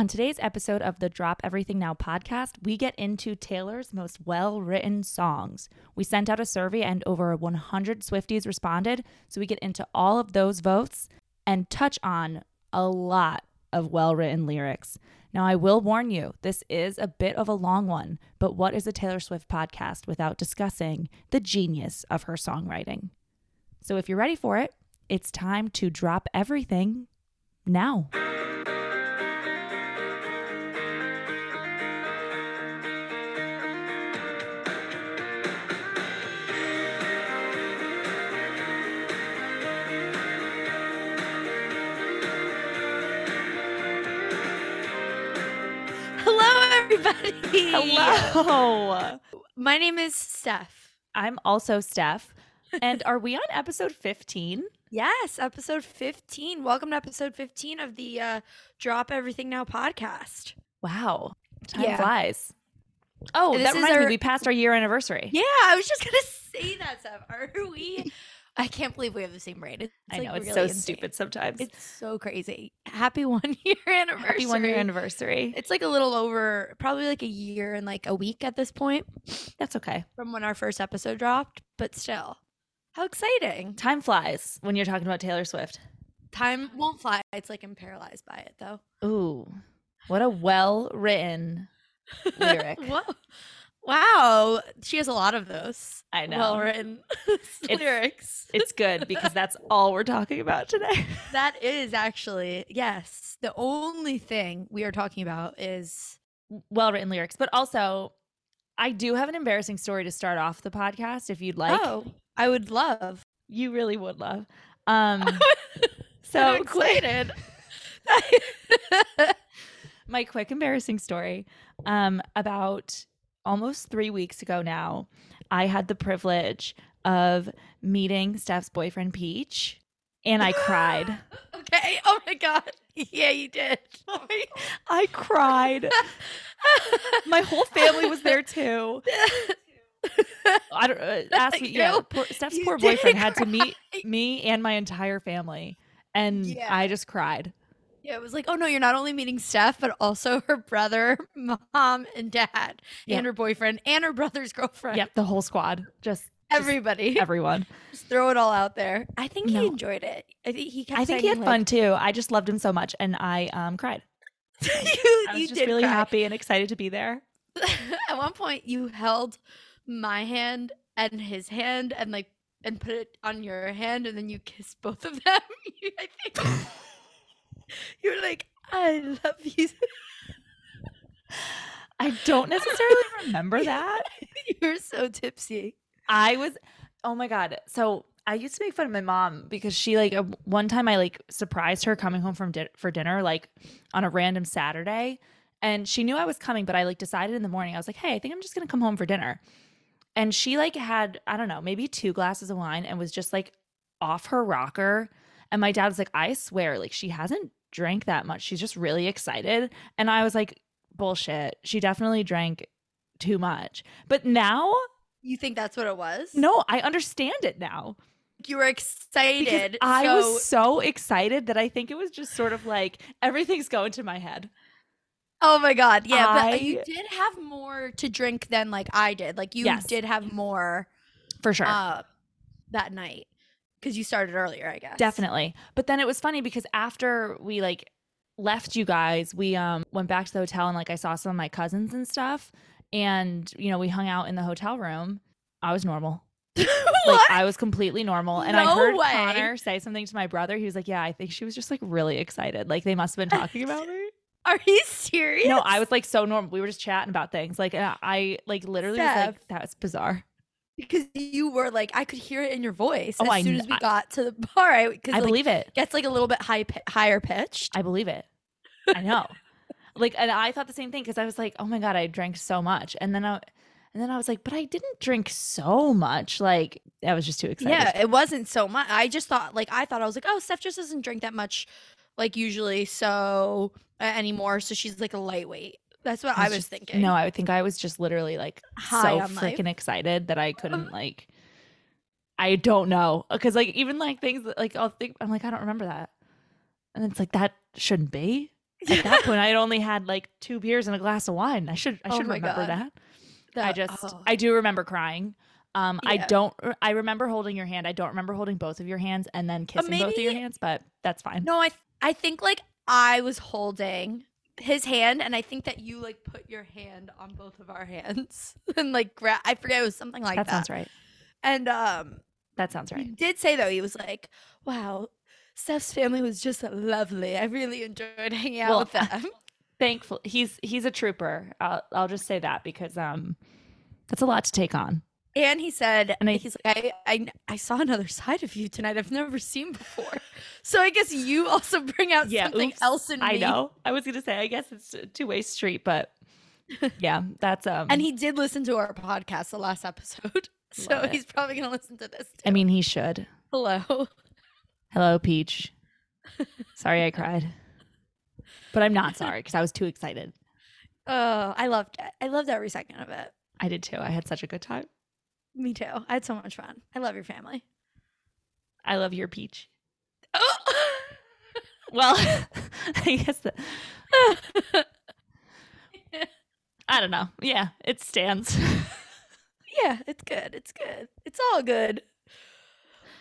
On today's episode of the Drop Everything Now podcast, we get into Taylor's most well written songs. We sent out a survey and over 100 Swifties responded. So we get into all of those votes and touch on a lot of well written lyrics. Now, I will warn you, this is a bit of a long one, but what is a Taylor Swift podcast without discussing the genius of her songwriting? So if you're ready for it, it's time to drop everything now. Everybody. Hello. My name is Steph. I'm also Steph. And are we on episode 15? Yes, episode 15. Welcome to episode 15 of the uh, Drop Everything Now podcast. Wow. Time Yeah. flies. Oh, This that reminds me, we passed our year anniversary. Yeah, I was just going to say that, Steph. Are we? I can't believe we have the same brain. It's I like, know, it's really so insane. stupid sometimes. It's so crazy. Happy one year anniversary. Happy one year anniversary. It's like a little over, probably like a year and like a week at this point That's okay. from when our first episode dropped, but still. How exciting. Time flies when you're talking about Taylor Swift. Time won't fly. It's like I'm paralyzed by it though. Ooh, what a well written lyric. Whoa. Wow. She has a lot of those. I know. Well written lyrics. it's good because that's all we're talking about today. That is actually, yes. The only thing we are talking about is well written lyrics, but also I do have an embarrassing story to start off the podcast if you'd like. oh, I would love. You really would love. Um so I'm quick- excited. my quick embarrassing story um about almost three weeks ago now i had the privilege of meeting steph's boyfriend peach and i cried okay. Oh my god. Yeah, you did. I, I cried my whole family was there too i don't uh, ask me yeah poor, steph's you poor boyfriend had to meet me and my entire family and Yeah. i just cried Yeah, it was like, oh no, you're not only meeting Steph, but also her brother, mom, and dad, Yeah. and her boyfriend, and her brother's girlfriend. yep the whole squad just just Everybody. everyone Just throw it all out there. I think No. he enjoyed it. I think he kept I think he had like- fun too. I just loved him so much, and I um cried. you I was you just did really cry. happy and excited to be there. At one point, you held my hand and his hand and like and put it on your hand, and then you kissed both of them. I think you were like, "I love you." I don't necessarily remember that. you were so tipsy. I was, oh my god. So I used to make fun of my mom because she like one time I like surprised her coming home from di- for dinner like on a random Saturday, and she knew I was coming, but I like decided in the morning I was like, hey, I think I'm just gonna come home for dinner, and she like had I don't know maybe two glasses of wine and was just like off her rocker, and my dad was like, I swear, like she hasn't drank that much. She's just really excited, and I was like, bullshit. She definitely drank too much, but now. You think that's what it was? No, I understand it now. you were excited. I was so excited that I think it was just sort of like everything's going to my head. Oh my god, yeah, I- but you did have more to drink than like I did. Like you Yes. did have more For sure. uh, that night because you started earlier, I guess. Definitely. But then it was funny because after we like left you guys, we um went back to the hotel and like I saw some of my cousins and stuff. And, you know, we hung out in the hotel room. I was normal. Like what? I was completely normal. And I heard way. Connor say something to my brother. He was like, Yeah, I think she was just like really excited. Like they must have been talking about me. Are you serious? No, I was like so normal. We were just chatting about things. Like I like literally was like, Steph. that's bizarre. Because you were like I could hear it in your voice Oh, as I soon as we got to the bar. I, cause, I like, believe it. gets like a little bit high higher pitched. I believe it. I know. like, and I thought the same thing because I was like, oh my god, I drank so much, and then I, and then I was like, but I didn't drink so much. Like, I was just too excited. Yeah, it wasn't so much. I just thought like I thought I was like, oh, Steph just doesn't drink that much, like usually, so uh, anymore. So she's like a lightweight. That's what I was, just- thinking. No, I would think I was just literally like High so freaking excited that I couldn't like. I don't know because like even like things that, like I'll think I'm like I don't remember that, and it's like that shouldn't be. At that point, I had only had like two beers and a glass of wine. I should I Oh should my remember God. that. I just oh. I do remember crying. Um, I don't. I remember holding your hand. I don't remember holding both of your hands and then kissing both of your hands, but that's fine. No, I I think like I was holding his hand, and I think that you like put your hand on both of our hands and like gra- I forget it was something like that that. sounds right. And um, That sounds right. he did say though he was like, "Wow, Steph's family was just lovely. I really enjoyed hanging out Well, with them." Thankful he's he's a trooper. I'll I'll just say that because um, that's a lot to take on. And he said, And I- he's like, I, I, I saw another side of you tonight I've never seen before. so I guess you also bring out Yeah, something oops. else in me. I know. I was gonna say. I guess it's a two way street, but yeah, that's um. And he did listen to our podcast, the last episode. So he's probably going to listen to this. Too. I mean, he should. hello. Hello, Peach. Sorry, I cried, but I'm not sorry because I was too excited. Oh, I loved it. I loved every second of it. I did too. I had such a good time. Me too. I had so much fun. I love your family. I love your peach. Oh. Well, I guess that I don't know. Yeah, it stands. yeah, it's good. It's good. It's all good.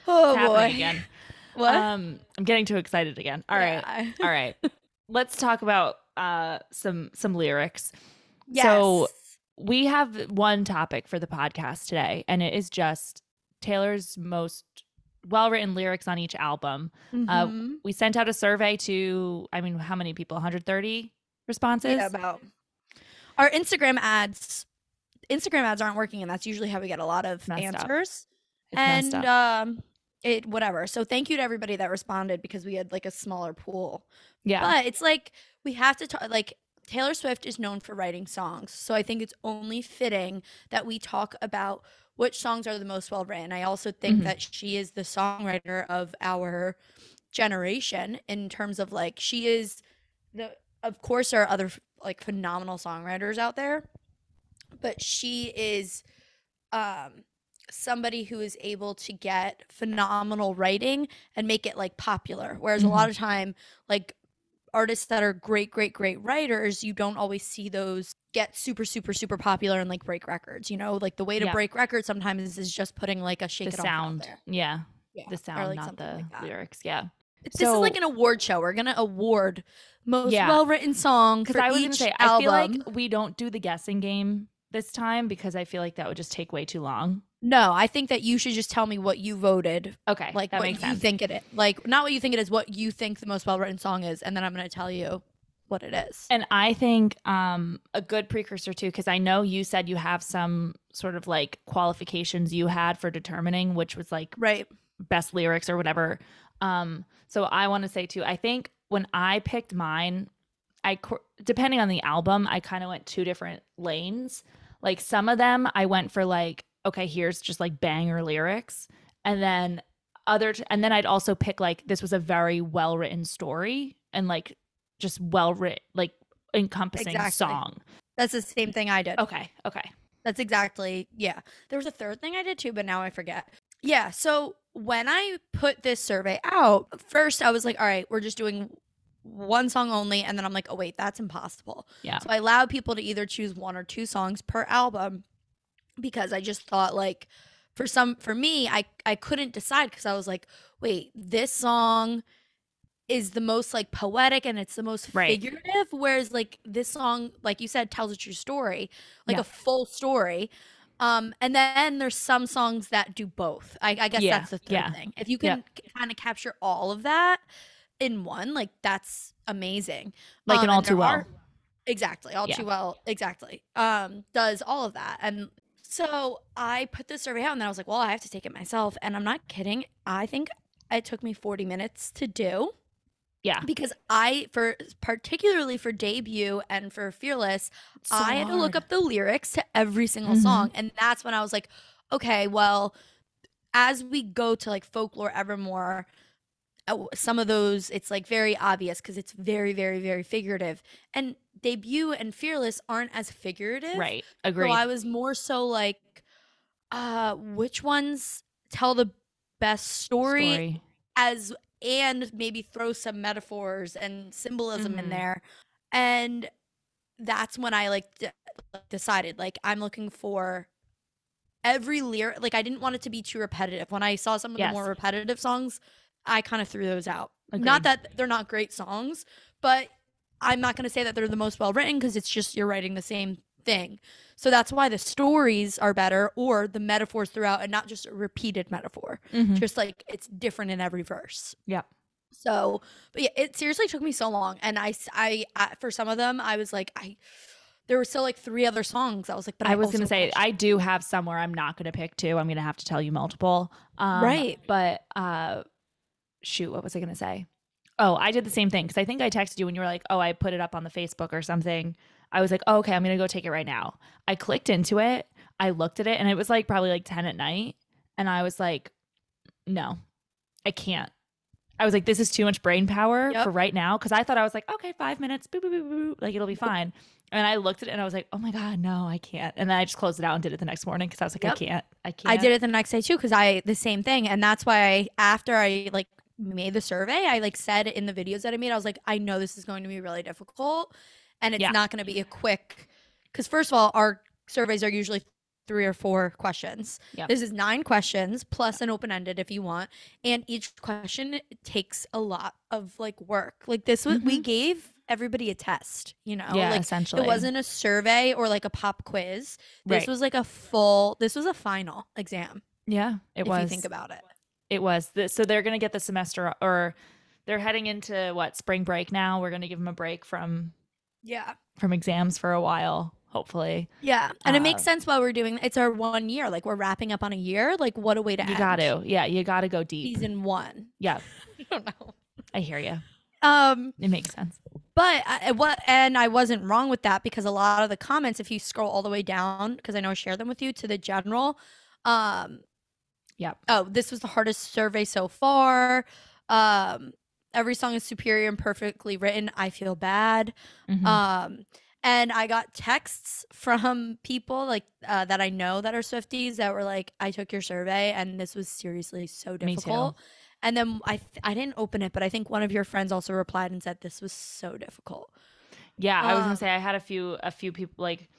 Oh Happening boy. again. What? Um, I'm getting too excited again. All right, Yeah. all right. Let's talk about uh some some lyrics. Yes. So we have one topic for the podcast today, and it is just Taylor's most well written lyrics on each album. uh, Mhm. We sent out a survey to, I mean, how many people? 130 responses. Yeah, about our Instagram ads. Instagram ads aren't working, and that's usually how we get a lot of answers. And um, it whatever. So thank you to everybody that responded because we had like a smaller pool. yeah, But it's like we have to talk. Like Taylor Swift is known for writing songs, so I think it's only fitting that we talk about which songs are the most well written. I also think Mhm. that she is the songwriter of our generation in terms of like she is the. Of course, there are other like phenomenal songwriters out there, but she is um somebody who is able to get phenomenal writing and make it like popular whereas a lot of time like artists that are great great great writers you don't always see those get super super super popular and like break records you know like the way to Yeah. break records sometimes is, just putting like a shake the it off out sound. Yeah, yeah the sound, like, not the like lyrics. Yeah, this is like an award show we're gonna award most Yeah. well-written song because I was each gonna say, album. I feel like we don't do the guessing game this time because I feel like that would just take way too long. No i think that you should just tell me what you voted Okay, like what you sense. think it is like not what you think it is what you think the most well-written song is and then i'm going to tell you what it is And I think um, a good precursor too, because I know you said you have some sort of like qualifications you had for determining which was like right best lyrics or whatever. Um, so I want to say too, I think when I picked mine, I depending on the album, I kind of went two different lanes. Like some of them, I went for like, okay, here's just like banger lyrics, and then other, t- and then I'd also pick like this was a very well written story and like just well written, like encompassing Exactly. song. that's the same thing i did Okay, okay, That's exactly, yeah. There was a third thing I did too, but now I forget. Yeah. So when I put this survey out, first I was like, all right, we're just doing one song only. And then I'm like, oh, wait, that's impossible. Yeah. So I allowed people to either choose one or two songs per album because I just thought, like, for some, for me, I, I couldn't decide because I was like, wait, this song is the most like poetic and it's the most Right. figurative whereas like this song like you said tells a true story like Yeah. a full story um and then there's some songs that do both i, I guess Yeah, that's the third yeah, thing if you can kind of capture all of that in one like that's amazing like Um, an all too well. are- exactly all too well exactly um does all of that and so i put the survey out and then i was like well i have to take it myself and i'm not kidding i think it took me 40 minutes to do Yeah. because i for particularly for debut and for fearless So i had to look up the lyrics to every single Mhm. song and that's when i was like okay well as we go to like folklore evermore some of those it's like very obvious because it's very very very figurative and debut and fearless aren't as figurative Right. Agree. So i was more so like uh which ones tell the best story, Story. as and maybe throw some metaphors and symbolism in Mhm. there. And that's when I like d- decided like I'm looking for every lyric like I didn't want it to be too repetitive. When I saw some of Yes. the more repetitive songs, I kind of threw those out. Agreed. Not that they're not great songs, but I'm not going to say that they're the most well written because it's just you're writing the same thing. So that's why the stories are better or the metaphors throughout and not just a repeated metaphor. Mhm. Just like it's different in every verse. Yeah. So, but yeah, it seriously took me so long. And I, I, for some of them, I was like, I, there were still like three other songs. I was like, but I, I was gonna say question- I do have somewhere I'm not gonna pick two. I'm gonna have to tell you multiple. Um, Right. But uh, shoot, what was I gonna say? Oh, I did the same thing because I think I texted you when you were like, "Oh, I put it up on the Facebook or something." I was like, oh, "Okay, I'm gonna go take it right now." I clicked into it. I looked at it, and it was like probably like ten at night, and I was like, "No, I can't." I was like, "This is too much brain power Yep. for right now." Because I thought I was like, "Okay, five minutes, boop, boop, boop, boop, like it'll be fine." And I looked at it and I was like, "Oh my god, no, I can't." And then I just closed it out and did it the next morning because I was like, Yep. "I can't, I can't." I did it the next day too because I the same thing, and that's why I after I like made the survey, I like said in the videos that I made, I was like, I know this is going to be really difficult, and it's Yeah. not going to be a quick. Because first of all, our surveys are usually three or four questions. Yep. This is nine questions plus an open ended if you want, and each question takes a lot of like work. Like this was we mm-hmm. gave everybody a test, you know, Yeah, like essentially, it wasn't a survey or like a pop quiz. This Right. was like a full. This was a final exam. Yeah, it if was. you think about it. It was. The- So they're gonna get the semester, or they're heading into what spring break now. We're gonna give them a break from Yeah. from exams for a while, hopefully. Yeah. And it makes Uh, sense while we're doing it's our one year. Like we're wrapping up on a year. Like what a way to You end. got to, yeah, you got to go deep. Season one. Yeah, I don't know. I hear you. Um, It makes sense. but I, what and I wasn't wrong with that because a lot of the comments, if you scroll all the way down, because I know I shared them with you to the general, um, Yep. oh, this was the hardest survey so far. Um, every song is superior and perfectly written. I feel bad. Mhm. Um, and I got texts from people like uh, that I know that are Swifties that were like, "I took your survey and this was seriously so Me too. difficult." And then I th- I didn't open it, but I think one of your friends also replied and said this was so difficult. Yeah, I was Um, gonna say I had a few a few people like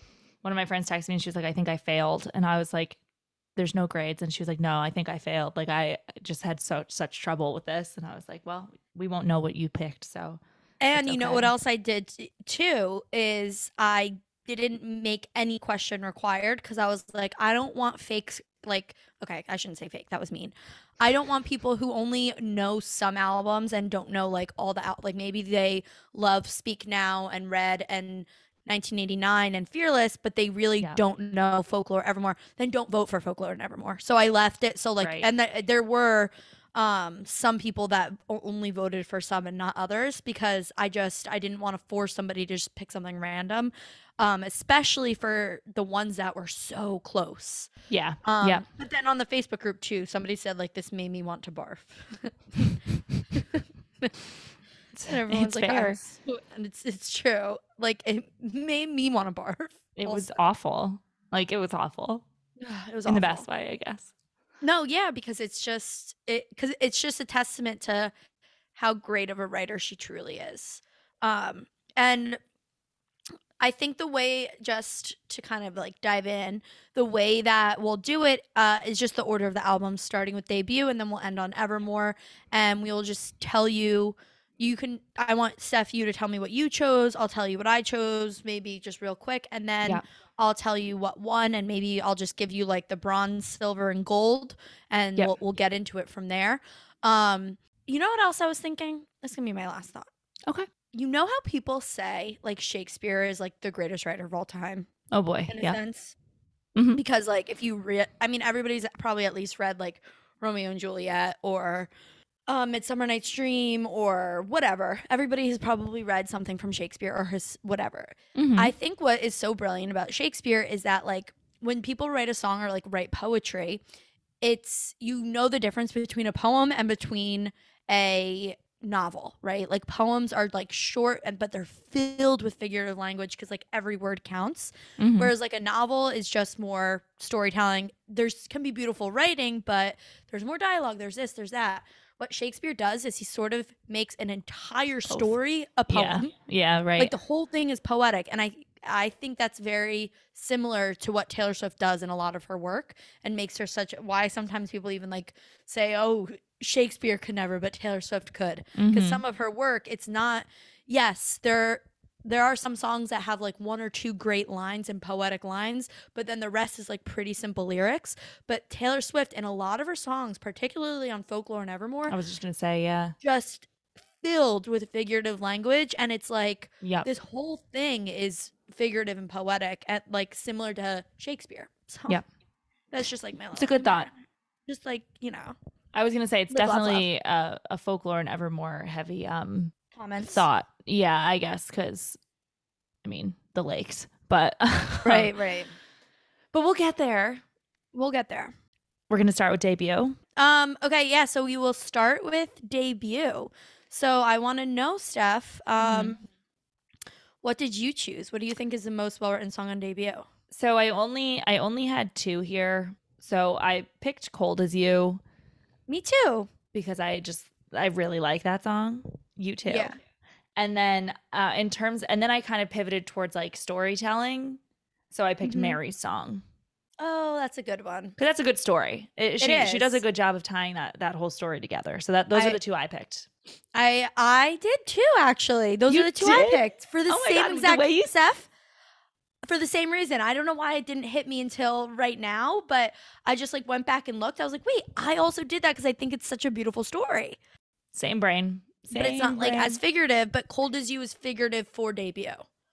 one of my friends texted me and she was like, I think I failed, and I was like, There's no grades, and she was like, No, I think I failed. Like I just had so such trouble with this, and I was like, Well, we won't know what you picked, so And you know what else I did too is I didn't make any question required because I was like, I don't want fakes. Like, okay, I shouldn't say fake. That was mean. I don't want people who only know some albums and don't know like all the out. Like maybe they love Speak Now and Red and 1989 and Fearless, but they really Yeah. don't know Folklore Evermore. Then don't vote for Folklore and Evermore. So I left it. So like, Right. and th- there were um some people that only voted for some and not others because I just I didn't want to force somebody to just pick something random um especially for the ones that were so close yeah, um yeah. but then on the Facebook group too somebody said like this made me want to barf and everyone's It's like fair. "I'm and it's it's true like it made me want to barf It was awful. Like it was awful it was in the best way, I guess. No, yeah, because it's just it because it's just a testament to how great of a writer she truly is. Um and I think the way just to kind of like dive in, the way that we'll do it uh, is just the order of the album, starting with debut, and then we'll end on Evermore, and we'll just tell you. You can. I want Steph, you to tell me what you chose. I'll tell you what I chose, maybe just real quick, and then Yeah. I'll tell you what won, and maybe I'll just give you like the bronze, silver, and gold, and Yep. we'll, we'll get into it from there. Um, you know what else I was thinking? This gonna be my last thought. Okay. You know how people say like Shakespeare is like the greatest writer of all time Oh boy. in a Yeah. sense, Mhm. because like if you read, I mean, everybody's probably at least read like Romeo and Juliet or uh, Midsummer Night's Dream or whatever. Everybody has probably read something from Shakespeare or his whatever. Mhm. I think what is so brilliant about Shakespeare is that like when people write a song or like write poetry, it's you know the difference between a poem and between a novel, right? Like poems are like short and but they're filled with figurative language because like every word counts. Mhm. Whereas like a novel is just more storytelling. There's can be beautiful writing, but there's more dialogue, there's this, there's that. What Shakespeare does is he sort of makes an entire story a poem. Yeah, yeah, right. Like the whole thing is poetic, and I I think that's very similar to what Taylor Swift does in a lot of her work, and makes her such. Why sometimes people even like say, "Oh, Shakespeare could never, but Taylor Swift could," because Mhm. some of her work, it's not. Yes, there there are some songs that have like one or two great lines and poetic lines, but then the rest is like pretty simple lyrics. But Taylor Swift and a lot of her songs, particularly on Folklore and Evermore, I was just gonna say, yeah, just filled with figurative language and it's like yeah. this whole thing is figurative and poetic and like similar to Shakespeare. So Yep. That's just like my It's a good thought. Just like, you know, I was gonna say it's Live, laugh, laugh. definitely a, a folklore and evermore heavy um comments. thought. Yeah, I guess because I mean the lakes, but Right, right. But we'll get there. We'll get there. We're gonna start with debut. Um, okay, yeah, so we will start with debut. So I want to know, Steph, um, what did you choose? What do you think is the most well written song on debut? So I only I only had two here. So I picked "Cold as You" Me too. because I just I really like that song. You too. Yeah. And then uh, in terms, and then I kind of pivoted towards like storytelling. So I picked Mhm. Mary's song Oh, that's a good one. because that's a good story. It, It she she does a good job of tying that that whole story together. So that those are the two I picked. I I did too actually. Those You are the two I picked for the Oh same God, the exact way you- Steph. For the same reason. I don't know why it didn't hit me until right now, but I just like went back and looked. I was like, wait, I also did that because I think it's such a beautiful story. Same brain. But it's not Same like as figurative, but Cold as You is figurative for debut.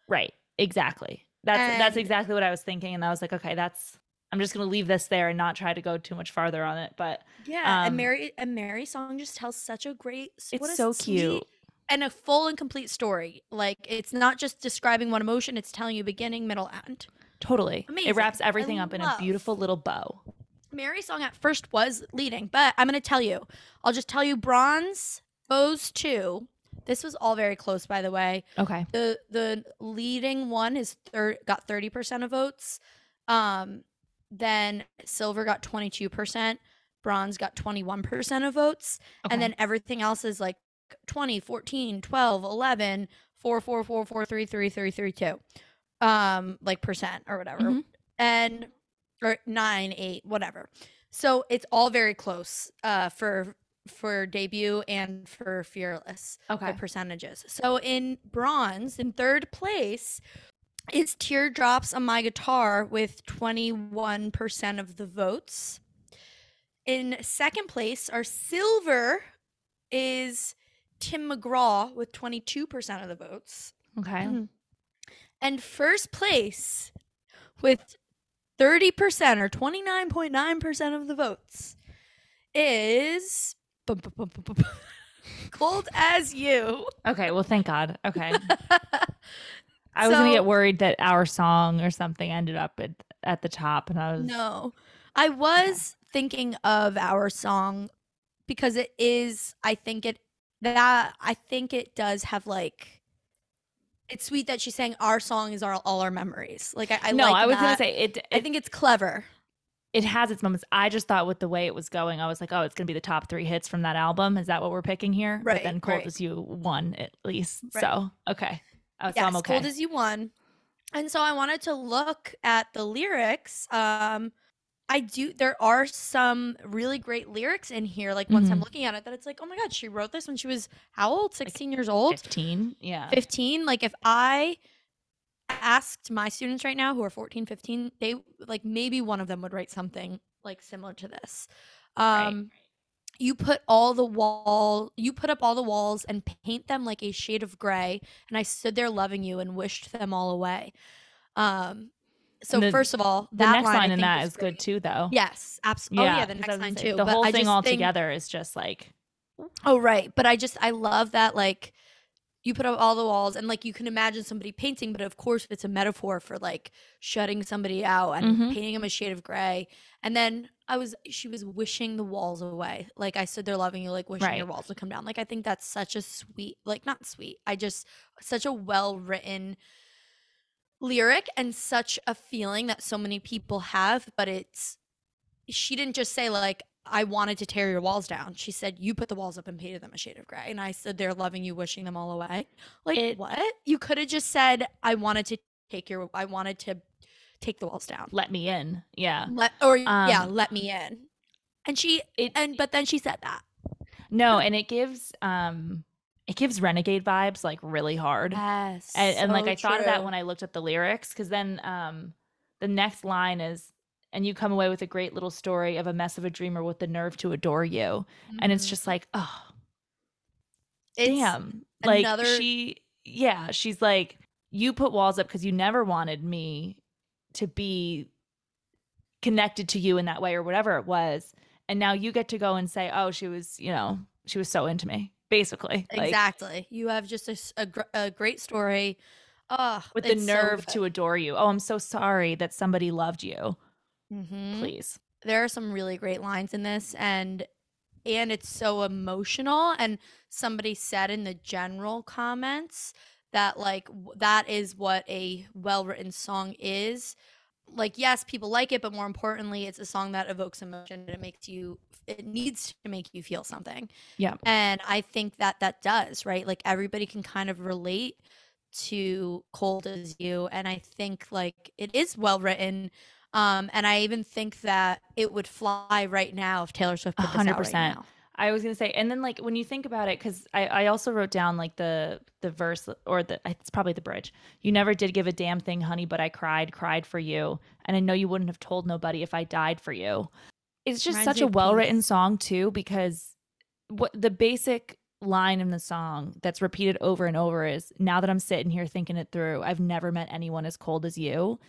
Right. Exactly. That's that's exactly what I was thinking, and I was like, okay, that's. I'm just gonna leave this there and not try to go too much farther on it. But Yeah, Um, and Mary and Mary's song just tells such a great it's what a so cute. and a full and complete story. Like it's not just describing one emotion, it's telling you beginning, middle, end. Totally. Amazing. It wraps I everything up in a beautiful little bow. Mary's song at first was leading, but I'm gonna tell you. I'll just tell you bronze, those two. This was all very close, by the way. Okay. The the leading one is thir- got 30% of votes. Um, then silver got 22%, bronze got 21% of votes, and then everything else is like 20, 14, 12, 11, 4, 4, 4, 4, 3, 3, 3, 3, 2. Um, like percent or whatever. Mhm. And or 9, 8, whatever. So it's all very close uh for for debut and for fearless okay. percentages. So in bronze, in third place, is Teardrops on My Guitar with 21% of the votes. In second place, our silver is Tim McGraw with 22% of the votes. Okay. Mm-hmm. And first place with 30% or 29.9% of the votes is bum, bum, bum, Cold as You. Okay. Well, thank God. Okay. I was gonna get worried that our song or something ended up at, at the top, and I was No. I was thinking of our song because it is I think it that I think it does have like it's sweet that she's saying our song is our all our memories. Like I, I no. like I was gonna say it. I think it's clever. It has its moments. I just thought with the way it was going, I was like, oh, it's gonna be the top three hits from that album. Is that what we're picking here? Right, But then Cold right. as You won at least. Right. So okay. Oh, so yes, I'm okay. cold as you won. And so I wanted to look at the lyrics. Um I do there are some really great lyrics in here. Like once I'm Mhm. looking at it, that it's like, oh my god, she wrote this when she was how old? 16 years old? Fifteen. Yeah. 15 like if i asked my students right now who are 14 15 they like maybe one of them would write something like similar to this Right. um you put all the wall you put up all the walls and paint them like a shade of gray and i stood there loving you and wished them all away um so the- first of all The that next line, line in that is good too, though. yes absolutely oh yeah the next line too The but whole thing all think- together is just like Oh, right. But I just, I love that, like, you put up all the walls and, like, you can imagine somebody painting, but of course, it's a metaphor for, like, shutting somebody out and Mhm. painting them a shade of gray. And then I was, she was wishing the walls away. Like, I stood there loving you, like, wishing your walls would come down. Like, I think that's such a sweet, like, not sweet. I just, such a well written lyric and such a feeling that so many people have, but it's, she didn't just say, like, I wanted to tear your walls down. She said, You put the walls up and painted them a shade of gray. And I said, They're loving you, wishing them all away. Like, It- what? You could have just said, I wanted to take your, I wanted to take the walls down. Let me in. Yeah. Let, or, yeah, Um, let me in. And she, It and, but then she said that. no, and it gives um it gives renegade vibes like really hard. Yes. and, and like I thought of that when I looked up the lyrics because then um the next line is and you come away with a great little story of a mess of a dreamer with the nerve to adore you. And it's mm-hmm. just like oh damn. Like another- she yeah she's like you put walls up because you never wanted me to be connected to you in that way or whatever it was. And now you get to go and say oh she was you know she was so into me basically. Like, Exactly. you have just a, a gr- a great story. Oh, with the nerve to adore you. Oh i'm so sorry that somebody loved you hmm please There are some really great lines in this, and and it's so emotional. And somebody said in the general comments that like that is what a well written song is. Like yes, people like it, but more importantly, it's a song that evokes emotion and it makes you. It needs to make you feel something. Yeah. And I think that that does right. Like everybody can kind of relate to cold as you and i think like it is well written um and i even think that it would fly right now if taylor swift put this hundred out right now. I was gonna say, and then like when you think about it, because I, I also wrote down like the the verse or the it's probably the bridge. You never did give a damn thing, honey, but I cried, cried for you, and I know you wouldn't have told nobody if I died for you. It's just Reminds such a well written song too, because what the basic line in the song that's repeated over and over is now that I'm sitting here thinking it through, I've never met anyone as cold as you.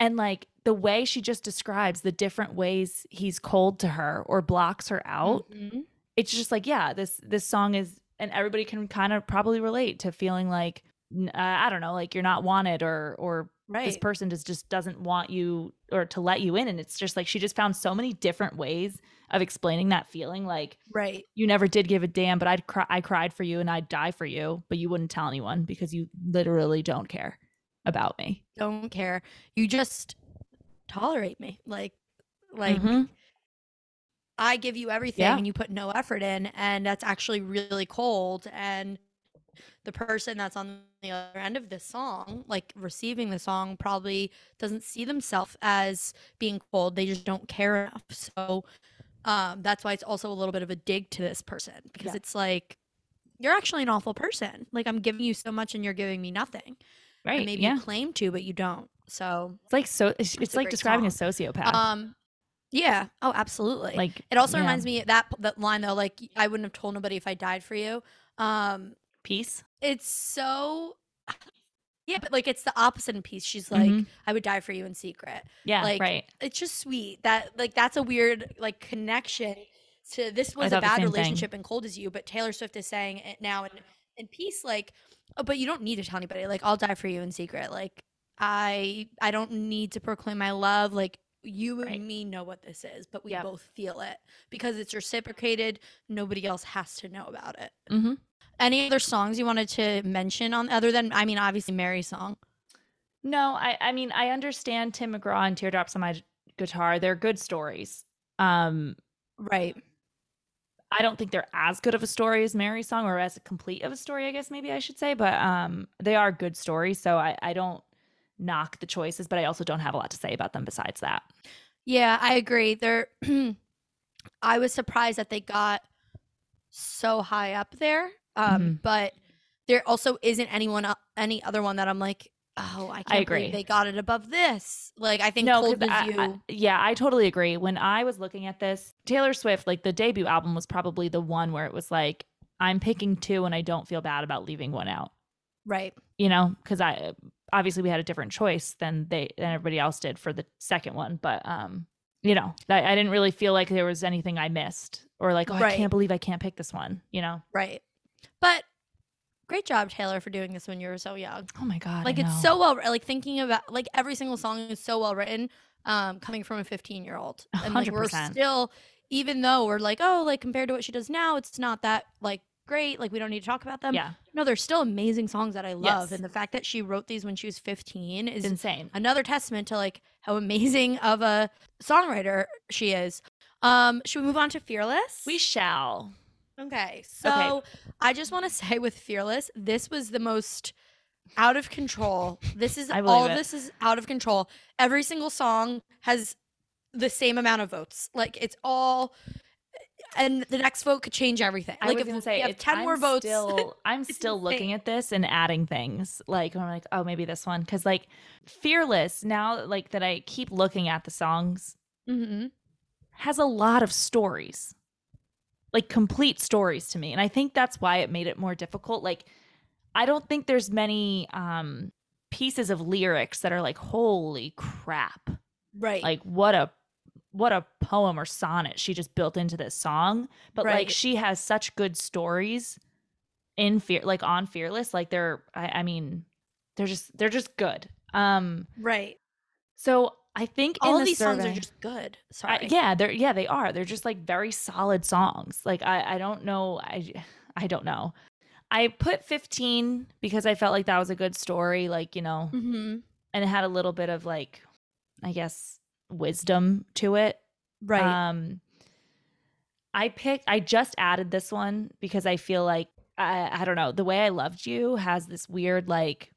And like the way she just describes the different ways he's cold to her or blocks her out, Mhm. it's just like yeah this this song is and everybody can kind of probably relate to feeling like uh, i don't know like you're not wanted or or this person just just doesn't want you or to let you in. And it's just like she just found so many different ways of explaining that feeling like right. You never did give a damn but i'd cry i cried for you and i'd die for you but you wouldn't tell anyone because you literally don't care about me. Don't care. You just tolerate me. Like like Mhm. i give you everything Yeah. and you put no effort in and that's actually really cold and the person that's on the other end of this song like receiving the song probably doesn't see themselves as being cold. They just don't care enough. So um that's why it's also a little bit of a dig to this person because Yeah. it's like you're actually an awful person. Like i'm giving you so much and you're giving me nothing right and maybe yeah. you claim to but you don't. So it's like so it's, it's like describing song. a sociopath. Um yeah. Oh absolutely. Like it also yeah. reminds me that that line though like i wouldn't have told nobody if i died for you. Um peace? it's so yeah but like it's the opposite in peace. She's like Mhm. i would die for you in secret. Yeah like, right. it's just sweet that like that's a weird like connection to this was a bad same thing. relationship and cold as you but taylor swift is saying it now in in peace like oh, but you don't need to tell anybody like i'll die for you in secret like i i don't need to proclaim my love like you Right. and me know what this is but we Yep. both feel it because it's reciprocated nobody else has to know about it mm-hmm. any other songs you wanted to mention on other than i mean obviously mary's song No, I I mean I understand Tim McGraw and Teardrops on My Guitar. They're good stories. Um right I don't think they're as good of a story as Mary's song or as complete of a story, I guess maybe I should say, but um they are good stories, so I I don't knock the choices, but I also don't have a lot to say about them besides that. Yeah, I agree. They're I was surprised that they got so high up there. Um, Mhm. but there also isn't anyone any other one that I'm like, oh, I can't agree. believe they got it above this. Like I think No, Cold I- You. I- yeah, I totally agree. When I was looking at this, Taylor Swift, like the debut album was probably the one where it was like, I'm picking two and I don't feel bad about leaving one out. right. you know, because I obviously we had a different choice than they than everybody else did for the second one, but um, you know, I, I didn't really feel like there was anything I missed or like, oh, I can't believe I can't pick this one, you know. Right. But great job, Taylor, for doing this when you were so young. Oh my god, like it's so well like thinking about like every single song is so well written um coming from a 15 year old and like we're percent. still even though we're like oh like compared to what she does now it's not that like great like we don't need to talk about them yeah, no they're still amazing songs that i love Yes. and the fact that she wrote these when she was 15 is it's insane. another testament to like how amazing of a songwriter she is Um, should we move on to Fearless? We shall. Okay. So I just want to say with Fearless, this was the most out of control. This is all it. this is out of control. Every single song has the same amount of votes. Like it's all and the next vote could change everything. I like was if we say have 10 more I'm votes. Still, I'm still looking at this and adding things. Like I'm like, oh, maybe this one because like Fearless now, like that I keep looking at the songs hmm has a lot of stories, like complete stories to me, and I think that's why it made it more difficult. Like I don't think there's many um pieces of lyrics that are like, holy crap, Right. like what a what a poem or sonnet she just built into this song but like she has such good stories in fear like on fearless like they're I, I mean they're just they're just good um right. so i think in All these songs are just good. I- Sorry. yeah they're yeah they are they're just like very solid songs like i i don't know i i don't know i put 15 because i felt like that was a good story like you know hmm and it had a little bit of like i guess wisdom to it Right. um, I picked. I just added this one because I feel like I, I don't know. The way I loved you has this weird like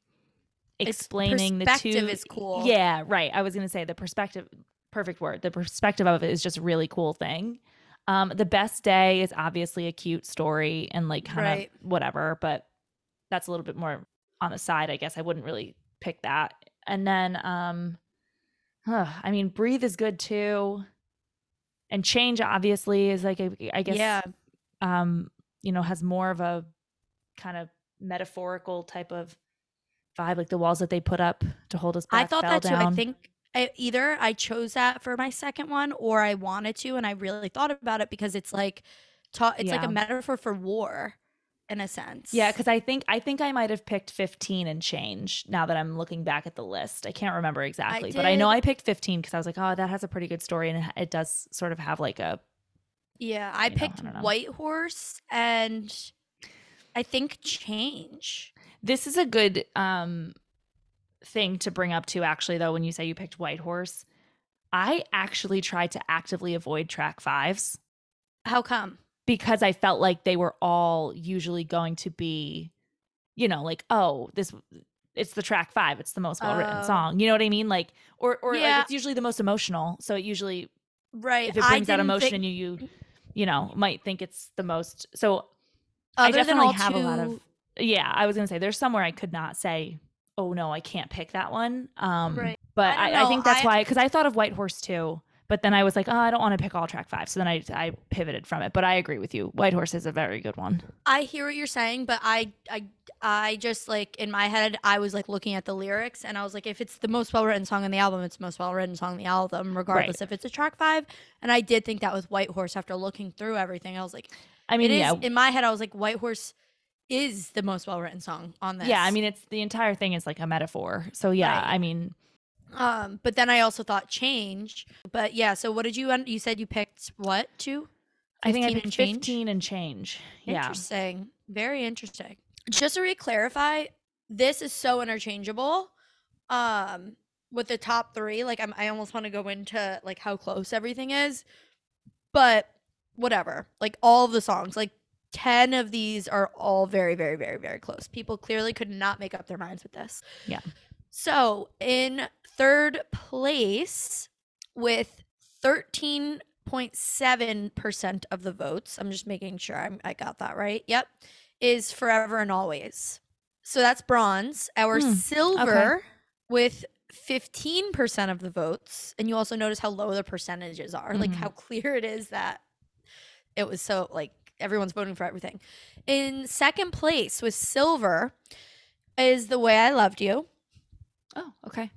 explaining the two. is cool. Yeah, right. I was gonna say the perspective. Perfect word. The perspective of it is just a really cool thing. Um, the best day is obviously a cute story and like kind Right. of whatever, but that's a little bit more on the side. I guess I wouldn't really pick that. And then, um, huh, I mean, breathe is good too and change obviously is like a, I guess yeah. um you know has more of a kind of metaphorical type of vibe like the walls that they put up to hold us back I thought that too. I think I, either I chose that for my second one or I wanted to, and I really thought about it because it's like, ta- it's like a metaphor for war, in a sense. yeah because i think i think i might have picked 15 and change now that i'm looking back at the list i can't remember exactly but i know i picked 15 because i was like oh that has a pretty good story and it, does sort of have like a yeah. I you know, picked I. White Horse and I think Change. this is a good um thing to bring up too actually though when you say you picked white horse i actually tried to actively avoid track fives How come? because I felt like they were all usually going to be, you know, like, oh, this it's the track five, it's the most well written Oh. song. You know what I mean? Like or or Yeah. like it's usually the most emotional. So it usually Right. if it brings out emotion think- in you, you you know, might think it's the most so other I than definitely have a lot of yeah, I was gonna say there's somewhere I could not say, oh no, I can't pick that one. Um Right. but I I, I, think that's why because I thought of White Horse too. But then I was like, oh, I don't want to pick all track five. So then I I pivoted from it. But I agree with you. White Horse is a very good one. I hear what you're saying, but I I I just like in my head I was like looking at the lyrics and I was like if it's the most well written song on the album, it's the most well written song on the album, regardless if it's a track five. And I did think that with White Horse after looking through everything. I was like, I mean, it is yeah, in my head I was like White Horse is the most well written song on this. Yeah, I mean it's the entire thing is like a metaphor. So yeah, Right. I mean um but then I also thought change. But yeah, so what did you you said you picked what two? I think I 15 picked and change? 15 and change. Yeah. Interesting. Very interesting. Just to re-clarify, this is so interchangeable. Um, with the top three, like I'm, I almost want to go into like how close everything is, but whatever. Like all of the songs, like ten of these are all very, very, very, very close. People clearly could not make up their minds with this. Yeah. So in third place with thirteen point seven percent of the votes. I'm just making sure I'm, I got that right. Yep, is forever and always. So that's bronze. Our Hmm, silver with fifteen percent of the votes, and you also notice how low the percentages are. Like Mhm. how clear it is that it was so like everyone's voting for everything. In second place with silver is the way I loved you. Oh, okay.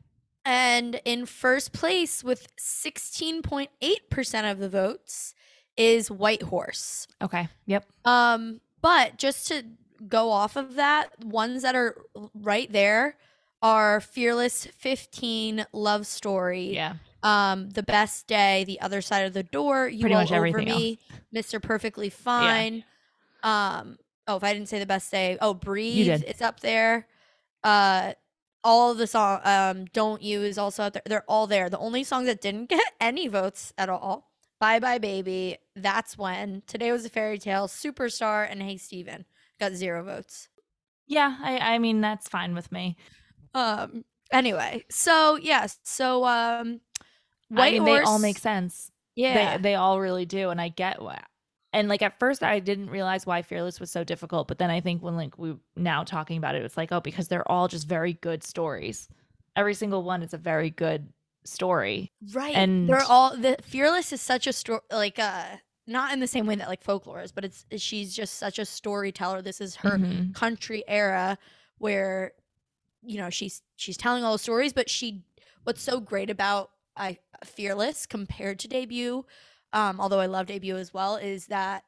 And in first place with 16.8% of the votes is White Horse. Okay. Yep. Um, but just to go off of that, ones that are right there are Fearless 15, Love Story, Yeah. Um, The Best Day, The Other Side of the Door, You Pretty All much Over everything else. Me, Mr. Perfectly Fine. Um, oh, if I didn't say The Best Day, oh, Breathe, it's up there. Uh, all of the song, um, Don't You is also out there. They're all there. The only song that didn't get any votes at all Bye Bye Baby, That's When, Today Was a Fairy Tale, Superstar, and Hey Stephen. Got zero votes. Yeah, I, I mean that's fine with me. Um. Anyway, so yes, so um, White I mean, Horse. they all make sense. Yeah. They they all really do, and I get what. And like at first, I didn't realize why Fearless was so difficult, but then I think when like we now talking about it, it's like oh, because they're all just very good stories. Every single one is a very good story. right. and- they're all the Fearless is such a story, like uh, not in the same way that like folklore is, but it's she's just such a storyteller. This is her Mhm. country era where you know she's she's telling all the stories but she what's so great about i fearless compared to debut um although i love debut as well is that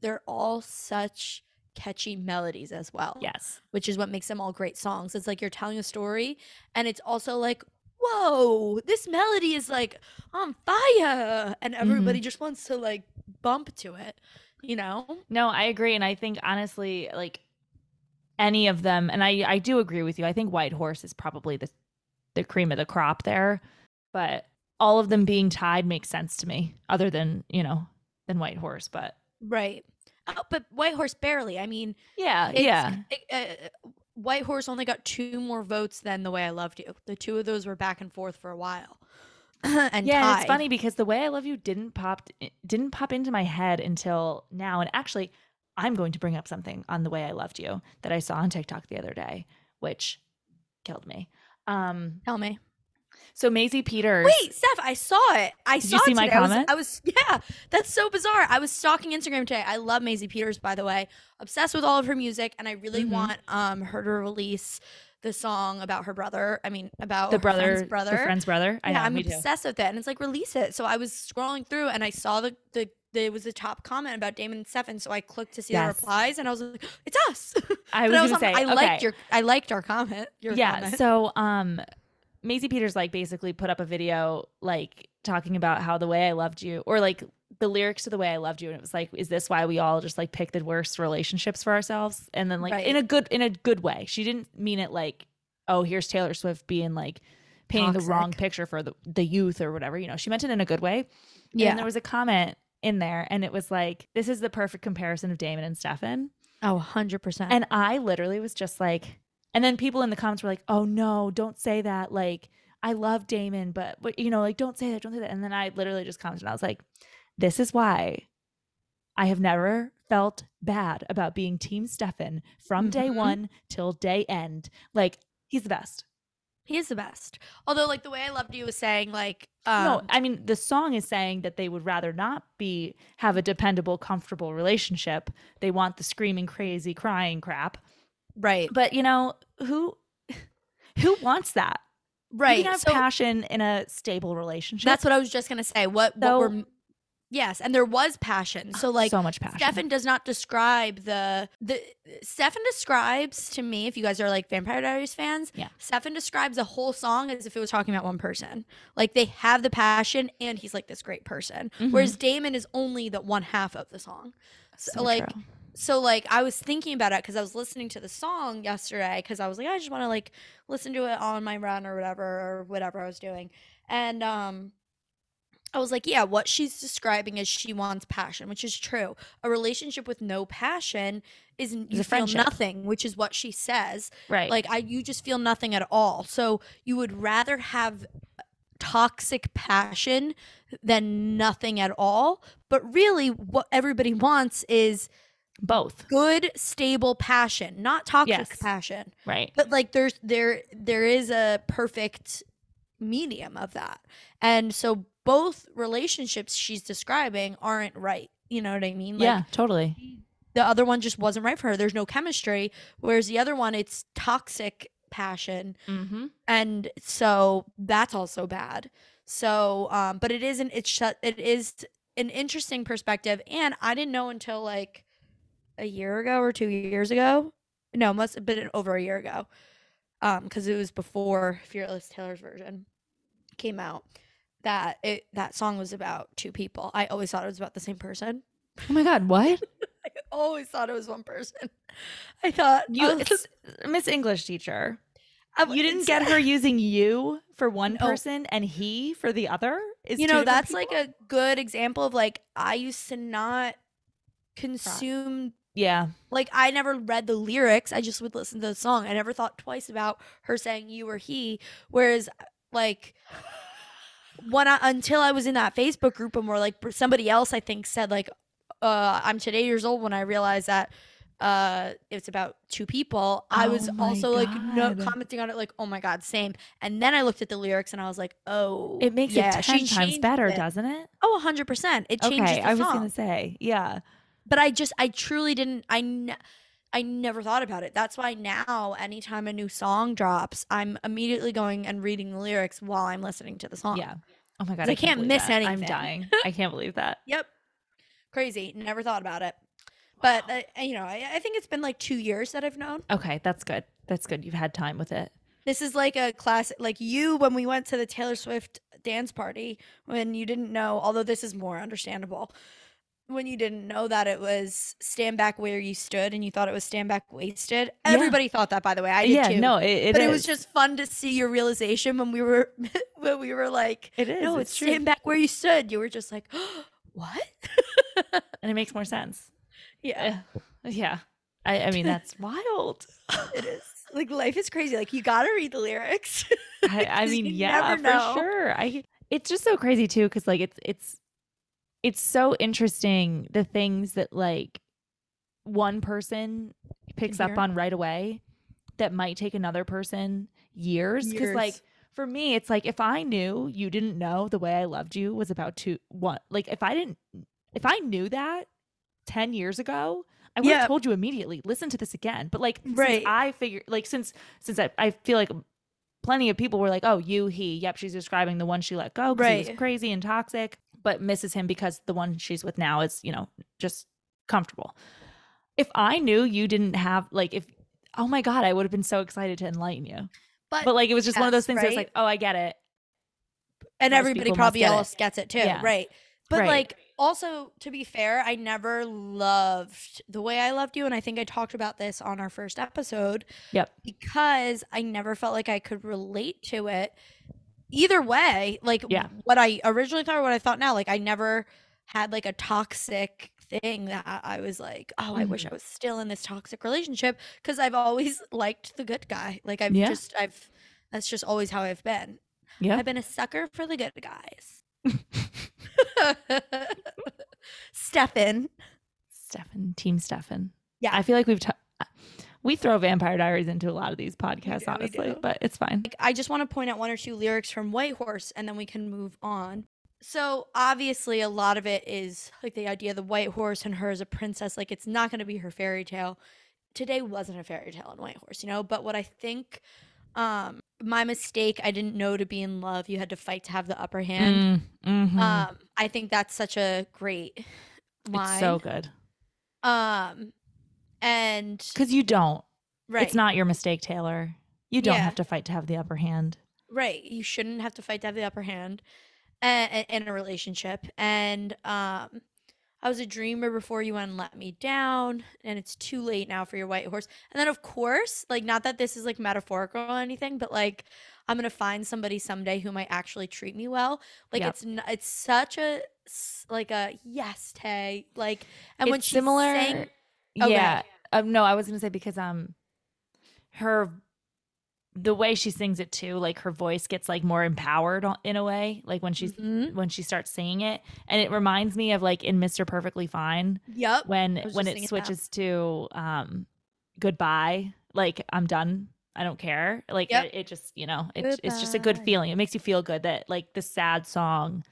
they're all such catchy melodies as well Yes. which is what makes them all great songs it's like you're telling a story and it's also like whoa this melody is like on fire and everybody just wants to like bump to it you know No, I agree, and I think honestly, like any of them, and I I do agree with you. I think White Horse is probably the the cream of the crop there, but all of them being tied makes sense to me. Other than you know than White Horse, but right oh, but white horse barely i mean yeah, yeah, it- uh, White Horse only got two more votes than The Way I Loved You. The two of those were back and forth for a while. and yeah. It's funny because the way I love you didn't pop didn't pop into my head until now, and actually, I'm going to bring up something on the way I loved you that I saw on TikTok the other day, which killed me. Um, Tell me. So Maisie Peters. Wait, Steph, I saw it. I Did saw you see it my today. I was- comment? I was, yeah, that's so bizarre. I was stalking Instagram today. I love Maisie Peters, by the way. Obsessed with all of her music, and I really Mhm. want um her to release the song about her brother. I mean, about the brother, friend's brother. the friend's brother. I yeah, know, I'm me too. obsessed with it, and it's like release it. So I was scrolling through, and I saw the the. There was a top comment about Damon and Stefan, so I clicked to see the replies, and I was like, "It's us." I was I gonna say, I okay. liked your, I liked our comment. Your yeah. comment. So, um, Maisie Peters like basically put up a video like talking about how the way I loved you, or like the lyrics to the way I loved you, and it was like, is this why we all just like pick the worst relationships for ourselves? And then like Right. in a good in a good way. She didn't mean it like, oh, here's Taylor Swift being like painting the wrong picture for the the youth or whatever. You know, she meant it in a good way. Yeah. And there was a comment in there, and it was like, this is the perfect comparison of Damon and Stefan. oh, 100%. And I literally was just like, and then people in the comments were like, oh no, don't say that. Like, I love Damon, but, but you know, like, don't say that, don't say that. And then I literally just commented, and I was like, this is why I have never felt bad about being Team Stefan from day Mhm. one till day end. Like, he's the best. he is the best. Although, like, the way I loved you was saying, like, um, no, I mean, the song is saying that they would rather not be, have a dependable, comfortable relationship. They want the screaming, crazy, crying crap. Right, But, you know, who, who wants that? right. You can have so passion in a stable relationship. that's what I was just gonna say. What, So- what were, yes, and there was passion. So, like, so much passion. Stefan does not describe the the Stefan describes to me, if you guys are like Vampire Diaries fans, Yeah. Stefan describes a whole song as if it was talking about one person. Like they have the passion and he's like this great person. Mhm. Whereas Damon is only the one half of the song. So, So like true. So like I was thinking about it because I was listening to the song yesterday because I was like I just want to like listen to it on my run or whatever or whatever I was doing, and um, I was like, yeah, what she's describing is she wants passion, which is true. A relationship with no passion is you feel friendship. nothing, which is what she says. right. Like I, you just feel nothing at all. So you would rather have toxic passion than nothing at all. But really, what everybody wants is both. good stable passion not toxic Yes. passion Right. but like there's there there is a perfect medium of that and so both relationships she's describing aren't right you know what i mean like yeah, totally. the other one just wasn't right for her there's no chemistry whereas the other one it's toxic passion Mm-hmm. and so that's also bad so um but it isn't it's shut it is an interesting perspective and i didn't know until like a year ago or two years ago no it must have been over a year ago um because it was before fearless taylor's version came out that it that song was about two people i always thought it was about the same person Oh my God, what? i always thought it was one person i thought You, I was- Miss English teacher. I- You didn't get her using you for one No. person and he for the other is you know that's people? like a good example of like I used to not consume yeah like I never read the lyrics. I just would listen to the song. I never thought twice about her saying you or he. Whereas like when I until I was in that Facebook group and where like somebody else I think said like uh I'm today years old when I realized that uh it's about two people. I was Oh also like no commenting on it like oh my god same. And then I looked at the lyrics and I was like oh it makes yeah, it 10 times better it. doesn't it Oh, 100%. It changes okay i was song. gonna say yeah but I just I truly didn't I ne- I never thought about it. That's why now anytime a new song drops, I'm immediately going and reading the lyrics while I'm listening to the song. yeah oh my god, I can't believe miss that. i'm dying i can't believe that Yep. Crazy. Never thought about it. But uh, you know, I, I think it's been like 2 years that I've known. okay that's good that's good you've had time with it This is like a classic like you when we went to the Taylor Swift dance party when you didn't know, although this is more understandable. When you didn't know that it was stand back where you stood and you thought it was stand back wasted. Yeah. Everybody thought that by the way. I did yeah too. no it, it but it was just fun to see your realization when we were when we were like, it is no, it's it's true stand back where you stood. You were just like, what? and it makes more sense yeah, yeah i, I mean that's wild it is. Like life is crazy. Like you got to read the lyrics. I, I mean, yeah, for know. sure. I it's just so crazy too, because like it's it's it's so interesting the things that like one person picks up on right away that might take another person years. Because like for me, it's like if I knew you didn't know the way I loved you was about to what like if I didn't if I knew that ten years ago. I would Yeah. have told you immediately. Listen to this again, but like, Right. since I figure, like, since since I, I feel like plenty of people were like, "Oh, you, he, yep, she's describing the one she let go because he was crazy and toxic, but misses him because the one she's with now is, you know, just comfortable." If I knew you didn't have like, if oh my god, I would have been so excited to enlighten you. But, But like, it was just one of those yes, things. That's right? like, oh, I get it. and most everybody probably get it. else gets it too, Yeah. right? But Right. like also to be fair, I never loved the way I loved you and I think I talked about this on our first episode Yep. because I never felt like I could relate to it either way, like Yeah. what I originally thought or what I thought now, like I never had like a toxic thing that I- was like, oh, I Mm-hmm. wish I was still in this toxic relationship because I've always liked the good guy. Like I've Yeah. just I've that's just always how I've been. Yeah. I've been a sucker for the good guys. Stefan. Stefan, Team Stefan. Yeah. I feel like we've t- we throw Vampire Diaries into a lot of these podcasts, we honestly, but it's fine. I just want to point out one or two lyrics from White Horse and then we can move on. So obviously a lot of it is like the idea of the white horse and her as a princess, like it's not gonna be her fairy tale. Today wasn't a fairy tale in White Horse, you know, but what I think um my mistake, I didn't know to be in love, you had to fight to have the upper hand. Mm, mhm. Um, I think that's such a great line. it's so good Um, and because you don't. right, It's not your mistake, Taylor. You don't Yeah. have to fight to have the upper hand. right. You shouldn't have to fight to have the upper hand, and in a relationship. And um, I was a dreamer before you went and let me down, and it's too late now for your white horse. And then, of course, like not that this is like metaphorical or anything, but like I'm gonna find somebody someday who might actually treat me well. Like Yep. it's n- it's such a like a yes, Tay. Like, and when It's she's similar. saying, Oh, go yeah. Um, no, I was gonna say because um, her the way she sings it too, like her voice gets like more empowered in a way, like when she's Mhm. when she starts singing it, and it reminds me of like in Mr. Perfectly Fine Yep. when when it thinking that. switches to um, goodbye, like I'm done. I don't care. Like Yep. it, it just, you know, it's it's just a good feeling. It makes you feel good that like the sad song,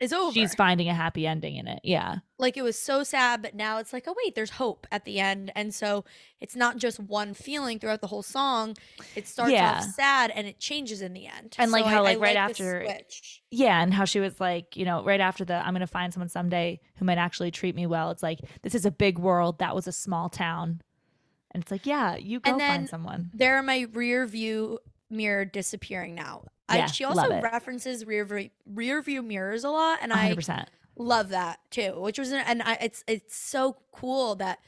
It's over. she's finding a happy ending in it. Yeah. like it was so sad, but now it's like, oh wait, there's hope at the end, and so it's not just one feeling throughout the whole song. It starts Yeah. off sad and it changes in the end. And, like, how, I- I like, right the after- switch. Yeah, and how she was like, you know, right after the I'm gonna find someone someday who might actually treat me well. It's like this is a big world. That was a small town, and it's like, yeah, you go And then find someone. There are my rear view mirror disappearing now. I, Yeah, she love also references rear view, rear view mirrors a lot, and 100. I love that too. Which was, and I, it's it's so cool that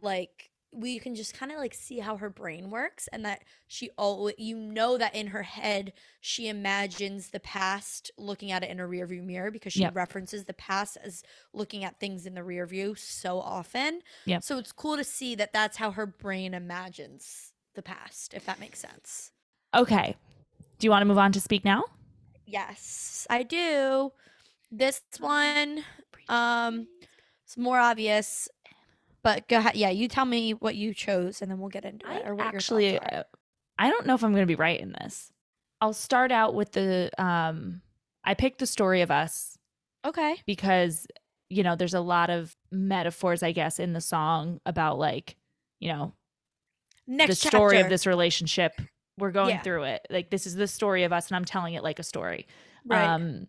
like we can just kind of like see how her brain works and that she always you know that in her head she imagines the past looking at it in a rear view mirror because she Yep. references the past as looking at things in the rear view so often Yeah. so it's cool to see that that's how her brain imagines the past if that makes sense Okay. Do you want to move on to speak now? yes i do this one um it's more obvious but go ahead yeah you tell me what you chose and then we'll get into it or what actually, your thoughts are. uh, I don't know if I'm going to be right in this. I'll start out with the um I picked the story of us okay because you know, there's a lot of metaphors I guess in the song about like, you know, next the story of this relationship. We're going Yeah. through it. Like this is the story of us and I'm telling it like a story. right Um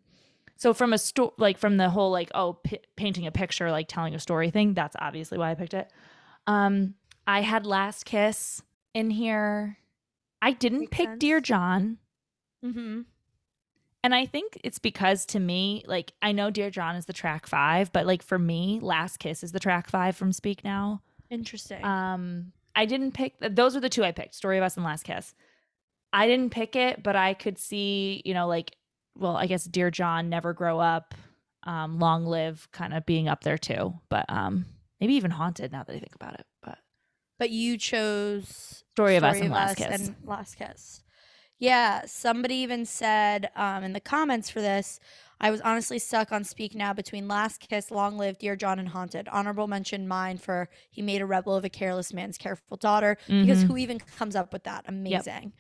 so from a sto- like from the whole like oh p- painting a picture like telling a story thing, that's obviously why I picked it. Um I had Last Kiss in here. I didn't Makes pick Dear. John. mm-hmm. And I think it's because to me, like I know Dear John is the track 5, but like for me, Last Kiss is the track 5 from Speak Now. interesting Um, I didn't pick. Those are the two I picked: Story of Us and Last Kiss. I didn't pick it, but I could see, you know, like, well, I guess Dear John, Never Grow Up, um, Long Live, kind of being up there too. But um, maybe even Haunted. Now that I think about it, but but you chose Story of Us and Last Us Kiss. and last kiss yeah somebody even said um in the comments for this i was honestly stuck on speak now between last kiss long live dear john and haunted honorable mention mine for he made a rebel of a careless man's careful daughter because Mhm. who even comes up with that amazing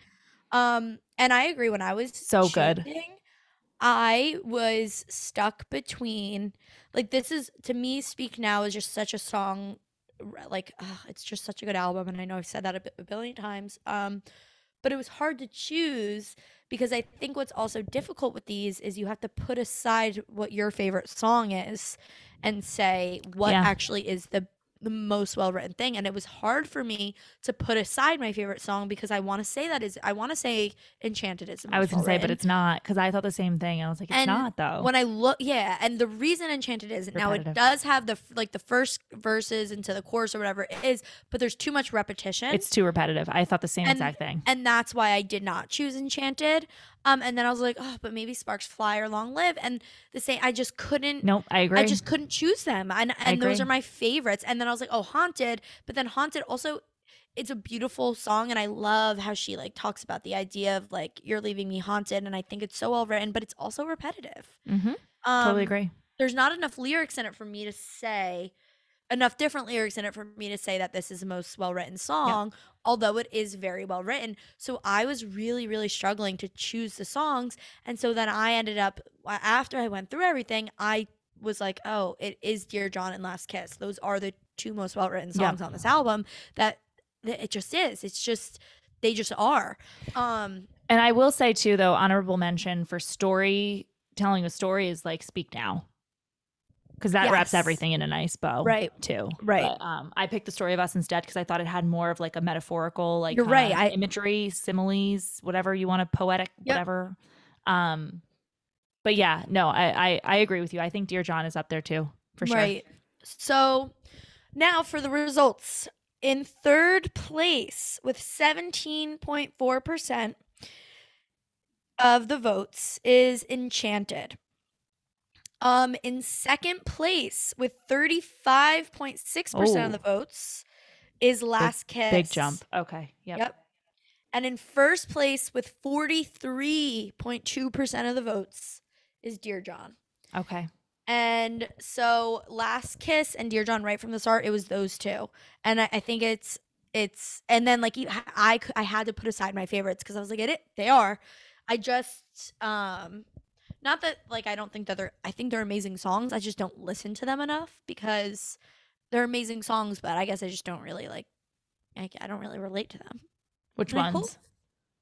um and i agree when i was So good. i was stuck between like this is to me speak now is just such a song like ugh, it's just such a good album and i know i've said that a, billion times um but it was hard to choose because i think what's also difficult with these is you have to put aside what your favorite song is and say what Yeah. actually is the the most well written thing and it was hard for me to put aside my favorite song because i want to say that is i want to say enchanted is I was gonna say, but it's not because I thought the same thing. I was like, it's And not though. When I look, yeah, and the reason Enchanted is now it does have the like the first verses into the chorus or whatever it is, but there's too much repetition. it's too repetitive. I thought the same And- exact thing. and that's why I did not choose Enchanted. Um, and then I was like, oh, but maybe Sparks Fly or Long Live, and the same. I just couldn't. Nope, I agree. I just couldn't choose them, and and those are my favorites. And then I was like, oh, Haunted, but then Haunted also. It's a beautiful song, and I love how she like talks about the idea of like you're leaving me haunted, and I think it's so well written, but it's also repetitive. Mm-hmm. Um, totally agree. there's not enough lyrics in it for me to say enough different lyrics in it for me to say that this is the most well written song although it is very well written so i was really really struggling to choose the songs. And so then i ended up after i went through everything i was like oh it is dear john and last kiss. Those are the two most well written Yeah. songs on this album that, that it just is. It's just they just are. Um And I will say too, though, honorable mention for story telling a story is like speak now, because that wraps everything in a nice bow, Right. Too, Right. But, um, I picked the story of us instead because I thought it had more of like a metaphorical, like You're right, I- imagery, similes, whatever you want to poetic, Yep. whatever. Um, but yeah, no, I, I I agree with you. I think Dear John is up there too for sure. Right. So now for the results. In third place with 17.4% of the votes is Enchanted. Um in second place with 35.6% Oh. of the votes is Last Kiss. Big jump. Okay. Yep. Yep. And in first place with 43.2% of the votes is Dear John. Okay. And so Last Kiss and Dear John right from the start, it was those two. And I, I think it's it's and then like I I had to put aside my favorites because I was like, it, it they are. I just um not that like I don't think that they're I think they're amazing songs. I just don't listen to them enough because they're amazing songs, but I guess I just don't really like I, I don't really relate to them. Which And I ones? hope-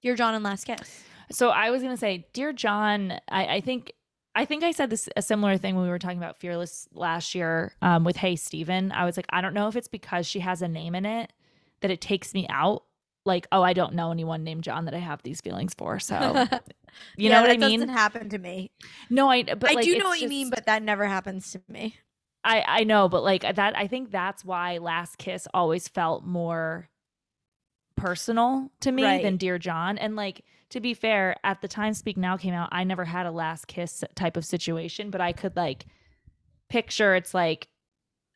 Dear John and Last Kiss. So I was gonna say, dear John, I, I think I think I said this a similar thing when we were talking about Fearless last year um, with Hey Stephen. I was like, I don't know if it's because she has a name in it that it takes me out. Like, oh, I don't know anyone named John that I have these feelings for. So you know what I mean? doesn't happen to me. no, I. But I like, do know what you mean, but that never happens to me. I I know, but like that I think that's why Last Kiss always felt more personal to me Right. than Dear John. And like to be fair, at the time Speak Now came out, I never had a last kiss type of situation, but I could like picture it's like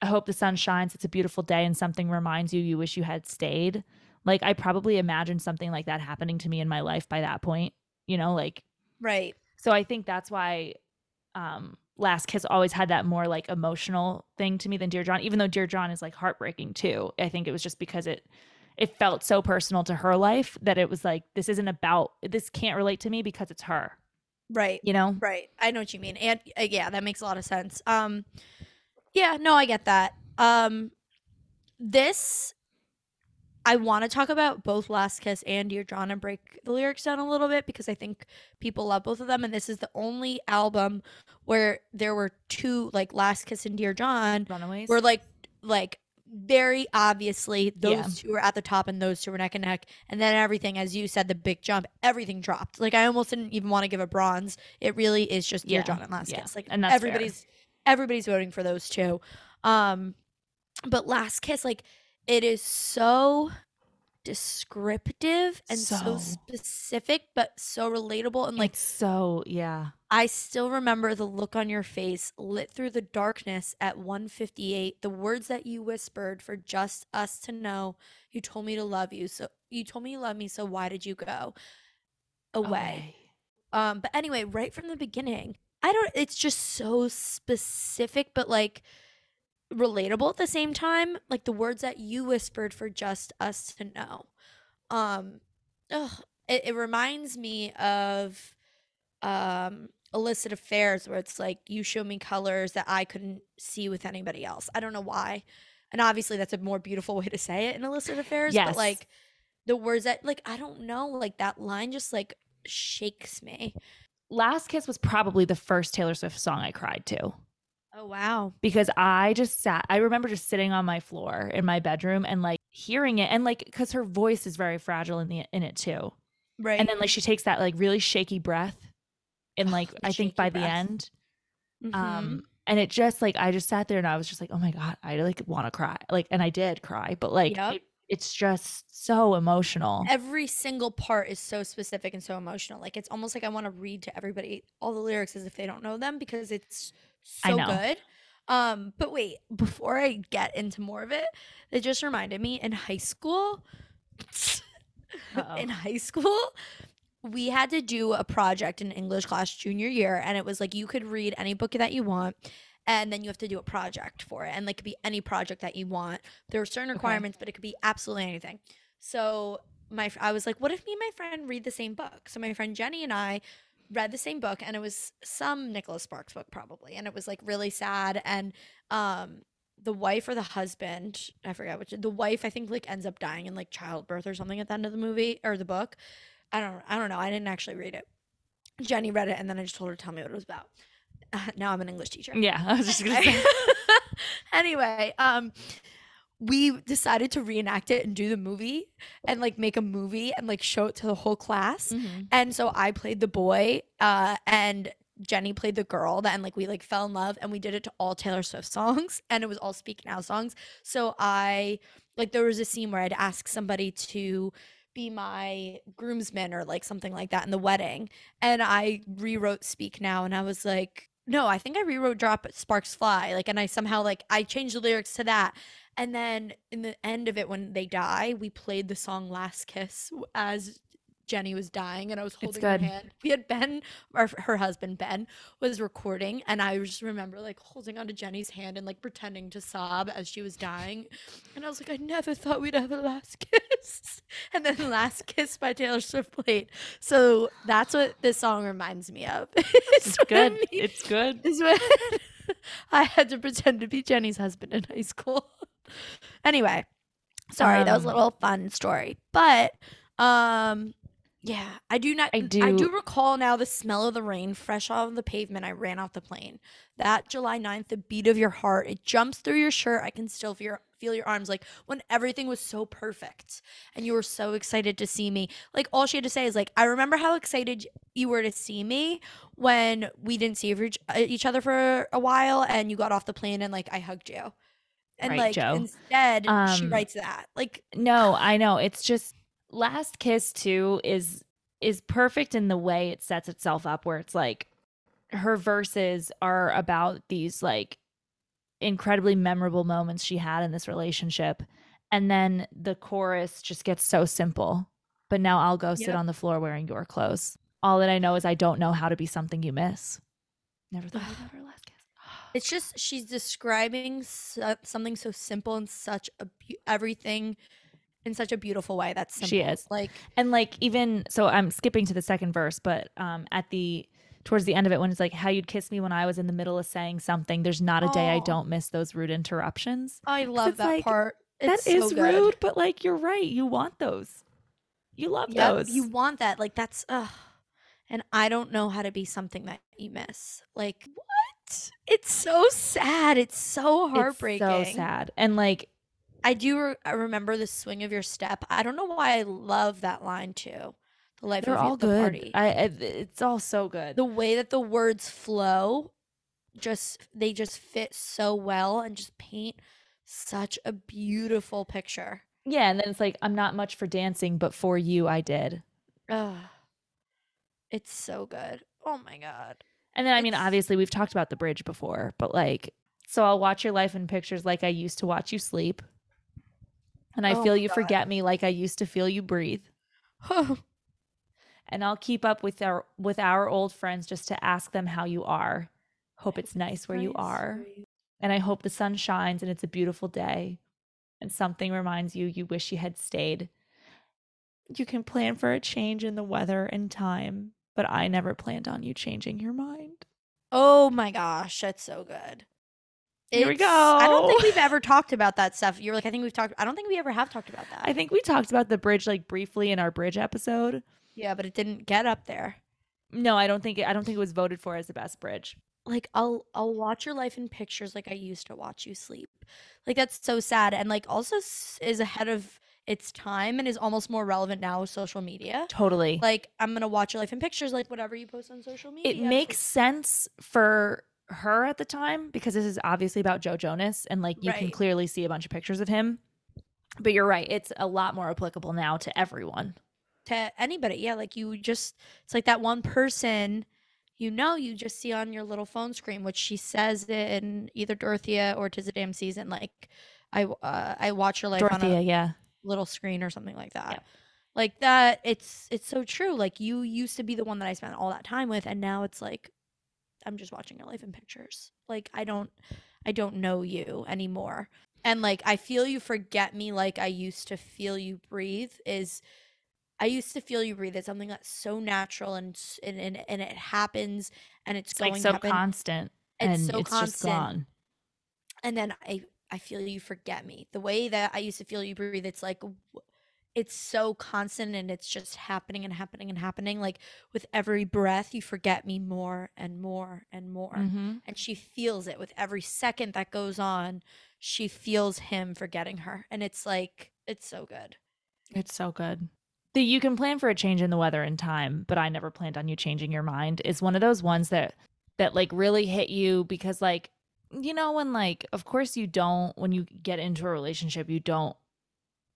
I hope the sun shines, it's a beautiful day and something reminds you you wish you had stayed. Like I probably imagined something like that happening to me in my life by that point, you know, like Right. so I think that's why um Last Kiss always had that more like emotional thing to me than Dear John, even though Dear John is like heartbreaking too. I think it was just because it it felt so personal to her life that it was like this isn't about this can't relate to me because it's her, Right. you know? Right. I know what you mean. And uh, yeah, that makes a lot of sense. Um yeah, no, I get that. Um this I want to talk about both Last Kiss and Dear John and break the lyrics down a little bit because I think people love both of them and this is the only album where there were two like Last Kiss and Dear John Runaways. were like like very obviously those Yeah. two were at the top and those two were neck and neck and then everything as you said the big jump everything dropped like i almost didn't even want to give a bronze it really is just dear Yeah, john and last yeah, kiss like and that's fair. everybody's everybody's voting for those two um but last kiss like it is so descriptive and so, So. specific but so relatable and like like so yeah. I still remember the look on your face lit through the darkness at 158 the words that you whispered for just us to know you told me to love you so you told me you love me so why did you go away um but anyway right from the beginning I don't it's just so specific but like relatable at the same time like the words that you whispered for just us to know um ugh, it, it reminds me of um illicit affairs where it's like you show me colors that I couldn't see with anybody else. I don't know why. And obviously that's a more beautiful way to say it in illicit affairs. Yes. But like the words that like I don't know, like that line just like shakes me. Last Kiss was probably the first Taylor Swift song I cried to. Oh wow. because I just sat. I remember just sitting on my floor in my bedroom and like hearing it, and like because her voice is very fragile in the in it too. Right. And then like she takes that like really shaky breath, and like the I think by the breath. end, Mhm. um, and it just like I just sat there and I was just like, oh my god, I like want to cry, like, and I did cry, but like Yep. it, it's just so emotional. every single part is so specific and so emotional. Like it's almost like I want to read to everybody all the lyrics as if they don't know them because it's so good. Um, but wait, before I get into more of it, it just reminded me in high school. In high school, we had to do a project in English class junior year, and it was like you could read any book that you want. And then you have to do a project for it. And like it could be any project that you want. There are certain Okay. requirements, but it could be absolutely anything. So my I was like, what if me and my friend read the same book? So my friend Jenny and I read the same book and it was some Nicholas Sparks book probably and it was like really sad and um the wife or the husband, I forget which the wife I think like ends up dying in like childbirth or something at the end of the movie or the book. I don't I don't know. I didn't actually read it. Jenny read it and then I just told her to tell me what it was about. now I'm an English teacher. yeah, I was just gonna say. anyway, um we decided to reenact it and do the movie and like make a movie and like show it to the whole class. Mhm. And so I played the boy uh and Jenny played the girl that and like we like fell in love and we did it to all Taylor Swift songs and it was all Speak Now songs. So I like there was a scene where I'd ask somebody to be my groomsman or like something like that in the wedding and I rewrote Speak Now and I was like no, I think I rewrote Drop Sparks Fly like and I somehow like I changed the lyrics to that. And then in the end of it when they die, we played the song Last Kiss as Jenny was dying and I was holding her hand. We had Ben or her husband Ben was recording and I just remember like holding onto Jenny's hand and like pretending to sob as she was dying. And I was like, I never thought we'd have a last kiss. And then Last Kiss by Taylor Swift played. So that's what this song reminds me of. It's good. when me- It's good. when I had to pretend to be Jenny's husband in high school. Anyway, sorry, that was a Um, little fun story. But um Yeah, I do not. I do I do recall now the smell of the rain fresh off the pavement. I ran off the plane. That July 9th, the beat of your heart, it jumps through your shirt. I can still feel your, feel your arms like when everything was so perfect and you were so excited to see me. Like all she had to say is like, I remember how excited you were to see me when we didn't see uh, each other for a while and you got off the plane and like I hugged you. And Right, like Joe. instead, she Um, writes that. Like No, I know. It's just Last Kiss too is is perfect in the way it sets itself up where it's like her verses are about these like incredibly memorable moments she had in this relationship and then the chorus just gets so simple. But now I'll go sit Yep. on the floor wearing your clothes. All that I know is I don't know how to be something you miss. Never thought her last kiss. It's just she's describing so, something so simple and such a everything in such a beautiful way. That's simple. She is. like And like even so I'm skipping to the second verse, but um at the towards the end of it when it's like how you'd kiss me when I was in the middle of saying something, there's not a day I don't miss those rude interruptions. I love that like, part. That It's is so good. rude, but like you're right. You want those. You love Yep, those. you want that. Like that's ugh. And I don't know how to be something that you miss. Like what? It's so sad. It's so heartbreaking. It's so sad. And like I do re- I remember the swing of your step. I don't know why I love that line too. The life they're of all the good. party. I, I it's all so good. the way that the words flow just they just fit so well and just paint such a beautiful picture. yeah, and then it's like I'm not much for dancing, but for you I did. Ugh. It's so good. Oh my god. And then I mean obviously we've talked about the bridge before, but like so I'll watch your life in pictures like I used to watch you sleep. And I Oh feel you God. forget me like I used to feel you breathe. And I'll keep up with our with our old friends just to ask them how you are. Hope it's nice where you are. you- And I hope the sun shines and it's a beautiful day. And something reminds you you wish you had stayed. You can plan for a change in the weather and time, but I never planned on you changing your mind. Oh my gosh, that's so good. Here we It's- I don't think we've ever talked about that stuff. You're like, I think we've talked. I don't think we ever have talked about that. I think we talked about the bridge like briefly in our bridge episode. yeah, but it didn't get up there. No, I don't think it, I don't think it was voted for as the best bridge. like I'll I'll watch your life in pictures like I used to watch you sleep. Like that's so sad and like also is ahead of its time and is almost more relevant now with social media. Totally. Like I'm going to watch your life in pictures like whatever you post on social media. it makes sense for her at the time because this is obviously about Joe Jonas and like you can clearly see a bunch of pictures of him. But you're right, it's a lot more applicable now to everyone. to anybody. Yeah, like you just it's like that one person you know you just see on your little phone screen which she says in either Dorothea or Tis a Damn Season like I uh, I watch your life on Dorothea, a yeah. Little screen or something like that. Yeah. Like that it's it's so true. Like you used to be the one that I spent all that time with and now it's like I'm just watching your life in pictures. Like I don't I don't know you anymore. And like I feel you forget me like I used to feel you breathe is I used to feel you breathe. It's something that's so natural and and and, and it happens and it's, It's going like so happen. constant It's and so it's just constant. gone. and then I I feel you forget me. The way that I used to feel you breathe, it's like it's so constant and it's just happening and happening and happening. Like with every breath, you forget me more and more and more. Mhm. And she feels it with every second that goes on. She feels him forgetting her, and it's like it's so good. It's so good. The you can plan for a change in the weather in time, but I never planned on you changing your mind is one of those ones that that like really hit you because like you know when like of course you don't when you get into a relationship you don't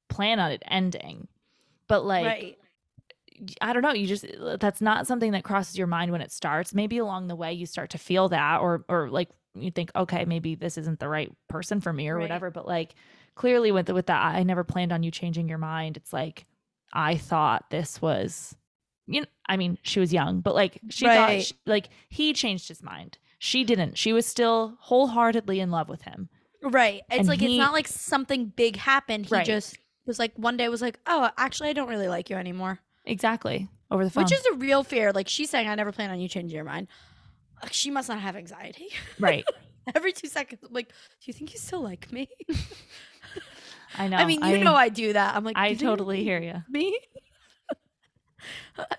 plan on it ending. But like right. I don't know, you just uh, that's not something that crosses your mind when it starts. Maybe along the way you start to feel that or or like you think okay, maybe this isn't the right person for me or Right. whatever, but like clearly with the, with that I never planned on you changing your mind. It's like I thought this was you know, I mean, she was young, but like she thought Right. sh like he changed his mind. She didn't. She was still wholeheartedly in love with him. Right. It's And like he- it's not like something big happened. He Right. just was like one day was like, "Oh, actually I don't really like you anymore." Exactly. Over the phone. Which is a real fear. Like she's saying I never plan on you changing your mind. Like, She must not have anxiety. right. Every 2 seconds I'm like, "Do you think you still like me?" I know. I mean, you know I do that. I'm like, I "Do you totally hear you. me.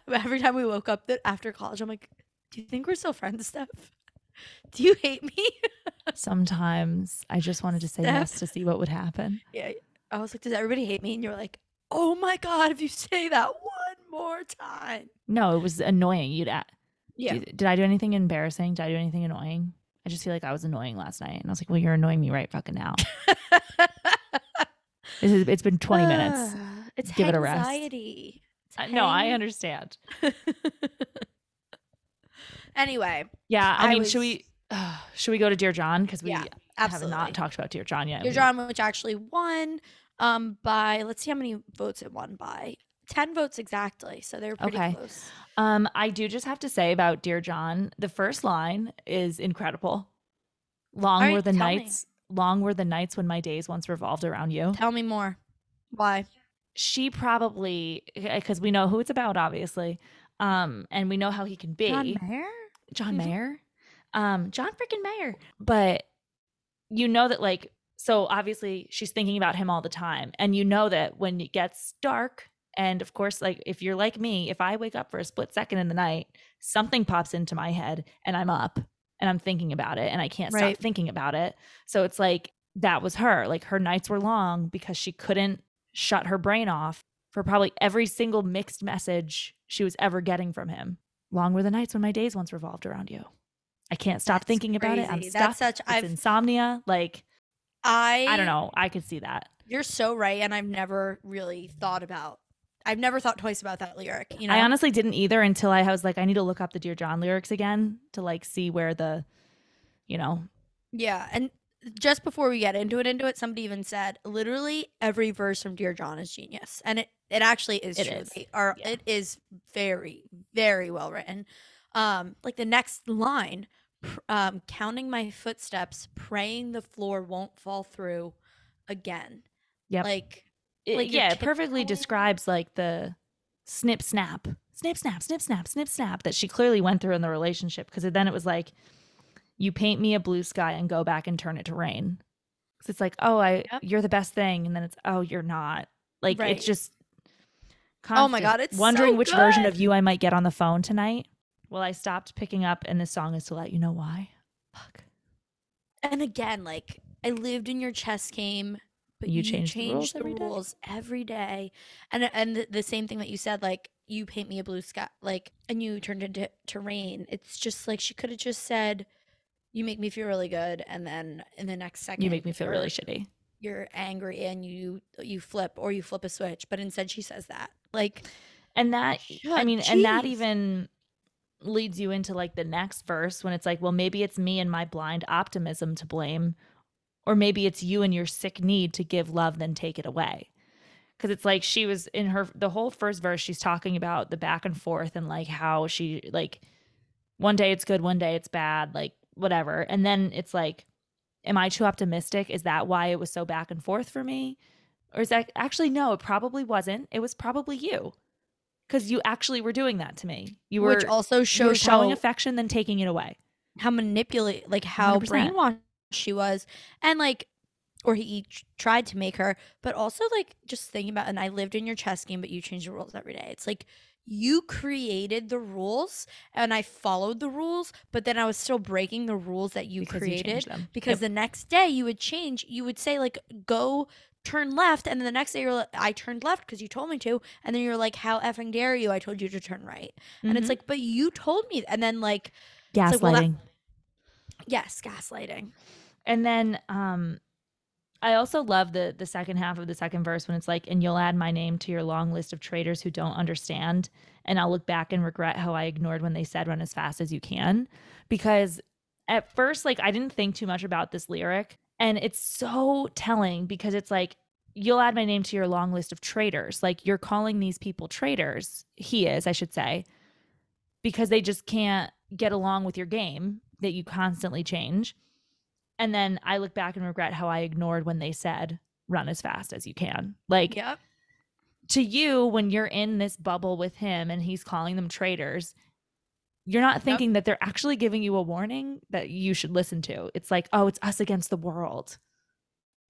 Every time we woke up that after college, I'm like, "Do you think we're still friends, Steph? Do you hate me?" Sometimes I just wanted to say Steph? yes to see what would happen. yeah, I was like, "Does everybody hate me?" And you're like, "Oh my god, if you say that one more time." No, it was annoying. You'd at. Yeah, Did, did I do anything embarrassing? Did I do anything annoying? I just feel like I was annoying last night, and I was like, "Well, you're annoying me right fucking now." This is, it's been 20 minutes. it's Give it a rest. It's Uh, no, I understand. Anyway, Yeah, I, I mean, was- should we should we go to Dear John because we Yeah, have not talked about Dear John yet. Dear John, which actually won um by let's see how many votes it won by. Ten votes exactly, so they're pretty Okay. close. Um, I do just have to say about Dear John, the first line is incredible. Long All were the tell me. nights, long were the nights when my days once revolved around you. Tell me more. Why? She probably because we know who it's about, obviously, um, and we know how he can be. John Mayer? John Mhm. Mayer. Um, John freaking Mayer. But you know that like so obviously she's thinking about him all the time. And you know that when it gets dark, and of course, like if you're like me, if I wake up for a split second in the night, something pops into my head and I'm up and I'm thinking about it and I can't Right. stop thinking about it. So it's like that was her. Like her nights were long because she couldn't shut her brain off for probably every single mixed message she was ever getting from him. Long were the nights when my days once revolved around you. I can't stop That's thinking about it. I'm stuck. That's such it's I've insomnia. Like I I don't know. I could see that. You're so right, and I've never really thought about. I've never thought twice about that lyric. You know, I honestly didn't either until I was like, I need to look up the Dear John lyrics again to like see where the, you know, yeah. And just before we get into it, into it, somebody even said literally every verse from Dear John is genius, and it it actually is It true. is. They are Yeah. it is very very well written. Um, like the next line, pr- um, counting my footsteps, praying the floor won't fall through again. Yeah, Like it, Like yeah, it perfectly describes like the snip snap, snip snap, snip snap, snip snap that she clearly went through in the relationship. Because then it was like, you paint me a blue sky and go back and turn it to rain. Because it's like, oh, I Yep. you're the best thing, and then it's oh, you're not. Like Right. it's just. Oh my. God, it's wondering so which version of you I might get on the phone tonight. Well, I stopped picking up, and this song is to let you know why. Fuck. and again, like I lived in your chess game, but You you, changed the rules changed the every day? rules every day. And and the, the same thing that you said, like you paint me a blue sky, like and you turned into to rain. It's just like she could have just said, "You make me feel really good," and then in the next second, You make me feel really shitty. You're angry and you you flip or you flip a switch, but instead she says that, like And that, I mean, and that even leads you into like the next verse when it's like, well, maybe it's me and my blind optimism to blame, or maybe it's you and your sick need to give love, then take it away. Cause it's like she was in her, the whole first verse, she's talking about the back and forth and like how she, like, one day it's good, one day it's bad, like, whatever. And then it's like, am I too optimistic? Is that why it was so back and forth for me? Or is that actually no, it probably wasn't. It was probably you. Because you actually were doing that to me. You were, which also shows showing how, affection, then taking it away. how manipulate like how 100%. brainwashed she was and like or he tr- tried to make her but also like just thinking about and i lived in your chess game but you changed the rules every day it's like you created the rules and i followed the rules but then i was still breaking the rules that you because created them. because Yep. the next day you would change you would say like go turn left and then the next day you're like i turned left because you told me to and then you're like how effing dare you i told you to turn right and it's Mhm. like but you told me and then like like, well, that- gaslighting. yes gaslighting And then um I also love the the second half of the second verse when it's like, and you'll add my name to your long list of traitors who don't understand. And I'll look back and regret how I ignored when they said run as fast as you can. Because at first, like I didn't think too much about this lyric. And it's so telling because it's like, you'll add my name to your long list of traitors. Like you're calling these people traitors. He is, I should say, because they just can't get along with your game that you constantly change. And then I look back and regret how I ignored when they said, run as fast as you can. Like yep to you, when you're in this bubble with him and he's calling them traitors, you're not thinking that they're actually giving you a warning that you should listen to. It's like, oh, it's us against the world.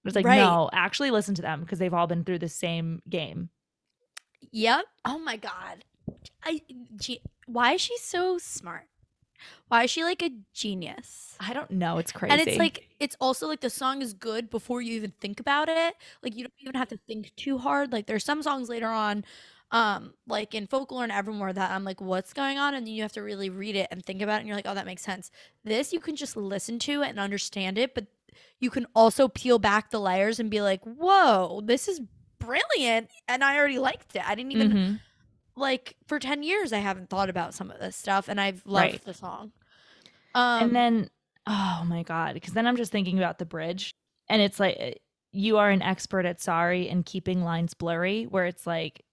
It's like, Right. no, actually listen to them because they've all been through the same game. Yep. Oh my god. I ge- why is she so smart? Why is she like a genius? I don't know. It's crazy. And it's like it's also like the song is good before you even think about it. Like you don't even have to think too hard. Like there's some songs later on, um, like in folklore and evermore that I'm like, what's going on? And then you have to really read it and think about it and you're like, oh, that makes sense. This you can just listen to and understand it, but you can also peel back the layers and be like, whoa, this is brilliant. And I already liked it. I didn't even Mhm. Like for 10 years I haven't thought about some of this stuff and I've loved Right. the song. Um and then, oh my God. Because then I'm just thinking about the bridge. And it's like, uh, you are an expert at sorry and keeping lines blurry, where it's like,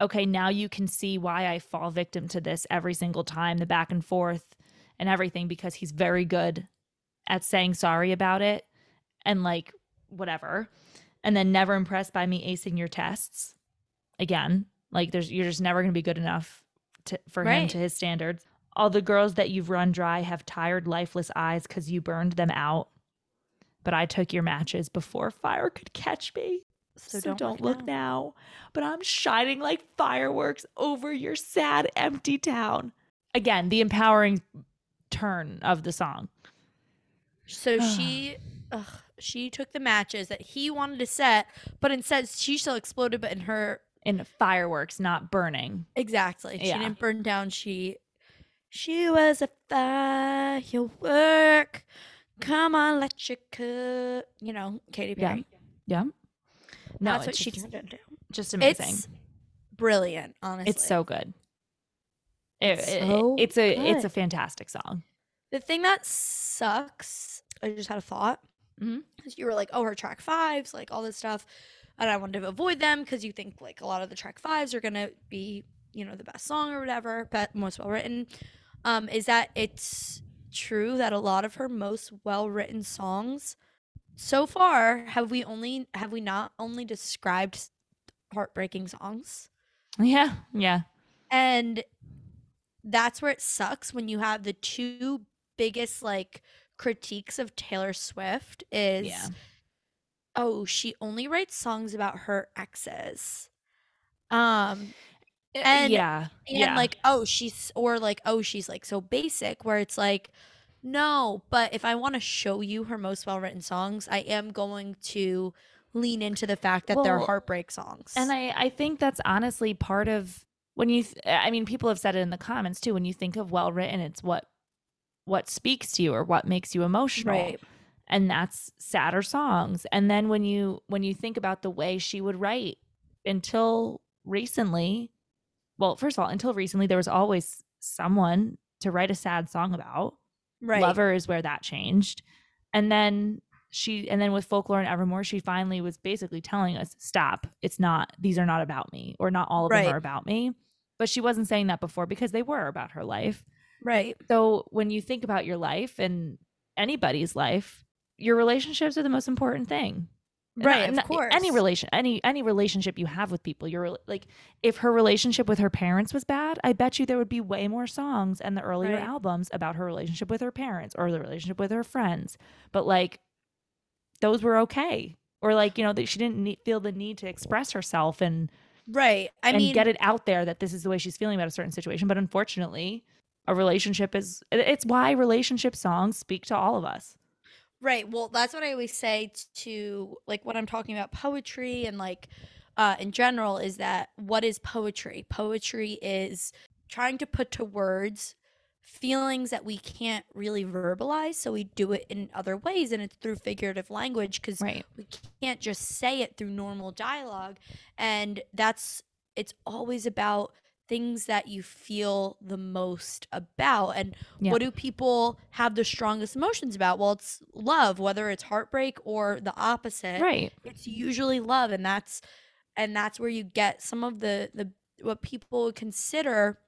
okay, now you can see why I fall victim to this every single time, the back and forth and everything, because he's very good at saying sorry about it and like whatever. And then never impressed by me acing your tests. Again, like there's you're just never gonna be good enough to, for him to his standards. All the girls that you've run dry have tired, lifeless eyes because you burned them out. But I took your matches before fire could catch me. So, don't, look, now. But I'm shining like fireworks over your sad, empty town. Again, the empowering turn of the song. So she ugh, she took the matches that he wanted to set, but instead she still exploded but in her In fireworks, not burning. exactly. She Yeah. didn't burn down. She she was a firework. Come on, let you cook. You know, Katy Yeah. Perry. Yeah. No, That's what it's she just, turned into. just amazing. It's brilliant, honestly. It's so good. It- It's it- so it's a it's good. a fantastic song. The thing that sucks, I just had a thought. Mhm. You were like, oh, her track fives, like all this stuff. And I wanted to avoid them because you think like a lot of the track fives are going to be, you know, the best song or whatever, but most well written. Um, is that it's true that a lot of her most well written songs so far have we only have we not only described heartbreaking songs Yeah, yeah. and that's where it sucks when you have the two biggest like critiques of Taylor Swift is Yeah. Oh, she only writes songs about her exes. Um And- yeah, and yeah. like oh, she's or like oh, she's like so basic where it's like no, but if I want to show you her most well-written songs, I am going to lean into the fact that they're heartbreak songs. And I, I think that's honestly part of when you, th- I mean, people have said it in the comments too. When you think of well written, it's what, what speaks to you or what makes you emotional. right. And that's sadder songs. And then when you, when you think about the way she would write until recently, well, first of all, until recently, there was always someone to write a sad song about. Right. Lover is where that changed. And then she and then with folklore and evermore, she finally was basically telling us, stop. It's not these are not about me, or not all of Right. them are about me. But she wasn't saying that before because they were about her life. Right. So when you think about your life and anybody's life, your relationships are the most important thing. Right, not- of course. Any relation, any any relationship you have with people, you're like, if her relationship with her parents was bad, I bet you there would be way more songs and the earlier Right. albums about her relationship with her parents or the relationship with her friends. But like, those were okay, or like you know that she didn't need, feel the need to express herself and Right. I and mean get it out there that this is the way she's feeling about a certain situation. But unfortunately, a relationship is it's why relationship songs speak to all of us. Right. Well, that's what I always say to like when I'm talking about poetry and like uh in general is that what is poetry? Poetry is trying to put to words feelings that we can't really verbalize, so we do it in other ways and it's through figurative language cuz Right. we can't just say it through normal dialogue and that's it's always about things that you feel the most about and Yeah. what do people have the strongest emotions about well it's love whether it's heartbreak or the opposite Right. it's usually love and that's and that's where you get some of the the what people would consider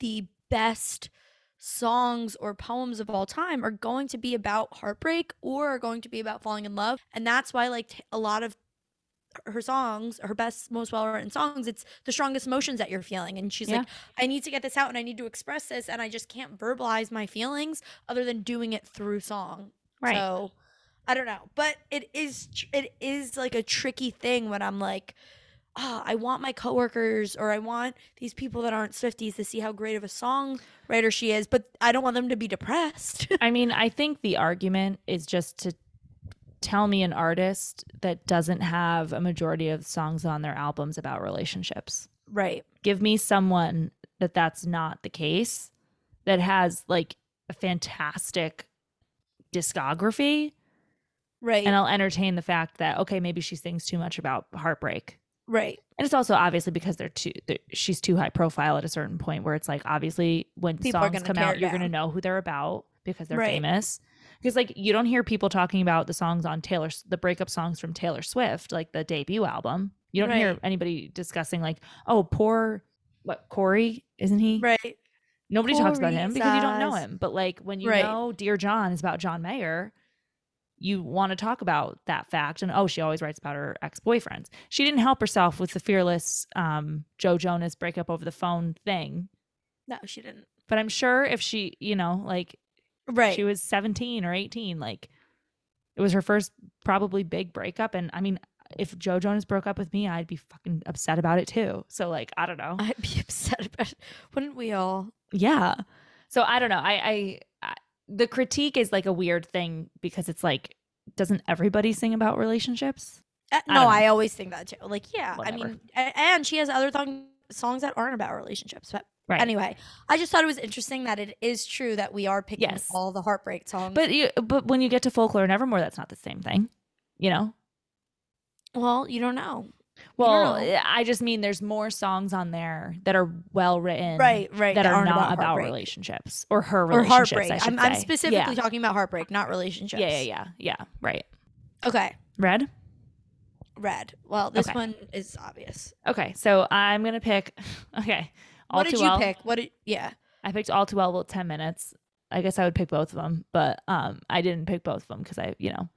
the best songs or poems of all time are going to be about heartbreak or are going to be about falling in love and that's why like t- a lot of her songs her best most well written songs it's the strongest emotions that you're feeling and she's Yeah. like i need to get this out and i need to express this and i just can't verbalize my feelings other than doing it through song Right. so I don't know, but it is, it is like a tricky thing when I'm like, oh, I want my coworkers or I want these people that aren't Swifties to see how great of a songwriter she is, but I don't want them to be depressed. I mean, I think the argument is just to tell me an artist that doesn't have a majority of songs on their albums about relationships. right. Give me someone that that's not the case, that has like a fantastic discography, Right. and I'll entertain the fact that okay, maybe she sings too much about heartbreak. right. And it's also obviously because they're too they're, she's too high profile at a certain point where it's like obviously when People songs come out you're going to know who they're about because they're Right. famous. Because like you don't hear people talking about the songs on Taylor the breakup songs from Taylor Swift like the debut album. You don't hear anybody discussing like oh poor what Corey isn't he? Right. Nobody talks about Corey him because you don't know him. But like when you Right. know Dear John is about John Mayer, you want to talk about that fact. And oh, she always writes about her ex boyfriends. She didn't help herself with the fearless um, Joe Jonas breakup over the phone thing. No, she didn't. But I'm sure if she, you know, like Right. she was 17 or 18, like it was her first probably big breakup. And I mean, if Joe Jonas broke up with me, I'd be fucking upset about it too. So like, I don't know. I'd be upset about it. Wouldn't we all? Yeah. So I don't know. I, I, I the critique is like a weird thing because it's like, doesn't everybody sing about relationships? Uh, no, don't. I always think that too. Like, yeah, I mean, and she has other thong- songs that aren't about relationships. But Right. anyway, I just thought it was interesting that it is true that we are picking Yes. all the heartbreak songs. But you, but when you get to folklore and Evermore, that's not the same thing. You know. well, you don't know. Well, know. I just mean there's more songs on there that are well written, Right, right. That, are aren't not about, relationships or her or relationships. heartbreak. I I'm, I'm specifically yeah. talking about heartbreak, not relationships. Yeah, yeah, yeah, yeah. Right. Okay, Red. red. Well, this Okay. one is obvious. Okay, so I'm gonna pick. Okay. All what did you Well. pick? What did? Yeah. I picked all too well. Well, ten minutes. I guess I would pick both of them, but um, I didn't pick both of them because I, you know,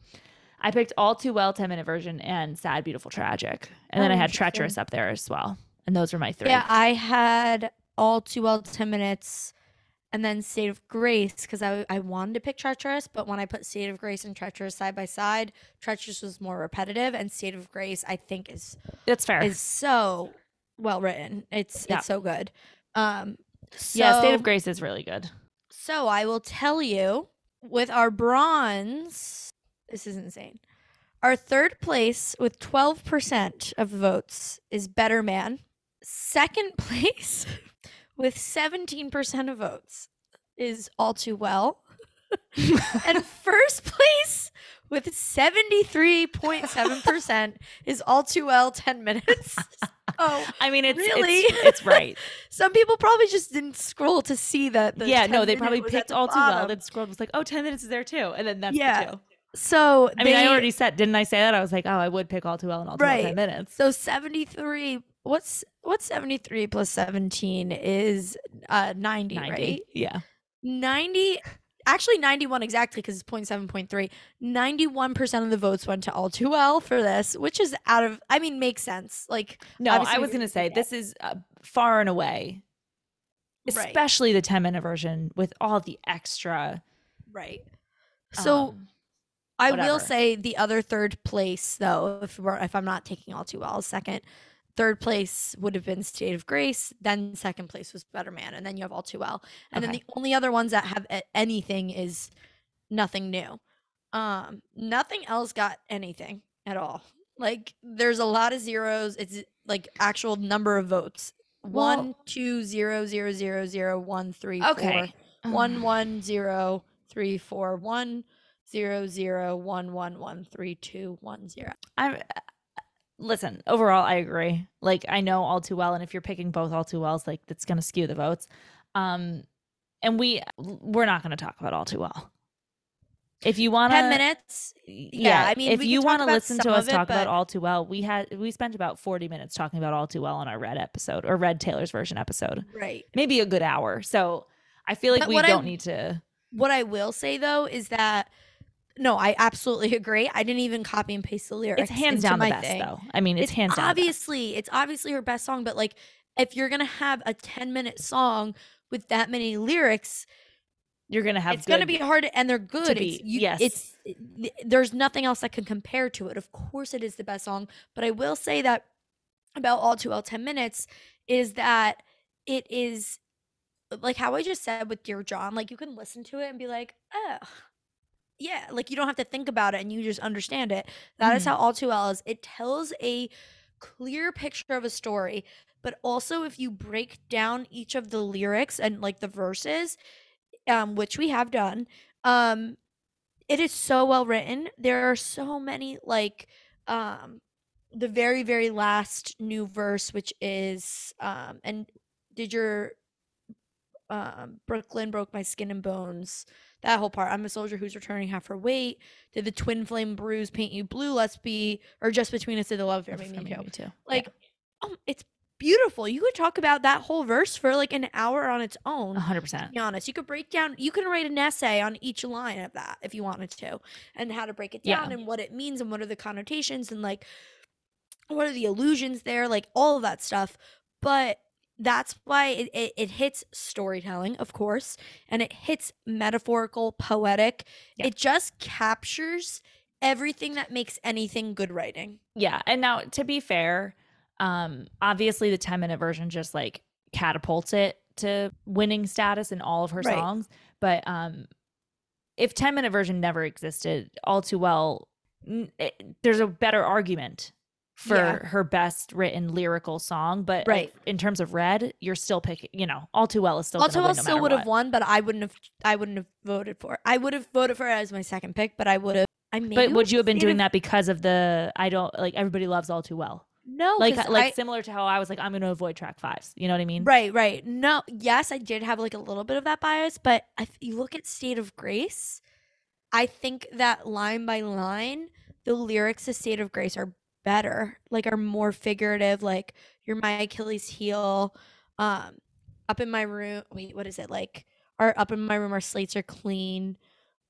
I picked all too well, ten minute version, and sad, beautiful, tragic, and then Oh, I had treacherous up there as well, and those were my three. Yeah, I had all too well ten minutes, and then State of Grace because I I wanted to pick Treacherous, but when I put State of Grace and Treacherous side by side, Treacherous was more repetitive, and State of Grace I think is That's fair. is so well written. It's Yeah. it's so good. Um, yeah, State of Grace is really good. So I will tell you with our bronze, this is insane. Our third place with 12% of votes is Better Man. Second place with 17% of votes is All Too Well. and first place with 73.7% is All Too Well 10 minutes. Oh, I mean, it's Really? it's, it's right. some people probably just didn't scroll to see that. The yeah, no, they probably picked the all too well. bottom. Then scrolled was like, oh, 10 minutes is there too, and then that's Yeah. the two. So I mean, I already said, didn't I say that? I was like, oh, I would pick all too well and all Right. ten minutes. So 73 what's what's 73 plus 17 is uh 90, 90. right? Yeah. 90 actually 91 exactly because it's 0.7.3 91% of the votes went to all too well for this which is out of i mean makes sense like No, I was going to say this is uh, far and away, Right. especially the 10 minute version with all the extra. right so um, I will say the other third place, though, if we're, if I'm not taking all too well, second, third place would have been State of Grace. Then second place was Better Man, and then you have All Too Well, and then the only other ones that have anything is Nothing New. Um, nothing else got anything at all. Like there's a lot of zeros. It's like actual number of votes. Well- One, two, zero, zero, zero, zero, one, three, four okay. one one zero three four one zero zero one one one three two one zero. I'm listen, overall I agree. Like I know all too well and if you're picking both all too wells like that's going to skew the votes. Um and we we're not going to talk about all too well. If you want to Ten minutes. yeah, I mean, if you want to listen to us it, talk about all too well, we had we spent about 40 minutes talking about all too well on our red episode or red Taylor's version episode. Right. Maybe a good hour. So I feel like But we don't need to What I will say though is that no, I absolutely agree. I didn't even copy and paste the lyrics. it's hands down the my best thing. though. I mean, it's, hands down. obviously it's obviously her best song, but like if you're gonna have a ten minute song with that many lyrics, You're going to have it's gonna be hard and they're good. be- it's, you, yes. it's eh, it- there's nothing else that can compare to it. Of course, it is the best song, but I will say that about all too well 10 minutes is that it is like how I just said with Dear John, like you can listen to it and be like, oh, yeah, like you don't have to think about it and you just understand it. That is Mhm. how All Too Well is. It tells a clear picture of a story, but also if you break down each of the lyrics and like the verses, um, which we have done, um, it is so well written. There are so many like um the very very last new verse which is um and did your um Brooklyn broke my skin and bones that whole part I'm a soldier who's returning half her weight did the twin flame bruise paint you blue let's be or just between us did the love affair make me me, too like um it's beautiful you could talk about that whole verse for like an hour on its own 100%. be honest. You could break down, you can write an essay on each line of that if you wanted to, and how to break it Yeah. down and what it means and what are the connotations and like what are the illusions there, like all of that stuff. But that's why it, it, it hits storytelling, of course, and it hits metaphorical, poetic. Yeah. It just captures everything that makes anything good writing. Yeah. And now to be fair, um, obviously the 10 minute version just like catapults it to winning status in all of her Right. songs. But um if 10 minute version never existed, all too well, n- it, there's a better argument for Yeah. her best written lyrical song. But Right. like, in terms of red, you're still picking, you know, all too well is still All Too Well no still would have won, but I wouldn't have. I wouldn't have voted for. it. I would have voted for it as my second pick, but I would have. I maybe But would you have been doing that because of the I don't like everybody loves all too well? No, Like 'cause uh, like I- similar to how I was like I'm going to avoid track fives. You know what I mean? Right, right. No, yes, I did have like a little bit of that bias, but if you look at State of Grace, I think that line by line, the lyrics to State of Grace are better, like are more figurative, like you're my Achilles heel, um, up in my room. Wait, what is it like? Are up in my room, our slates are clean.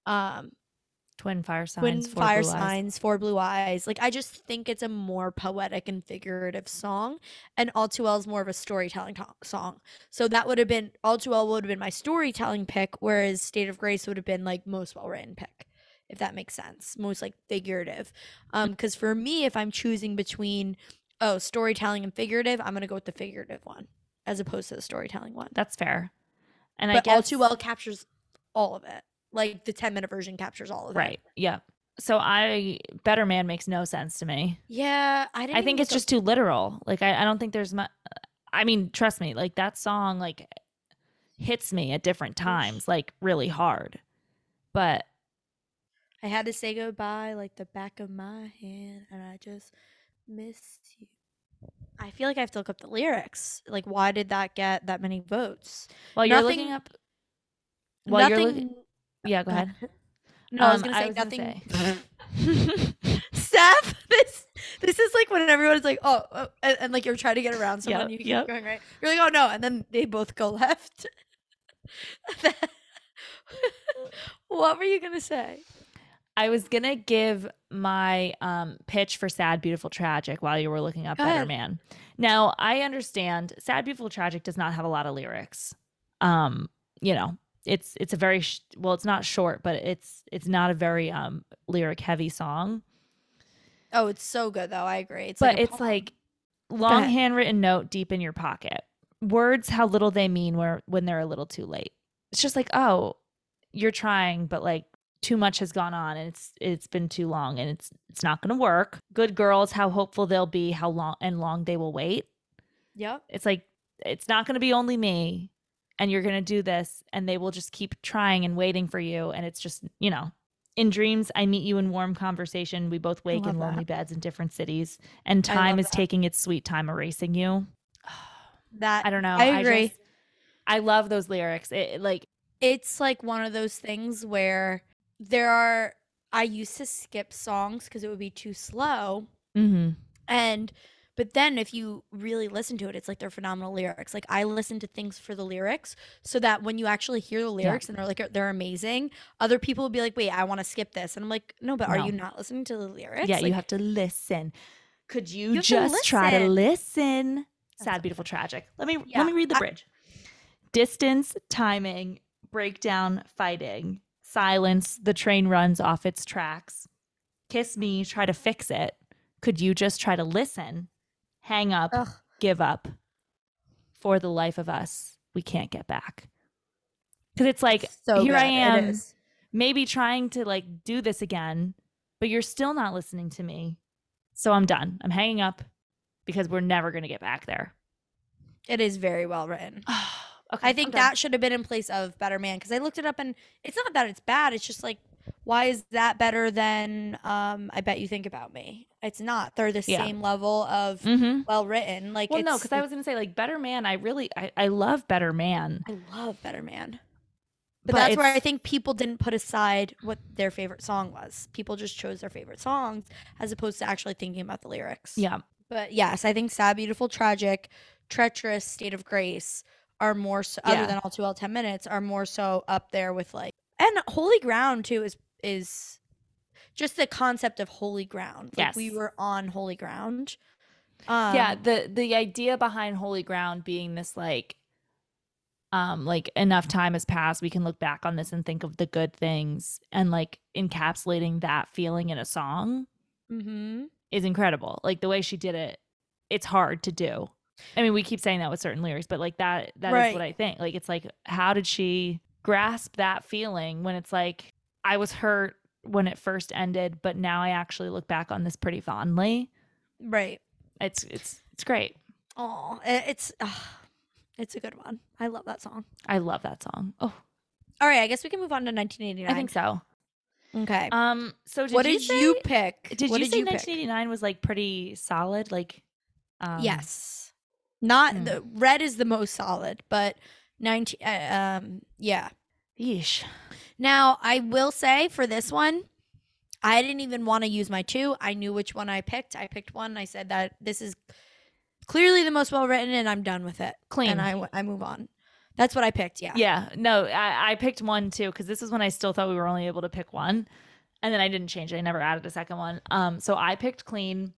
Um, Twin fire twin signs, four fire blue eyes. signs, four blue eyes. Like I just think it's a more poetic and figurative song, and All Too Well is more of a storytelling to- song. So that would have been All Too Well would have been my storytelling pick, whereas State of Grace would have been like most well written pick, if that makes sense. Most like figurative, um, because for me, if I'm choosing between oh storytelling and figurative, I'm gonna go with the figurative one as opposed to the storytelling one. That's fair. And I But guess All Too Well captures all of it. Like the 10 minute version captures all of it. right. Yeah. So I Better Man makes no sense to me. Yeah, I didn't. I think it's just too literal. Like I, I don't think there's much. I mean, trust me. Like that song, like hits me at different times, like really hard. But I had to say goodbye like the back of my hand, and I just miss you. I feel like I have to look up the lyrics. Like, why did that get that many votes? while you're Nothing- looking up, while nothing. you're looking, yeah, go ahead. No, I was Um, gonna say was nothing. say- Seth, this this is like when everyone's like, oh, oh and, and, like you're trying to get around someone, Yep, you keep yep. going right. You're like, oh no, and then they both go left. what were you gonna say? I was gonna give my um, pitch for "Sad, Beautiful, Tragic" while you were looking up Go "Better ahead. Man." Now I understand "Sad, Beautiful, Tragic" does not have a lot of lyrics. Um, you know, it's it's a very sh- well, it's not short, but it's it's not a very um lyric heavy song. Oh, it's so good though. I agree. It's but like it's like long handwritten note deep in your pocket. Words, how little they mean where when they're a little too late. It's just like, oh, you're trying, but like too much has gone on and it's it's been too long and it's it's not gonna work. Good girls, how hopeful they'll be, how long and long they will wait. Yep. It's like it's not gonna be only me and you're gonna do this and they will just keep trying and waiting for you. And it's just, you know, in dreams, I meet you in warm conversation. We both wake in lonely that. beds in different cities, and time is that. taking its sweet time erasing you. That I don't know. I agree. just- I love those lyrics. It, like it's like one of those things where there are I used to skip songs because it would be too slow. mhm. And but then if you really listen to it, it's like they're phenomenal lyrics. Like I listen to things for the lyrics so that when you actually hear the lyrics and they're like they're amazing, other people will be like, "Wait, I want to skip this." And I'm like, "No, but are you not listening to the lyrics?" yeah, you have to listen. Could you, You have to just try to listen. Sad, beautiful, tragic. Let me Yeah, let me read the I- bridge. Distance, timing, breakdown, fighting, silence. The train runs off its tracks. Kiss me, try to fix it. Could you just try to listen? hang up, Ugh. give up. For the life of us, we can't get back. Because it's like So here I good. It am, maybe trying to like do this again, but you're still not listening to me. So I'm done. I'm hanging up because we're never going to get back there. It is very well written. okay, I think done. that should have been in place of Better Man because I looked it up and it's not that it's bad. It's just like, why is that better than um, I Bet You Think About Me? It's not. They're the Yeah. same level of Mhm. well written. Like, Well, no, because I was going to say like Better Man. I really, I, I love Better Man. I love Better Man. But, But that's where I think people didn't put aside what their favorite song was. People just chose their favorite songs as opposed to actually thinking about the lyrics. Yeah, But yes, I think Sad, Beautiful, Tragic, Treacherous, State of Grace are more so, Yeah. other than All Too Well 10 Minutes, are more so up there with like, and Holy Ground too is, is just the concept of holy ground. Like we were on holy ground. Um, yeah. The the idea behind Holy Ground being this like, um, like enough time has passed, we can look back on this and think of the good things, and like encapsulating that feeling in a song Mm-hmm. is incredible. Like the way she did it, it's hard to do. I mean, we keep saying that with certain lyrics, but like that that is Right. what I think. Like it's like how did she grasp that feeling when it's like I was hurt when it first ended, but now I actually look back on this pretty fondly. Right. It's it's it's great. Oh, it's, ugh, it's a good one. I love that song. I love that song. Oh, All right, I guess we can move on to 1989. I think so. Okay. Um so did what you did say, you pick? Did what you did say you pick? 1989 was like pretty solid like um yes. Not hmm. the red is the most solid, but 19 uh, um yeah. Yeesh. Now, I will say for this one, I didn't even want to use my two. I knew which one I picked. I picked one. I said that this is clearly the most well written and I'm done with it. Clean. And I, I move on. That's what I picked. Yeah. Yeah, no, I, I picked one too because this is when I still thought we were only able to pick one, and then I didn't change it. I never added a second one. Um, so I picked clean.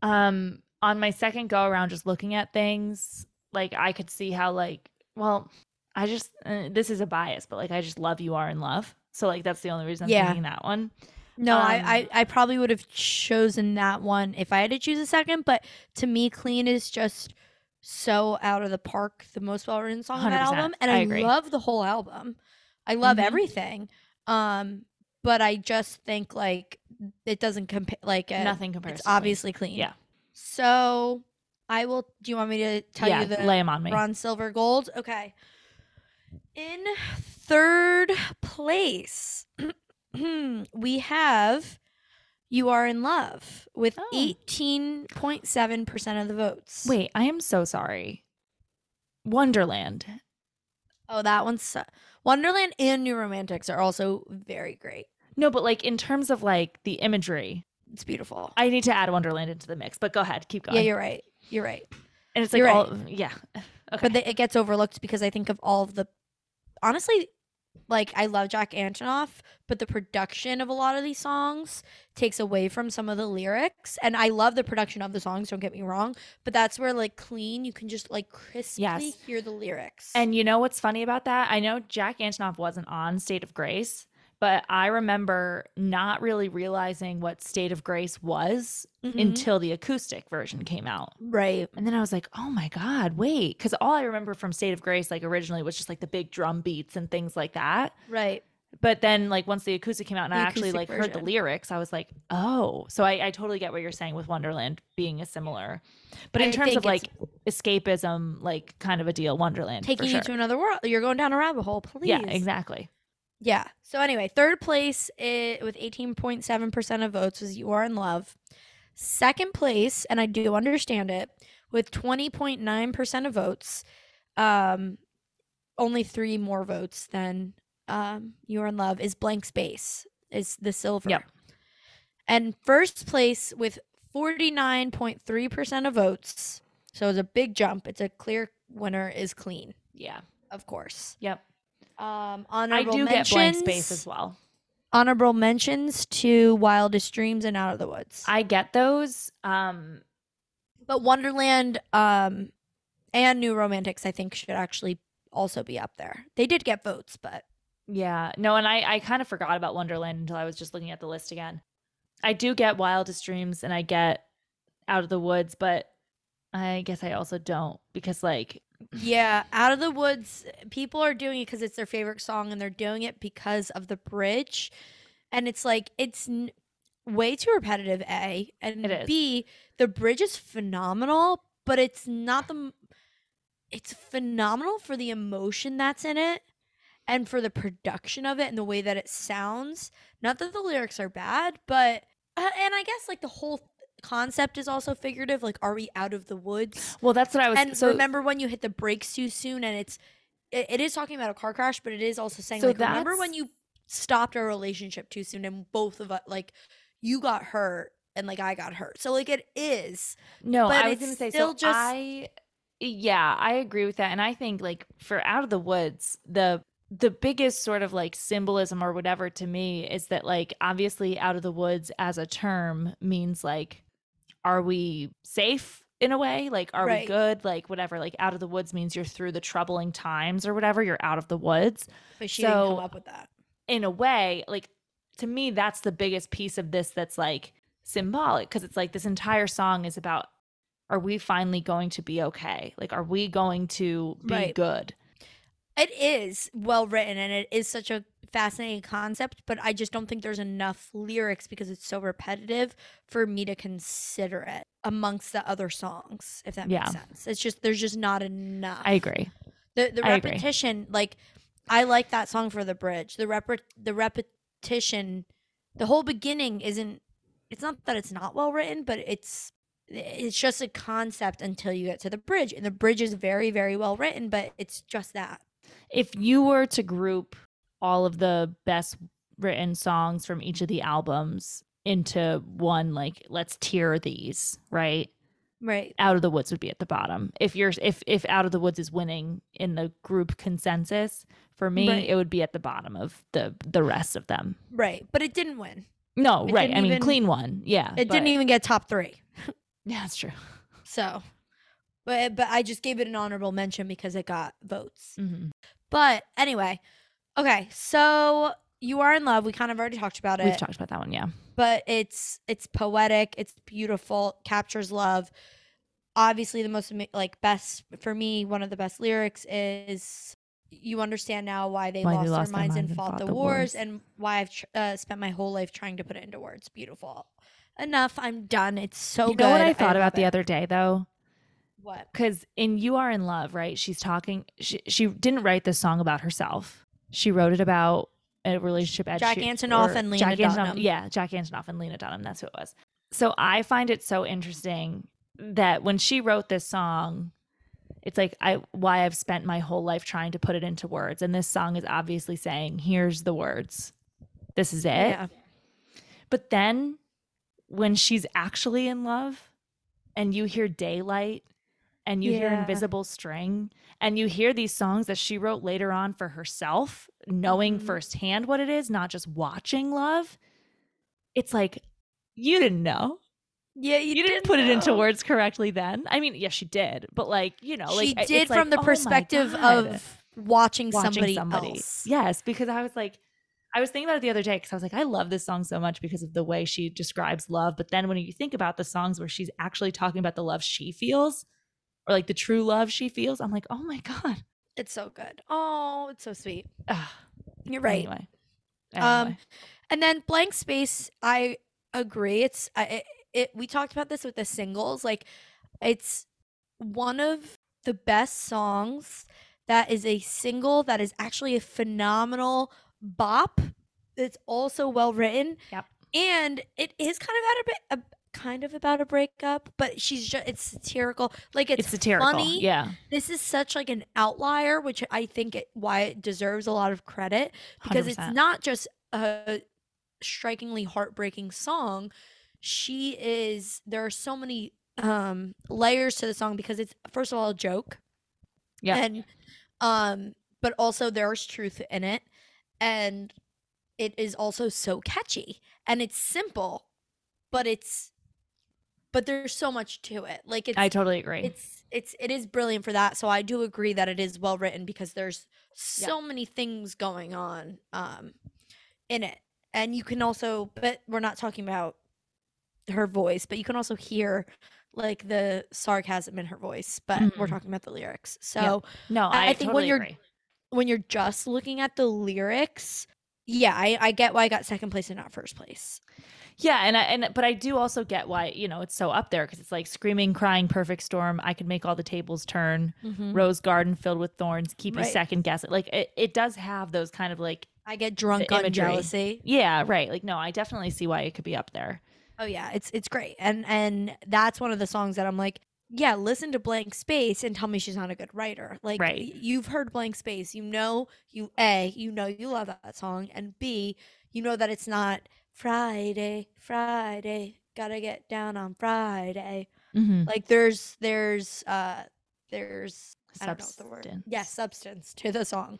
Um, on my second go around, just looking at things, like I could see how like, well, I just uh, this is a bias, but like I just love you are in love. So like that's the only reason I'm Yeah. thinking that one. No, Um, I, I I probably would have chosen that one if I had to choose a second. But to me, "Clean" is just so out of the park. The most well written song on that album, and I I, love the whole album. I love Mhm. everything. Um, but I just think like it doesn't compare. Like uh, Nothing compares. It's to Clean. obviously clean. Yeah. So I will. Do you want me to tell yeah, you the lay them on me. bronze, silver, gold? Okay. In third place, we have "You Are in Love" with Oh. eighteen point seven percent of the votes. Wait, I am so sorry. Wonderland. oh, that one's su- Wonderland and New Romantics are also very great. No, but like in terms of like the imagery, It's beautiful. I need to add Wonderland into the mix. But go ahead, keep going. yeah, you're right. You're right. and it's like right. all yeah. Okay. but the, it gets overlooked because I think of all of the honestly like I love Jack Antonoff, but the production of a lot of these songs takes away from some of the lyrics. And I love the production of the songs, don't get me wrong, but that's where like clean you can just like crisply Yes. hear the lyrics. And you know what's funny about that? I know Jack Antonoff wasn't on State of Grace, but I remember not really realizing what State of Grace was Mhm. until the acoustic version came out. right. And then I was like, oh my God, wait. Because all I remember from State of Grace, like originally, was just like the big drum beats and things like that. Right. But then, like, once the acoustic came out and The I actually like heard the lyrics, I was like, oh. So I, I totally get what you're saying with Wonderland being a similar. But in I terms of like escapism, like kind of a deal, Wonderland. taking you sure. to another world. You're going down a rabbit hole, please. Yeah, exactly. Yeah. So anyway, third place with 18.7% of votes was You Are in Love. Second place, and I do understand it, with 20.9% of votes, um, only three more votes than um, You Are in Love, is Blank Space, is the silver. Yep. And first place with 49.3% of votes, so it's a big jump. It's a clear winner, is Clean, Yeah. of course. Yep. Um, I honorable do get blank space mentions- as well. honorable mentions to Wildest Dreams and Out of the Woods. I get those. Um, but Wonderland um and New Romantics I think should actually also be up there. They did get votes, but yeah. No, and I, I kind of forgot about Wonderland until I was just looking at the list again. I do get Wildest Dreams and I get Out of the Woods, but I guess I also don't because like Yeah, Out of the Woods, people are doing it because it's their favorite song and they're doing it because of the bridge. And it's like, it's n- way too repetitive, A. And. B, the bridge is phenomenal, but it's not the. m- It's phenomenal for the emotion that's in it and for the production of it and the way that it sounds. Not that the lyrics are bad, but. Uh, and I guess like the whole concept is also figurative. Like, are we out of the woods? well that's what I was and so remember when you hit the brakes too soon and it's it, it is talking about a car crash but it is also saying So like remember when you stopped our relationship too soon and both of us like you got hurt and like i got hurt so like it is No, But I was gonna say still so. just- I yeah, I agree with that, and I think like for Out of the Woods, the the biggest sort of like symbolism or whatever to me is that like obviously Out of the Woods as a term means like, are we safe in a way? Like, are we good? Like, whatever. Like, Out of the Woods means you're through the troubling times or whatever. You're out of the woods but she didn't come up with that in a way, like to me, that's the biggest piece of this that's like symbolic because it's like this entire song is about are we finally going to be okay? Like, are we going to be Right. good? it is well written and it is such a fascinating concept but i just don't think there's enough lyrics because it's so repetitive for me to consider it amongst the other songs if that Yeah. makes sense it's just there's just not enough I agree. the the I agree. repetition like i like that song for the bridge the rep the repetition the whole beginning isn't it's not that it's not well written but it's it's just a concept until you get to the bridge and the bridge is very very well written but it's just that If you were to group all of the best written songs from each of the albums into one, like, let's tier these, right? right Out of the Woods would be at the bottom. If you're if if Out of the Woods is winning in the group consensus, for me, Right. it would be at the bottom of the the rest of them. right but it didn't win No, It right. I mean, even- clean one. Yeah. it didn't even get top three Yeah, that's true. so but but i just gave it an honorable mention because it got votes hmm but anyway okay so you are in love we kind of already talked about it We've talked about that one. Yeah. but it's it's poetic it's beautiful captures love obviously the most like best for me one of the best lyrics is you understand now why they, Why lost, they lost their their minds and minds and fought, fought the, the wars, wars. and why i've tr- uh, spent my whole life trying to put it into words beautiful enough i'm done it's so you good know what I thought love about the other day though? what Because in You Are in Love, right? She's talking. She she didn't write this song about herself. She wrote it about a relationship. Ed Jack Antonoff and Lena Jack Antonoff- Dunham. Yeah, Jack Antonoff and Lena Dunham. That's who it was. So I find it so interesting that when she wrote this song, it's like I why I've spent my whole life trying to put it into words, and this song is obviously saying, "Here's the words. This is it." yeah But then when she's actually in love and you hear daylight and you hear invisible string and you hear these songs that she wrote later on for herself, knowing Mhm. firsthand what it is, not just watching love, it's like you didn't know. yeah you, You, didn't put it into words correctly then. I mean, yes, she did, but like, you know, like she did from like, the oh perspective of watching, watching somebody, somebody. else Yes, because I was like, I was thinking about it the other day because I was like, I love this song so much because of the way she describes love. But then when you think about the songs where she's actually talking about the love she feels or like the true love she feels, I'm like, oh my God. it's so good oh it's so sweet Ugh. you're right Anyway. Um, And then blank space, I agree. It's I it, it. We talked about this with the singles. Like, it's one of the best songs that is a single that is actually a phenomenal bop. It's also well written. Yep. And it is kind of at a bit. A, kind of about a breakup but she's just it's satirical like it's, it's, satirical. funny Yeah. this is such like an outlier which i think it, why it deserves a lot of credit because it's 100%. not just a strikingly heartbreaking song she is there are so many um layers to the song because it's first of all a joke Yeah. and um but also there's truth in it and it is also so catchy and it's simple but it's but there's so much to it like it's I totally agree. it's it's it is brilliant for that so i do agree that it is well written because there's so many things going on um in it and you can also but we're not talking about her voice but you can also hear like the sarcasm in her voice, but we're Mhm. talking about the lyrics. So No, I- I, think when you're- agree. when you're just looking at the lyrics, yeah, I, I get why I got second place and not first place. Yeah, and I, and but I do also get why you know it's so up there because it's like screaming, crying, perfect storm. I could make all the tables turn. Mm-hmm. Rose garden filled with thorns. Keep you Right. second guessing. Like it, it does have those kind of like I get drunk on jealousy. yeah, right. Like no, I definitely see why it could be up there. Oh yeah, it's it's great. And and that's one of the songs that I'm like, yeah, listen to Blank Space and tell me she's not a good writer. Like Right. you've heard Blank Space, you know you A, you know you love that song, and B, you know that it's not Friday, Friday, gotta get down on Friday. Mm-hmm. Like there's there's uh there's I don't know what the word. Substance. Yeah, substance to the song.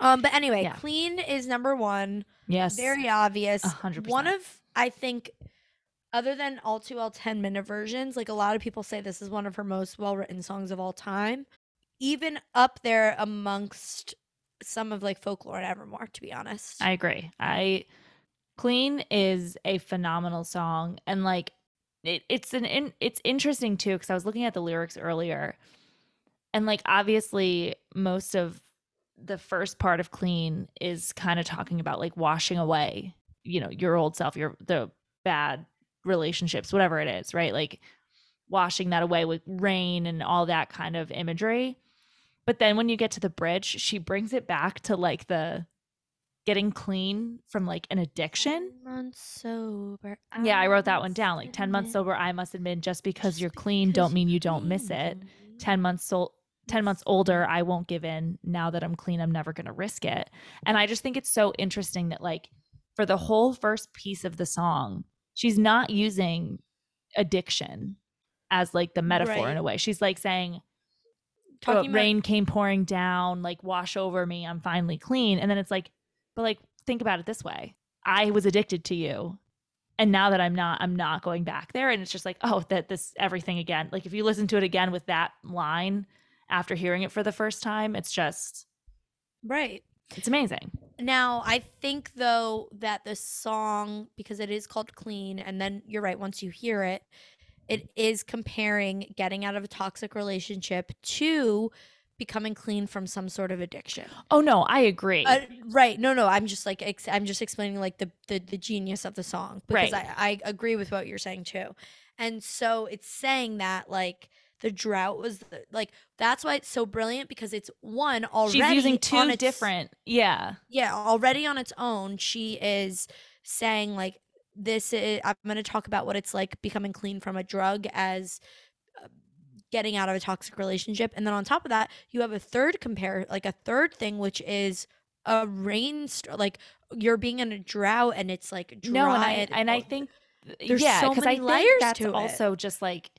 Um, but anyway, Yeah. Clean is number one. Yes. Very obvious. Hundred One of I think other than all too well 10 minute versions, like a lot of people say this is one of her most well written songs of all time. Even up there amongst some of like folklore and Evermore, to be honest. I agree. I Clean is a phenomenal song and like it, it's an in, it's interesting too cuz I was looking at the lyrics earlier and like obviously most of the first part of Clean is kind of talking about like washing away, you know, your old self, your the bad relationships, whatever it is, right? Like washing that away with rain and all that kind of imagery. But then when you get to the bridge, she brings it back to like the getting clean from like an addiction. 10 months sober. Yeah, I wrote that one down. Like 10 months sober, I must admit, just because just you're clean because don't mean you're don't miss it. 10 months so 10 months older, I won't give in. Now that I'm clean, I'm never going to risk it. And I just think it's so interesting that like for the whole first piece of the song, she's not using addiction as like the metaphor in a way. She's like saying, Talking uh, about- rain came pouring down, like wash over me, I'm finally clean. And then it's like, but like think about it this way. I was addicted to you. And now that I'm not, I'm not going back there. And it's just like, oh, that this everything again. Like if you listen to it again with that line after hearing it for the first time, it's just Right. it's amazing. Now, I think though that the song, because it is called Clean, and then you're right, once you hear it, it is comparing getting out of a toxic relationship to becoming clean from some sort of addiction. Oh no, I agree. Uh, right. No, no, I'm just like, ex- I'm just explaining like the, the, the genius of the song because Right. I, I agree with what you're saying too. And so it's saying that like, the drought was the, like that's why it's so brilliant because it's one already She's using on two its- different, yeah. yeah already on its own she is saying like this is i'm going to talk about what it's like becoming clean from a drug as getting out of a toxic relationship and then on top of that you have a third compare like a third thing which is a rainstorm like you're being in a drought and it's like dry no, and I and- and I think there's yeah, so many I layers think that's to it. also just like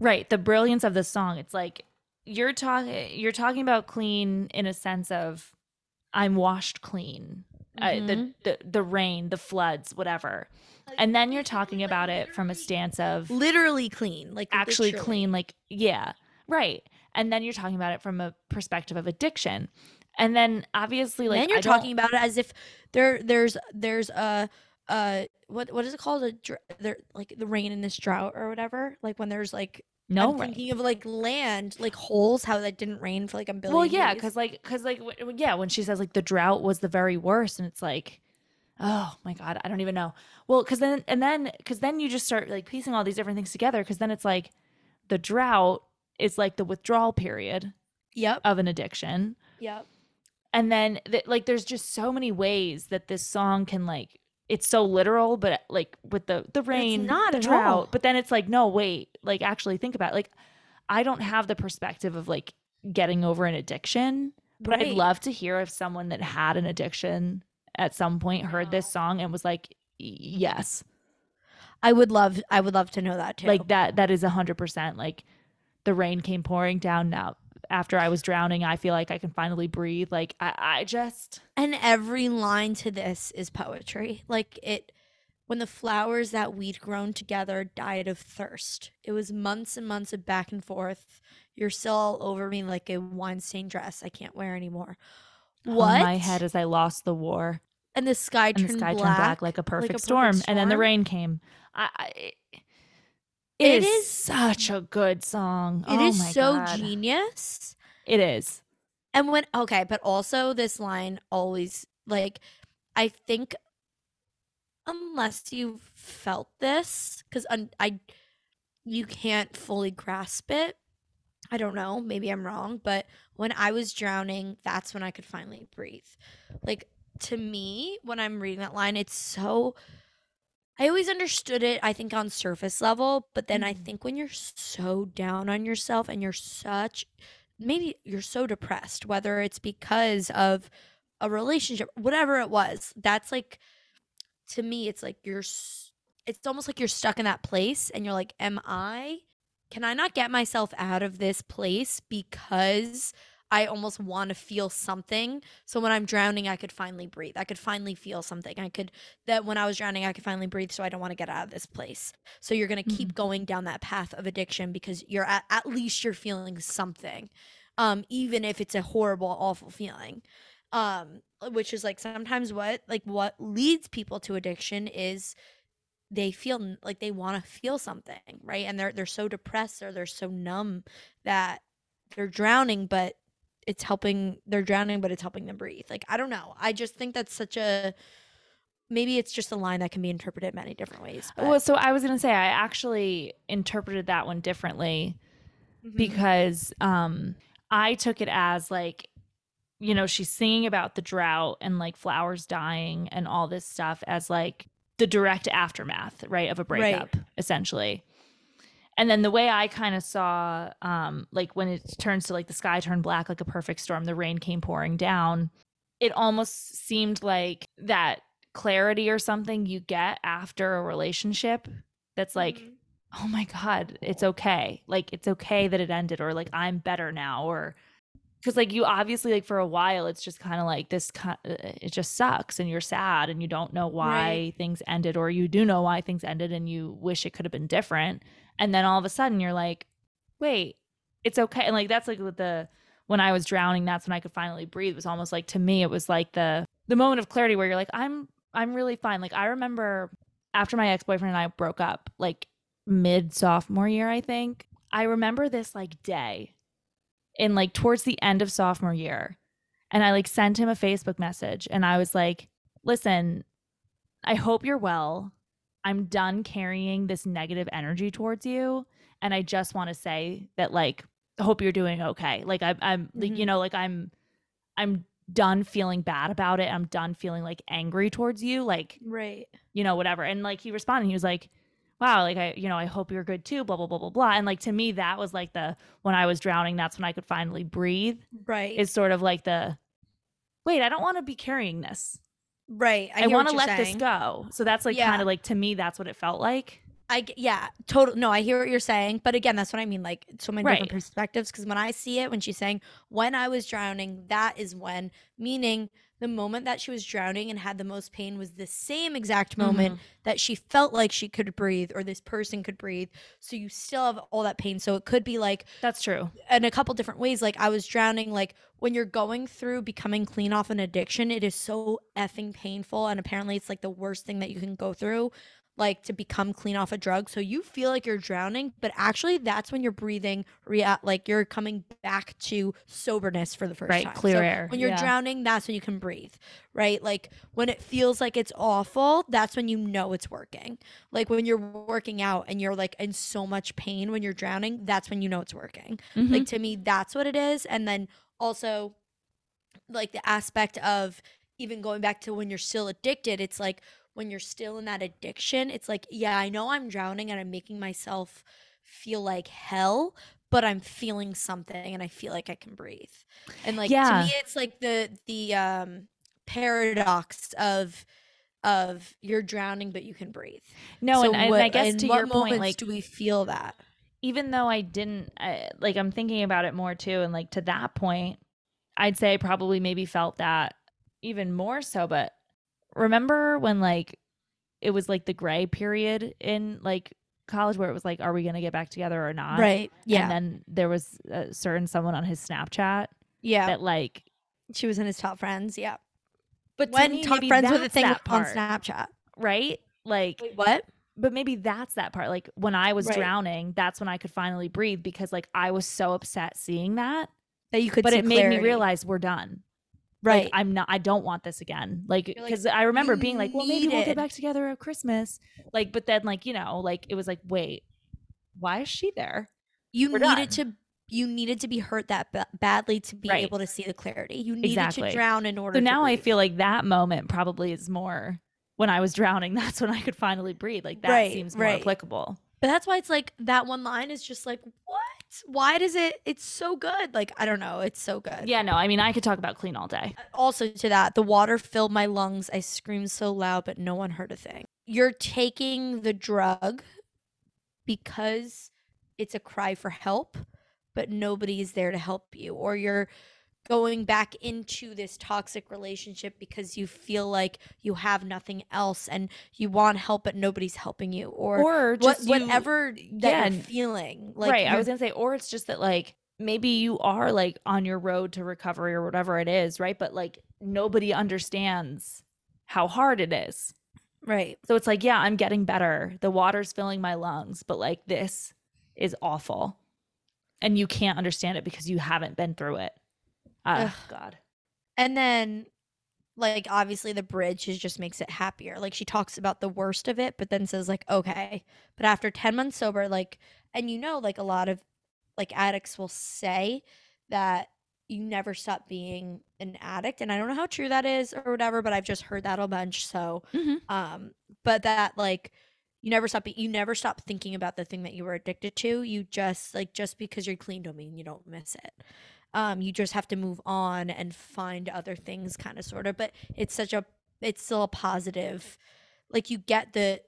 right the brilliance of the song. It's like you're talking you're talking about clean in a sense of I'm washed clean. Uh, Mhm. the, the the rain, the floods, whatever, and then you're talking about it from a stance of literally clean like actually literally. clean like yeah right. And then you're talking about it from a perspective of addiction. And then obviously like and you're talking about it as if there there's there's a uh what what is it called? A dr- there like the rain in this drought or whatever? Like when there's like no I'm rain. thinking of like land like holes how that didn't rain for like a billion well yeah because like because like w- w- yeah when she says like the drought was the very worst and it's like oh my god i don't even know. Well because then and then because then you just start like piecing all these different things together because then it's like the drought is like the withdrawal period yep. of an addiction. Yep. And then th- like there's just so many ways that this song can like it's so literal but like with the the rain not the drought all. but then it's like no wait like actually think about it. like i don't have the perspective of like getting over an addiction but i'd love to hear if someone that had an addiction at some point heard this song and was like yes i would love i would love to know that too like that that is a hundred percent like the rain came pouring down now after i was drowning i feel like i can finally breathe. Like i i just and every line to this is poetry. Like it when the flowers that we'd grown together died of thirst it was months and months of back and forth. You're still all over me like a wine stained dress i can't wear anymore. Oh, Hung what? my head as i lost the war. And the sky and turned the sky black turned black like a perfect, perfect storm, and then the rain came. I, I it It is is- such a good song. It oh is so God. genius. It is. And when okay, but also this line always like I think unless you've felt this cuz I you can't fully grasp it. I don't know, maybe I'm wrong, but when I was drowning, that's when I could finally breathe. Like to me, when I'm reading that line, it's so I always understood it, I think on surface level, but then I Mhm. think when you're so down on yourself and you're such maybe you're so depressed, whether it's because of a relationship, whatever it was, that's like to me, it's like you're, it's almost like you're stuck in that place and you're like, am I, can I not get myself out of this place because I almost want to feel something? So when I'm drowning, I could finally breathe. I could finally feel something. I could, that when I was drowning, I could finally breathe. So I don't want to get out of this place. So you're going to keep going down that path of addiction because you're at, at least you're feeling something. Um, even if it's a horrible, awful feeling um which is like sometimes what like what leads people to addiction is they feel like they want to feel something right and they're they're so depressed or they're so numb that they're drowning but it's helping they're drowning but it's helping them breathe like i don't know i just think that's such a maybe it's just a line that can be interpreted many different ways but Well, so I was gonna say I actually interpreted that one differently Mhm. because um I took it as like you know she's singing about the drought and like flowers dying and all this stuff as like the direct aftermath right of a Right. breakup essentially and then the way i kind of saw um like when it turns to like the sky turned black like a perfect storm the rain came pouring down it almost seemed like that clarity or something you get after a relationship that's like Mhm. oh my god it's okay like it's okay that it ended or like i'm better now or because like you obviously like for a while it's just kind of like this uh, it just sucks and you're sad and you don't know why Right. things ended or you do know why things ended and you wish it could have been different and then all of a sudden you're like wait it's okay. And like that's like with the when i was drowning that's when i could finally breathe. It was almost like to me it was like the the moment of clarity where you're like i'm i'm really fine. Like i remember after my ex-boyfriend and i broke up like mid sophomore year i think i remember this like day in like towards the end of sophomore year. And i like sent him a facebook message and i was like listen i hope you're well i'm done carrying this negative energy towards you and i just want to say that like hope you're doing okay like I, i'm like you Mhm. know like i'm i'm done feeling bad about it i'm done feeling like angry towards you like right you know, whatever. And like he responded, he was like, wow, like I, you know, I hope you're good too, blah, blah, blah, blah, blah. And like to me, that was like the, when I was drowning, that's when I could finally breathe, right is sort of like the, wait, I don't want to be carrying this. Right I, hear want to let this go. So that's like Yeah. kind of like, to me, that's what it felt like. I yeah, total. No, I hear what you're saying, but again, that's what I mean. Like so many Right. different perspectives. Because when I see it, when she's saying when I was drowning, that is when, meaning the moment that she was drowning and had the most pain was the same exact moment mm-hmm. that she felt like she could breathe or this person could breathe. So you still have all that pain. So it could be like That's true. in a couple different ways. Like I was drowning, like when you're going through becoming clean off an addiction, it is so effing painful. And apparently it's like the worst thing that you can go through, like to become clean off a drug. So you feel like you're drowning, but actually that's when you're breathing, rea- like you're coming back to soberness for the first Right, time. clear So air, When you're yeah. drowning, that's when you can breathe, right? Like when it feels like it's awful, that's when you know it's working. Like when you're working out and you're like in so much pain when you're drowning, that's when you know it's working. Mhm. Like to me, that's what it is. And then also, like the aspect of even going back to when you're still addicted, it's like when you're still in that addiction, it's like, yeah, I know I'm drowning and I'm making myself feel like hell, but I'm feeling something and I feel like I can breathe. And like Yeah. to me, it's like the the um paradox of of you're drowning but you can breathe. no, So and, and I guess to what your point, like do we feel that? even though I didn't I, like I'm thinking about it more too and like to that point I'd say I probably maybe felt that even more so but remember when like it was like the gray period in like college where it was like are we going to get back together or not Right. Yeah. and then there was a certain someone on his Snapchat yeah. that like She was in his top friends. Yeah. but to when me, top friends with a thing on part, Snapchat. right like Wait, what? but maybe that's that part. Like when I was Right. drowning, that's when I could finally breathe because like I was so upset seeing that. that you could. but it made me realize we're done. Right? Like I'm not I don't want this again. Like You're like, because I remember being like, well maybe we'll get back together at Christmas. Like but then like, you know, like it was like, wait, why is she there? you we're needed to. You needed to be hurt that ba- badly to be Right. able to see the clarity. You needed Exactly. to drown in order. So to now I feel like that moment probably is more when I was drowning, that's when I could finally breathe. Like that Right, seems more right. applicable. But that's why it's like that one line is just like, what? Why does it? It's so good. Like, I don't know. It's so good. Yeah, no, I mean I could talk about clean all day. Uh, also, to that, the water filled my lungs. I screamed so loud, but no one heard a thing. You're taking the drug because it's a cry for help, but nobody is there to help you. Or you're going back into this toxic relationship because you feel like you have nothing else and you want help, but nobody's helping you. Or, Or what, you- whatever that yeah, you're feeling. Like right. I was gonna say, or it's just that like maybe you are like on your road to recovery or whatever it is, right? But like nobody understands how hard it is. right. So it's like, yeah, I'm getting better. The water's filling my lungs, but like this is awful. And you can't understand it because you haven't been through it. Oh God. And then like obviously the bridge is just makes it happier. Like she talks about the worst of it, but then says like, okay. But after 10 months sober, like and you know, like a lot of like addicts will say that you never stop being an addict. And I don't know how true that is or whatever, but I've just heard that a bunch. So Mhm. um, but that like you never stop you never stop thinking about the thing that you were addicted to. You just like just because you're clean don't mean you don't miss it. Um, you just have to move on and find other things kind of sort of, but it's such a it's still a positive like you get the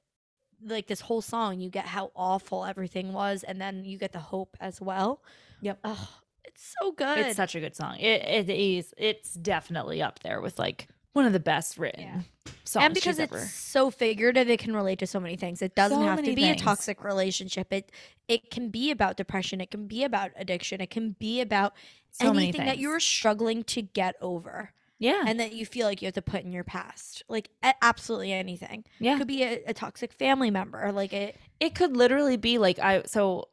like this whole song, you get how awful everything was, and then you get the hope as well. Yep. Oh, it's so good. It's such a good song. It, it is. It's definitely up there with like one of the best written Yeah. songs and because she's it's ever. so figurative it can relate to so many things it doesn't So have to many be a toxic relationship it it can be about depression it can be about addiction it can be about So anything that you're struggling to get over Yeah. and that you feel like you have to put in your past like absolutely anything yeah. it could be a, a toxic family member like it it could literally be like I so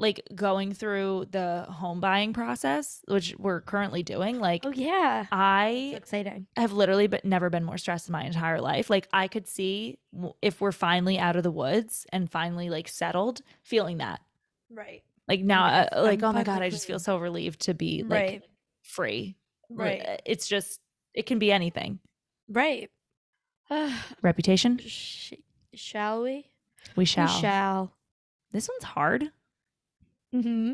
like going through the home buying process, which we're currently doing. Like oh yeah so I exciting have literally but never been more stressed in my entire life. Like I could see if we're finally out of the woods and finally like settled, feeling that. right Like now, my uh, like I'm oh my god, I just feel so relieved to be like right free. Right uh, It's just it can be anything. right Reputation, Sh- shall we we shall. we shall This one's hard. Mm-hmm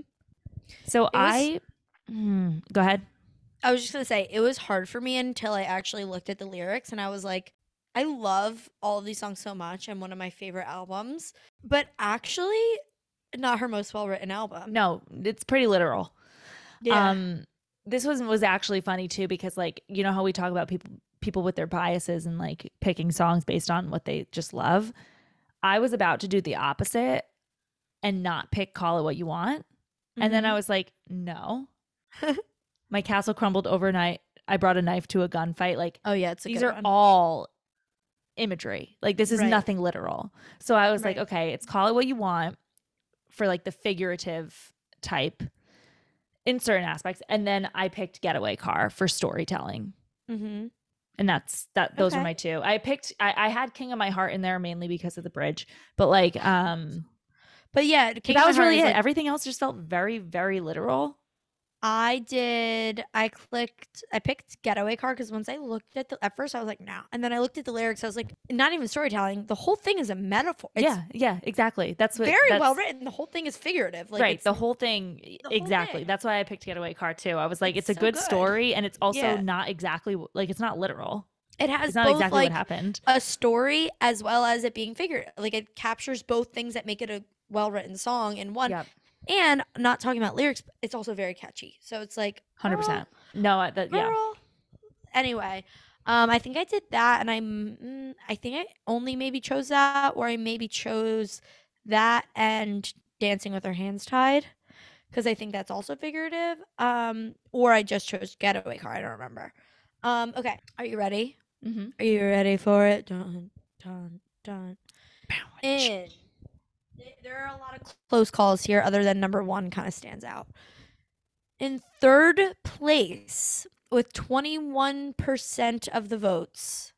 So was- I Hmm, go ahead. I was just gonna say it was hard for me until I actually looked at the lyrics and I was like, I love all of these songs so much and one of my favorite albums, but actually not her most well written album. No, it's pretty literal. yeah. Um, this was was actually funny too because like you know how we talk about people people with their biases and like picking songs based on what they just love. I was about to do the opposite and not pick "Call It What You Want," and then I Mhm. was like, no. My castle crumbled overnight. I brought a knife to a gunfight. Like oh yeah, it's a these are one. all imagery. Like this is Right. nothing literal. So I was like, okay, it's call it what you want for like the figurative type in certain aspects. And then I picked getaway car for storytelling. Mhm. And that's that those Okay. my two. I picked I, I had King of My Heart in there mainly because of the bridge. But like um But yeah, King that was really it. like- Everything else just felt very, very literal. I did. I clicked. I picked Getaway Car because once I looked at the at first I was like, no, and then I looked at the lyrics. I was like, not even storytelling. The whole thing is a metaphor. It's yeah, yeah, exactly. That's what very well written. The whole thing is figurative. Like right the whole thing the whole exactly thing. that's why i picked getaway car too i was like it's, It's a so good, good. story and it's also Yeah. not exactly like it's not literal It has it's not exactly like what happened a story as well as it being figurative. Like it captures both things that make it a well written song in one. Yep. And not talking about lyrics, but it's also very catchy. So it's like 100% no I- that yeah girl. Anyway, um, I think I did that, and I mm, I think I only maybe chose that, or I maybe chose that and dancing with her hands tied, because I think that's also figurative. Um, or I just chose getaway car. I don't remember. Um, okay, are you ready? mm-hmm. Are you ready for it? Dun, dun, dun. in there are a lot of close calls here other than number one kind of stands out in third place with 21% of the votes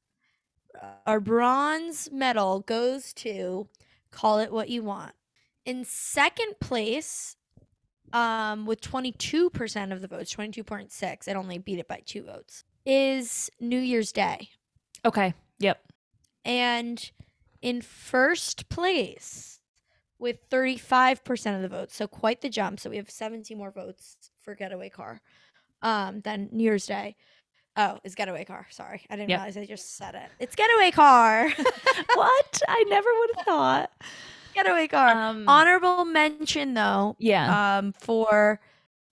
our bronze medal goes to call it what you want in second place um with 22% of the votes 22.6 it only beat it by two votes is new year's day Okay. Yep. and in first place with 35% of the votes so quite the jump so we have 17 more votes for getaway car um than new year's day oh it's getaway car sorry i didn't Yep. realize i just said it it's getaway car what? I never would have thought. getaway car Um, honorable mention though yeah. um for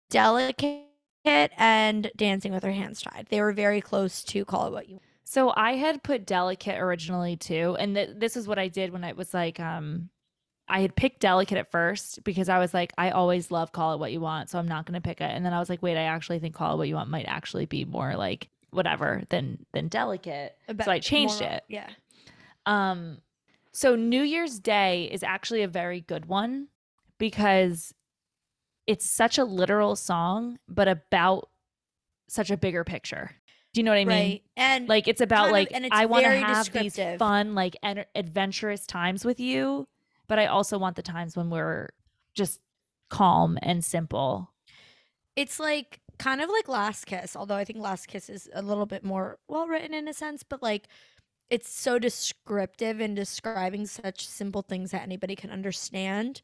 delicate and dancing with her hands tied they were very close to call it what you So I had put delicate originally too, and th- this is what I did when I was like, um, I had picked delicate at first because I was like, I always love call it what you want, so I'm not gonna pick it. And then I was like, wait, I actually think call it what you want might actually be more like whatever than than delicate. So I changed more- it. yeah Um, so New Year's Day is actually a very good one because it's such a literal song, but about such a bigger picture. Do you know what I mean? right and Like it's about of, like and it's I want to have these fun, like en- adventurous times with you, but I also want the times when we're just calm and simple. it's like kind of like last kiss although i think last kiss is a little bit more well written in a sense but like it's so descriptive in describing such simple things that anybody can understand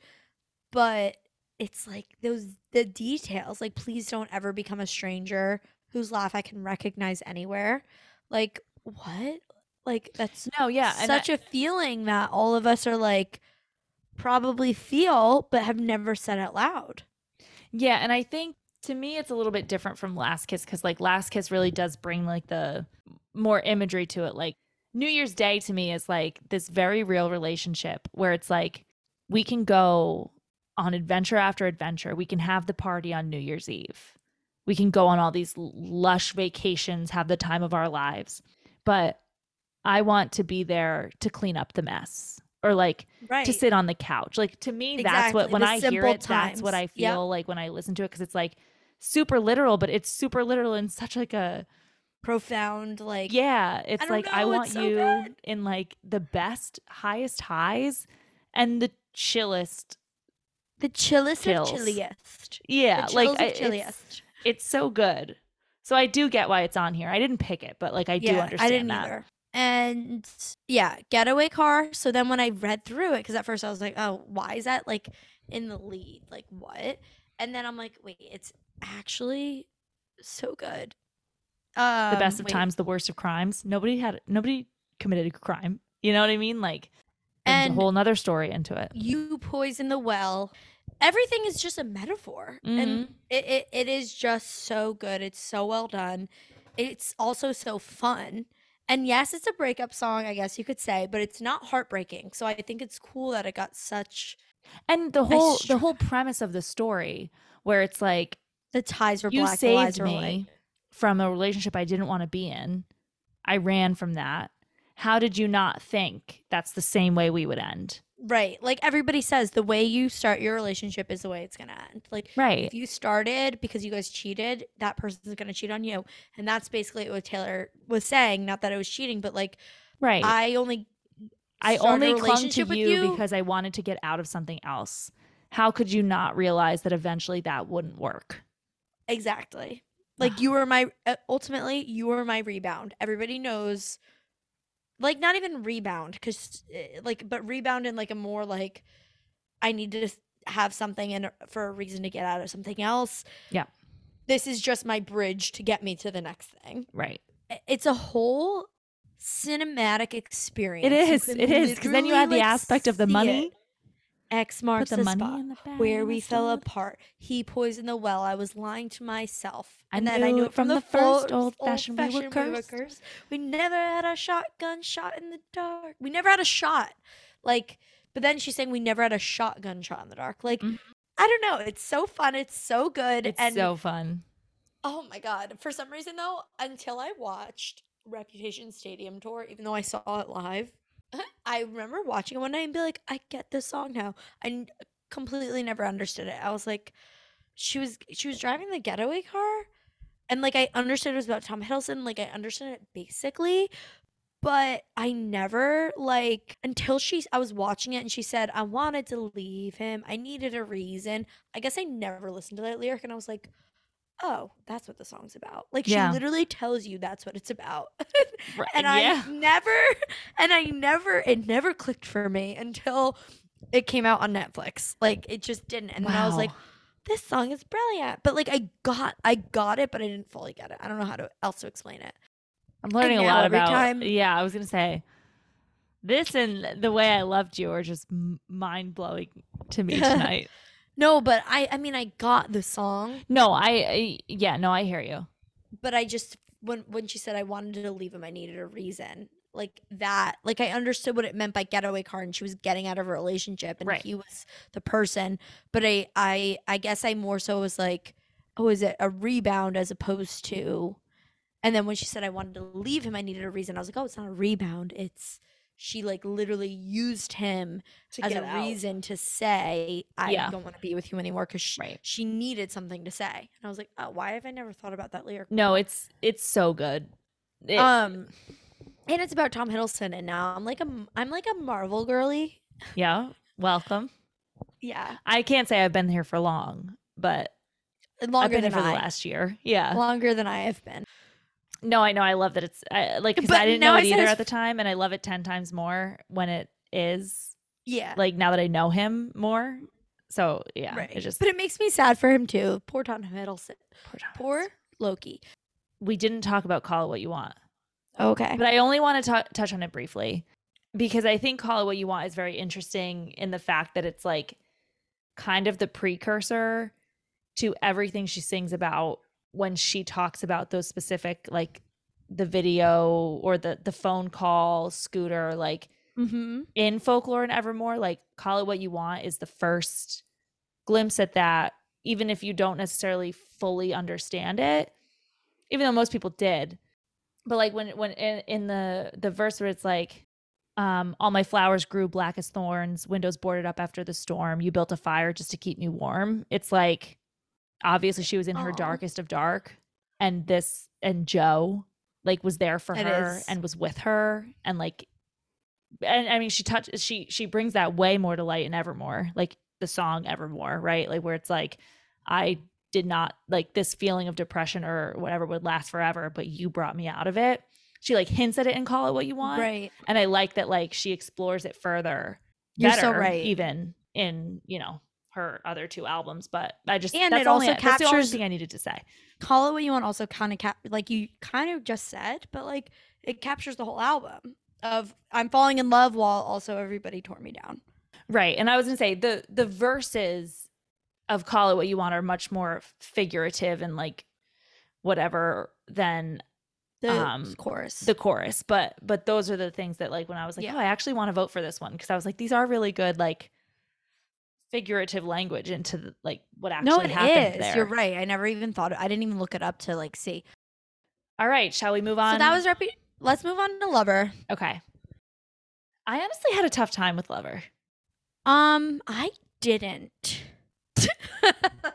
but it's like those the details like please don't ever become a stranger whose laugh i can recognize anywhere like what like that's No, yeah, such a feeling that all of us are like probably feel but have never said out loud Yeah, and I think to me it's a little bit different from Last Kiss because like Last Kiss really does bring like the more imagery to it. Like New Year's Day to me is like this very real relationship where it's like we can go on adventure after adventure. We can have the party on New Year's Eve. We can go on all these lush vacations, have the time of our lives. But I want to be there to clean up the mess or like right to sit on the couch. Like to me, that's what when the I hear it, that's what I times. Yep. feel like when I listen to it because it's like super literal, but it's super literal in such like a profound like yeah. It's don't like I want so you good. in like the best, highest highs and the chillest. the chillest Chills. of chilliest Yeah, like chills I- of it's, it's so good. So I do get why it's on here. I didn't pick it, but like I do yeah understand i didn't that. either and yeah getaway car so then when i read through it because at first i was like oh why is that like in the lead like what and then i'm like wait it's actually so good um, The best of wait. times, the worst of crimes. Nobody had nobody committed a crime. You know what I mean? Like And- a whole nother story into it. you poison the well everything is just a metaphor and Mhm. it, it, it is just so good it's so well done it's also so fun and yes it's a breakup song i guess you could say but it's not heartbreaking so i think it's cool that it got such And the whole str- the whole premise of the story where it's like the ties were you black the lies saved were me from a relationship I didn't want to be in. I ran from that. How did you not think that's the same way we would end? Right like everybody says the way you start your relationship is the way it's gonna end like Right. if you started because you guys cheated that person's gonna cheat on you and that's basically what taylor was saying not that it was cheating but like Right. I, i only a only clung to with you, because I wanted to get out of something else. How could you not realize that eventually that wouldn't work? Exactly. Like you were my uh, ultimately you were my rebound. Everybody knows like not even rebound cuz eh, like but rebound in like a more like I need to have something and for a reason to get out of something else. Yeah. This is just my bridge to get me to the next thing. Right. It's a whole cinematic experience. It is. It is because then you add the aspect of the money. it. X marks the, the money spot the where we fell apart. He poisoned the well. I was lying to myself. I and then I knew it from, the, the first first old-fashioned we were old-fashioned cursed. We never had a shotgun shot in the dark. We never had a shot. Like, but then she's saying we never had a shotgun shot in the dark. Like, Mhm. I don't know. It's so fun. It's so good. It's and so fun. oh my god! For some reason though, until I watched Reputation Stadium Tour, even though I saw it live, I remember watching it one night and be like, I get this song now. I completely never understood it. I was like, she was she was driving the getaway car, and like I understood it was about Tom Hiddleston. Like I understood it basically, but I never like until she I was watching it and she said I wanted to leave him. I needed a reason. I guess I never listened to that lyric and I was like, "Oh, that's what the song's about." Like Yeah. she literally tells you that's what it's about. Right, and yeah. I never and I never it never clicked for me until it came out on Netflix. Like it just didn't. And then I was like, this song is brilliant. But like I got I got it, but I didn't fully get it. I don't know how to else to explain it. I'm learning a lot every about. time- Yeah, I was gonna say this and the way I loved you are just mind blowing to me tonight. No, but I I mean I got the song, no, I, I yeah, no, I hear you. but I just when when she said I wanted to leave him, I needed a reason. Like that, like I understood what it meant by getaway car, and she was getting out of a relationship, and Right. he was the person. But I, I, I guess I more so was like, oh, is it a rebound as opposed to? And then when she said I wanted to leave him, I needed a reason. I was like, oh, it's not a rebound. It's she like literally used him To as a reason to say I Yeah. don't want to be with you anymore because she, Right. she needed something to say. And I was like, oh, why have I never thought about that lyric? No, it's it's so good. It- um, and it's about Tom Hiddleston, and now I'm like a I'm like a Marvel girly. yeah, welcome. Yeah, I can't say I've been here for long, but I've longer been here than for the last year. Yeah. Longer than I have been. No, I know. I love that it's I, like 'cause But I didn't know it either at the time, and I love it ten times more when it is Yeah, like now that I know him more. So yeah, right. it just but it makes me sad for him too. Poor Tom Hiddleston. poor Tom Poor Loki. We didn't talk about call it what you want, Okay. but I only want to touch on it briefly because I think call it what you want is very interesting in the fact that it's like kind of the precursor to everything she sings about when she talks about those specific like the video or the the phone call scooter like Mm-hmm. in folklore and evermore like call it what you want is the first glimpse at that even if you don't necessarily fully understand it even though most people did but like when when in, in the the verse where it's like um all my flowers grew black as thorns windows boarded up after the storm you built a fire just to keep me warm it's like obviously she was in her darkest of dark and this and joe like was there for It her is. and was with her and like and I mean she touches she she brings that way more to light in Evermore, like the song Evermore, right? Like where it's like I did not like this feeling of depression or whatever would last forever, but you brought me out of it. She like hints at it and call it what you want. Right. And I like that like she explores it further. You're so right. Even in, you know, her other two albums. But I just And that's it also the only captures- thing I needed to say. Call it what you want. Also, kind of cap like you kind of just said, but like it captures the whole album of I'm falling in love while also everybody tore me down. Right. And I was gonna say the the verses of call it what you want are much more figurative and like whatever than The Um, chorus. the chorus. But but those are the things that like when I was like, Yeah. oh, I actually want to vote for this one because I was like, these are really good like figurative language into the, like what actually no, it happened is. there. You're right. I never even thought. I didn't even look it up to like see. All right, shall we move on? So that was repu- Let's move on to Lover. okay. I honestly had a tough time with Lover. Um, I didn't.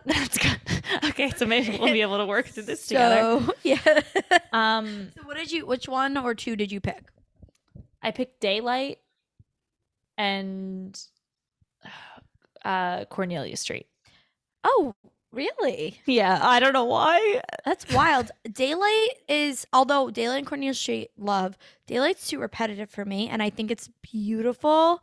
That's good. Okay, so maybe we'll be able to work through this together. Yeah. Um, so what did you? Which one or two did you pick? I picked Daylight and uh Cornelia Street. Oh, really? Yeah, I don't know why. That's wild. Daylight is, although Daylight and Cornelia Street love, Daylight's too repetitive for me, and I think it's beautiful.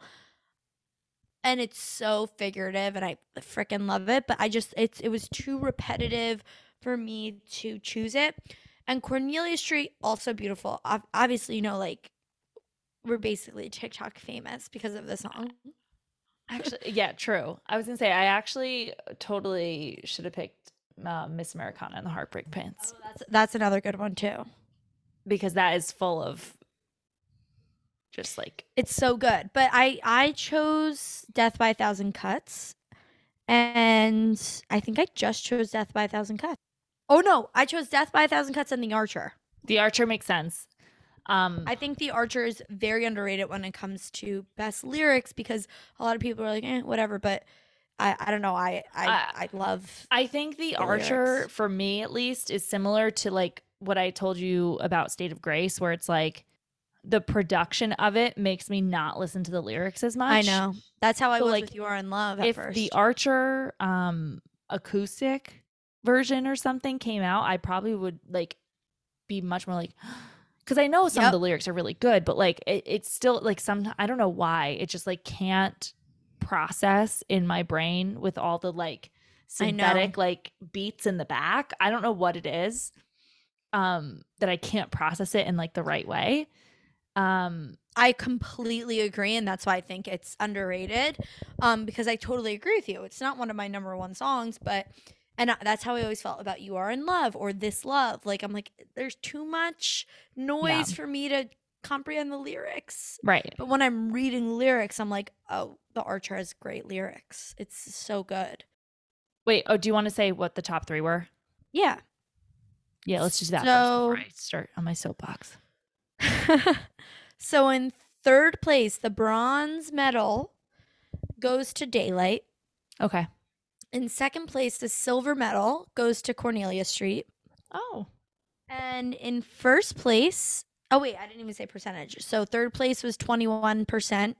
And it's so figurative, and I freaking love it. But I just, it's, it was too repetitive for me to choose it. And Cornelia Street also beautiful. Obviously, you know, like we're basically TikTok famous because of the song. Actually, yeah, true. I was gonna say I actually totally should have picked uh, Miss Americana and the Heartbreak Pants That's that's another good one too. because that is full of just like It's so good. But I I chose Death by a Thousand Cuts. And I think I just chose Death by a Thousand Cuts. Oh no, I chose Death by a Thousand Cuts and The Archer. The Archer makes sense. Um, I think The Archer is very underrated when it comes to best lyrics because a lot of people are like, eh, whatever. But I, I don't know. I, I, I- I love. I think the, the Archer, lyrics. for me at least, is similar to like what I told you about State of Grace, where it's like the production of it makes me not listen to the lyrics as much. I know. That's how I So, was like, with You Are in Love at If first. the Archer um acoustic version or something came out, I probably would like be much more like because I know some of the lyrics are really good, but like it, it's still like some I don't know why it just like can't process in my brain with all the like synthetic like beats in the back. I don't know what it is um that I can't process it in like the right way. Um I completely agree, and that's why I think it's underrated. Um, because I totally agree with you. It's not one of my number one songs, but and that's how I always felt about "You Are in Love" or "This Love." Like I'm like, there's too much noise for me to comprehend the lyrics. right. But when I'm reading lyrics, I'm like, oh, the Archer has great lyrics. It's so good. Wait, oh do you want to say what the top 3 were? Yeah. Yeah, let's just do that first So- before I start on my soapbox. so in third place, the bronze medal goes to Daylight. Okay. In second place, the silver medal goes to Cornelia Street. Oh. And in first place, oh wait, I didn't even say percentage. So third place was 21%,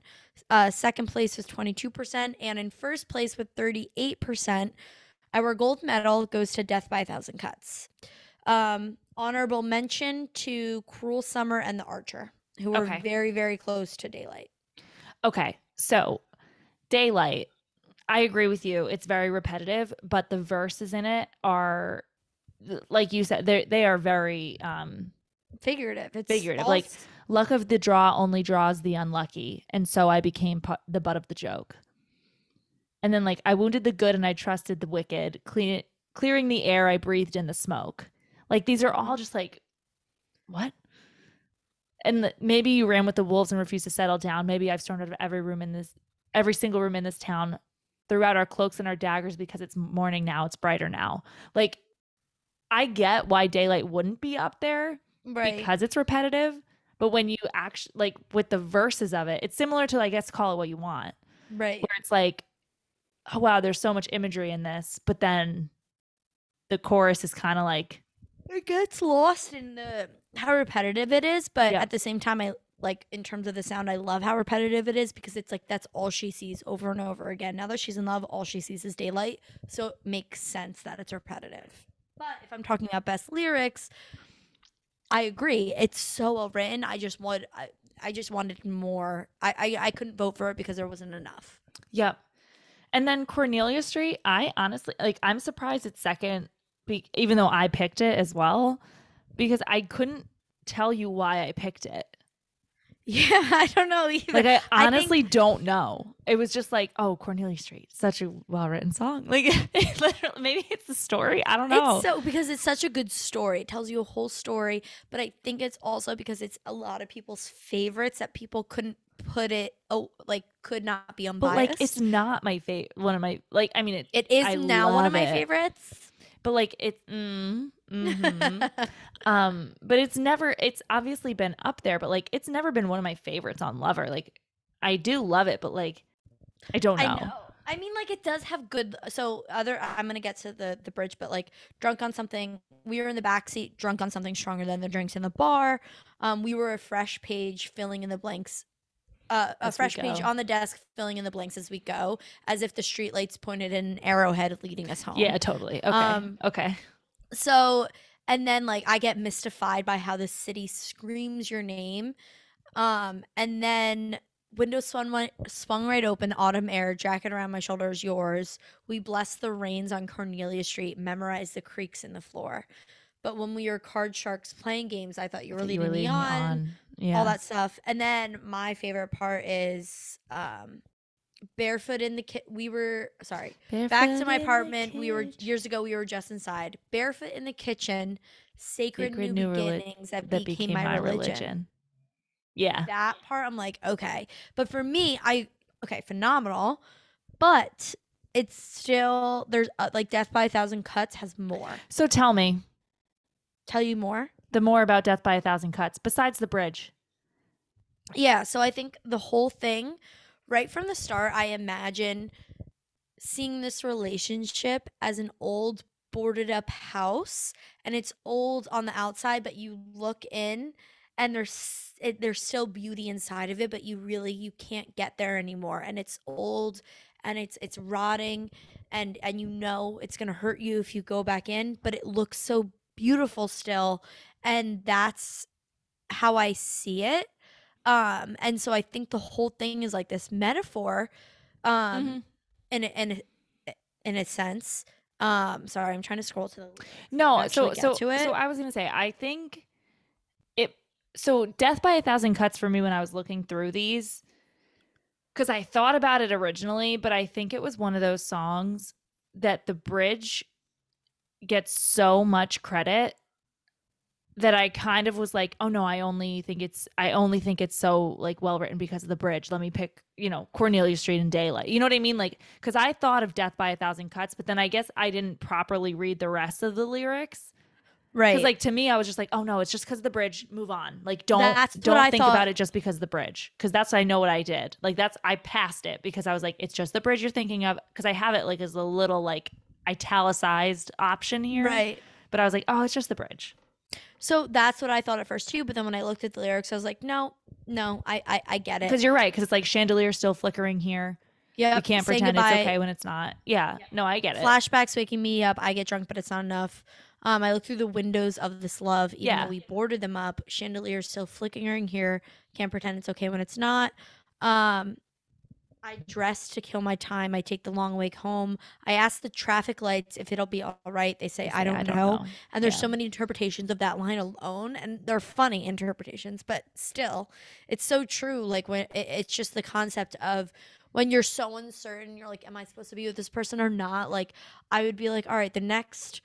uh, second place was 22%, and in first place with 38%, our gold medal goes to Death by a Thousand Cuts. Um, honorable mention to Cruel Summer and The Archer, who were Okay. very, very close to Daylight. Okay. So, Daylight, I agree with you. It's very repetitive, but the verses in it are like you said they they are very um Figurative. It's Figurative, like- luck of the draw only draws the unlucky, and so I became pu- the butt of the joke. And then like I wounded the good and I trusted the wicked, clean clearing the air I breathed in the smoke. Like these are all just like what? And the, maybe you ran with the wolves and refused to settle down. Maybe I've stormed out of every room in this every single room in this town, threw out our cloaks and our daggers because it's morning now, it's brighter now. Like I get why daylight wouldn't be up there right. because it's repetitive. But when you actually like with the verses of it, it's similar to I guess call it what you want, right. where it's like, oh wow, there's so much imagery in this, but then the chorus is kind of like, it gets lost in the how repetitive it is but Yeah. at the same time i like in terms of the sound i love how repetitive it is because it's like that's all she sees over and over again. Now that she's in love all she sees is daylight. So it makes sense that it's repetitive. But if i'm talking about best lyrics i agree. It's so well written. I just want i, I just wanted more. I, I i couldn't vote for it because there wasn't enough. Yep. And then Cornelia Street, I honestly like I'm surprised it's second, even though I picked it as well, because I couldn't tell you why I picked it. yeah i don't know either Like I I think- honestly don't know. It was just like, oh, Cornelia Street, such a well written song. Like it literally, maybe it's the story. I don't know. It's so because it's such a good story. It tells you a whole story, but I think it's also because it's a lot of people's favorites that people couldn't put it oh like could not be unbiased. but like it's not my favorite. One of my like. I mean, it. it is I now one of my it. favorites. But like it's. Mm, mhm. um. But it's never. It's obviously been up there, but like it's never been one of my favorites on Lover. Like I do love it, but like I don't know. I know. I mean, like it does have good. So other, I'm gonna get to the the bridge, but like drunk on something. We were in the back seat, drunk on something stronger than the drinks in the bar. Um, we were a fresh page filling in the blanks. Uh, a fresh page on the desk, filling in the blanks as we go, as if the streetlights pointed an arrowhead leading us home. Yeah. Totally. Okay. Um, okay. So, and then like I get mystified by how the city screams your name. Um, and then windows swung swung right open, autumn air, jacket around my shoulders, yours. We bless the rains on Cornelia Street, memorize the creaks in the floor. But when we were card sharks playing games, I thought you were That leading, me on, Yeah. all that stuff. And then my favorite part is um barefoot in the kit. We were sorry, back to my apartment. We were years ago. We were just inside, barefoot in the kitchen. Sacred, Sacred new, new beginnings that, that became, my, religion. Yeah. That part, I'm like, okay. But for me, I okay, phenomenal. But it's still there's uh, like Death by a Thousand Cuts has more. So tell me, Tell you more. the more about Death by a Thousand Cuts besides the bridge? Yeah, so I think the whole thing, right from the start, I imagine seeing this relationship as an old boarded up house and it's old on the outside but you look in and there's it, there's still beauty inside of it but you really you can't get there anymore and it's old and it's it's rotting and and you know it's going to hurt you if you go back in but it looks so beautiful still and that's how I see it um and so I think the whole thing is like this metaphor um Mhm. in in in a sense um sorry I'm trying to scroll to the No, so so to it. so I was gonna say I think it. So Death by a Thousand Cuts for me when I was looking through these, because I thought about it originally, but I think it was one of those songs that the bridge gets so much credit that I kind of was like, oh no, I only think it's I only think it's so like well written because of the bridge. Let me pick, you know, Cornelia Street and Daylight. You know what I mean? Like, because I thought of Death by a Thousand Cuts, but then I guess I didn't properly read the rest of the lyrics. right Because like to me, I was just like, oh no, it's just because of the bridge. Move on. Like don't That's don't think about it just because of the bridge. Because that's I know what I did. Like that's I passed it because I was like, it's just the bridge you're thinking of. Because I have it like as a little like italicized option here. right But I was like, oh, it's just the bridge. so that's what I thought at first too but then when I looked at the lyrics I was like no no I I, I get it Because you're right. Because it's like chandelier still flickering here. yeah you can't pretend it's okay when it's not. Yeah. No, I get it. flashbacks waking me up I get drunk but it's not enough um I look through the windows of this love even Yeah. though we boarded them up chandeliers still flickering here can't pretend it's okay when it's not um I dress to kill my time. I take the long way home. I ask the traffic lights if it'll be all right. They say, They I, say, don't know. And there's Yeah. so many interpretations of that line alone, and they're funny interpretations, but still, it's so true. Like when it, it's just the concept of when you're so uncertain, you're like, "Am I supposed to be with this person or not?" Like I would be like, "All right, the next."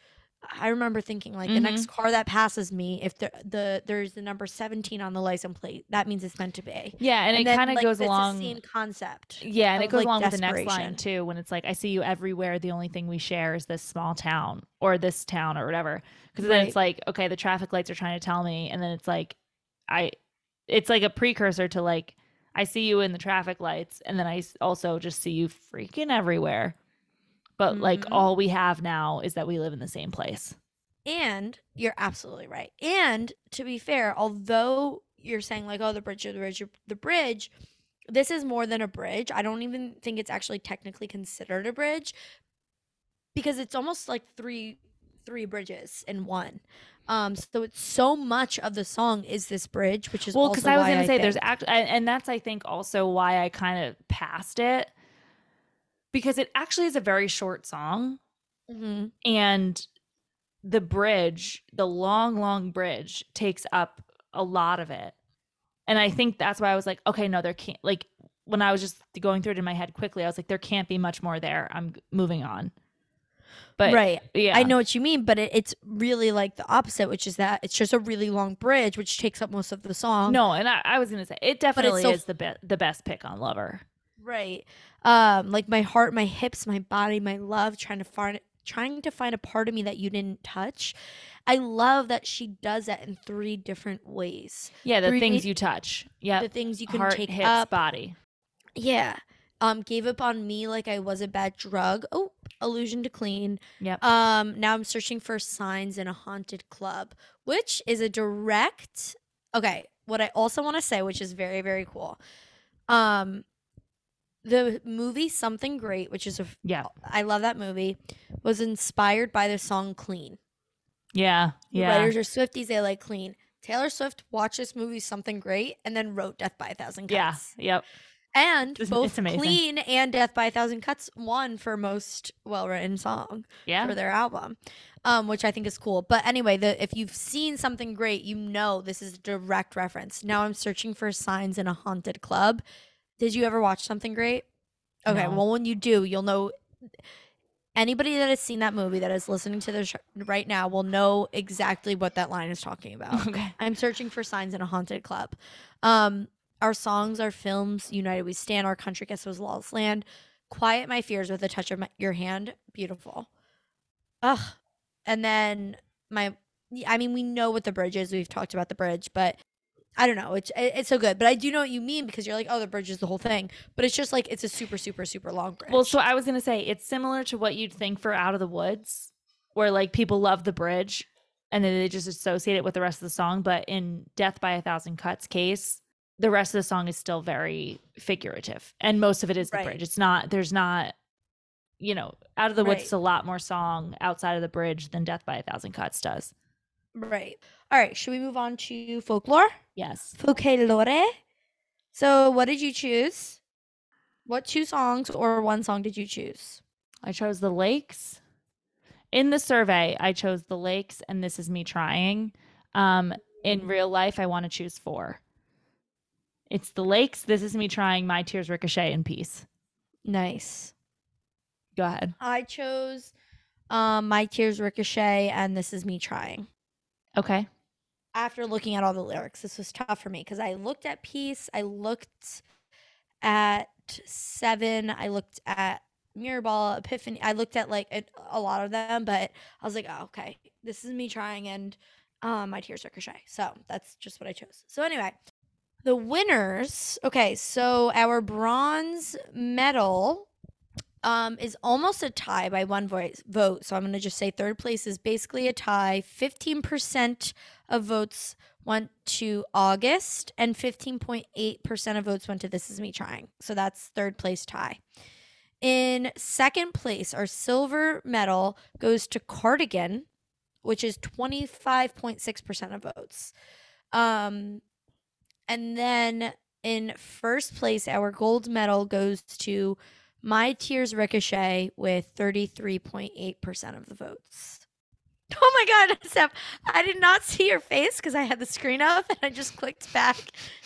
I remember thinking like the next mm-hmm. car that passes me, if the the there's the number 17 on the license plate, that means it's meant to be. Yeah, and, it kind of like, goes along the same concept. Yeah, and it goes like, along with the next line too, when it's like, "I see you everywhere. The only thing we share is this small town or this town or whatever." Because then it's like, okay, the traffic lights are trying to tell me, and then it's like, I, it's like a precursor to like, I see you in the traffic lights, and then I also just see you freaking everywhere. But like, Mhm. all we have now is that we live in the same place. And you're absolutely right. And to be fair, although you're saying like, oh, the bridge, the bridge, the bridge, this is more than a bridge. I don't even think it's actually technically considered a bridge because it's almost like three three bridges in one. Um, so it's so much of the song is this bridge, which is Well, because I was gonna say there's think- act, and and that's I think also why I kind of passed it because it actually is a very short song. Mhm. and the bridge the long long bridge takes up a lot of it and i think that's why i was like okay no there can't like when i was just going through it in my head quickly i was like there can't be much more there i'm moving on but right. yeah I know what you mean, but it, it's really like the opposite, which is that it's just a really long bridge, which takes up most of the song. no and i, I was gonna say it definitely so- is the be- the best pick on lover Right. Um, like my heart, my hips, my body, my love, trying to find trying to find a part of me that you didn't touch. I love that she does that in three different ways. yeah the Three- things you touch yeah The things you can heart take hips up. body Yeah. Um, gave up on me like I was a bad drug. Oh, illusion to clean. yep Um, now I'm searching for signs in a haunted club, which is a direct. Okay, what I also want to say, which is very very cool. Um, the movie Someone Great, which is a yeah I love that movie, was inspired by the song Clean. yeah The yeah writers are Swifties, they like Clean. Taylor Swift watched this movie Someone Great and then wrote Death by a Thousand Cuts. yeah yep And It's- both it's. Clean and Death by a Thousand Cuts won for most well written song yeah for their album. Um, which I think is cool. But anyway, the if you've seen someone great, you know this is a direct reference. Now I'm searching for signs in a haunted club. Did you ever watch someone great? Okay, No. well when you do, you'll know anybody that has seen that movie that is listening to this right now will know exactly what that line is talking about. okay I'm searching for signs in a haunted club. Um, our songs, our films, United We Stand, Our Country Guess Was Lawless Land, Quiet My Fears with a Touch of my, Your Hand, beautiful. Ugh. And then my I mean, we know what the bridge is. We've talked about the bridge, but I don't know. It's it- it's so good. But I do know what you mean because you're like, oh, the bridge is the whole thing. But it's just like it's a super super super long bridge. Well, so I was gonna say it's similar to what you'd think for Out of the Woods, where like people love the bridge and then they just associate it with the rest of the song. But in Death by a Thousand Cuts case, the rest of the song is still very figurative. And most of it is the Right. bridge. It's not there's not you know, Out of the Woods Right. is a lot more song outside of the bridge than Death by a Thousand Cuts does. right. All right. Should we move on to folklore? Yes. Folklore. So, what did you choose? What two songs or one song did you choose? I chose the lakes. In the survey, I chose the lakes, and this is me trying. Um, in real life, I want to choose four. It's the lakes. This is me trying. My tears ricochet in peace. Nice. Go ahead. I chose um, My Tears Ricochet and This Is Me Trying. Okay. After looking at all the lyrics, this was tough for me because I looked at Peace, I looked at Seven, I looked at Mirrorball, Epiphany. I looked at like a, lot of them, but I was like, oh, okay, this is me trying and um, My Tears Ricochet. So that's just what I chose. So anyway, the winners. Okay, so our bronze medal um, is almost a tie by one voice vote. So I'm going to just say third place is basically a tie. 15% of votes went to August, and 15.8% of votes went to This Is Me Trying. So that's third place tie. In second place, our silver medal goes to Cardigan, which is 25.6% of votes. Um, and then in first place, our gold medal goes to my Tears Ricochet with 33.8% of the votes. Oh my God, Steph, I did not see your face because I had the screen up and I just clicked back,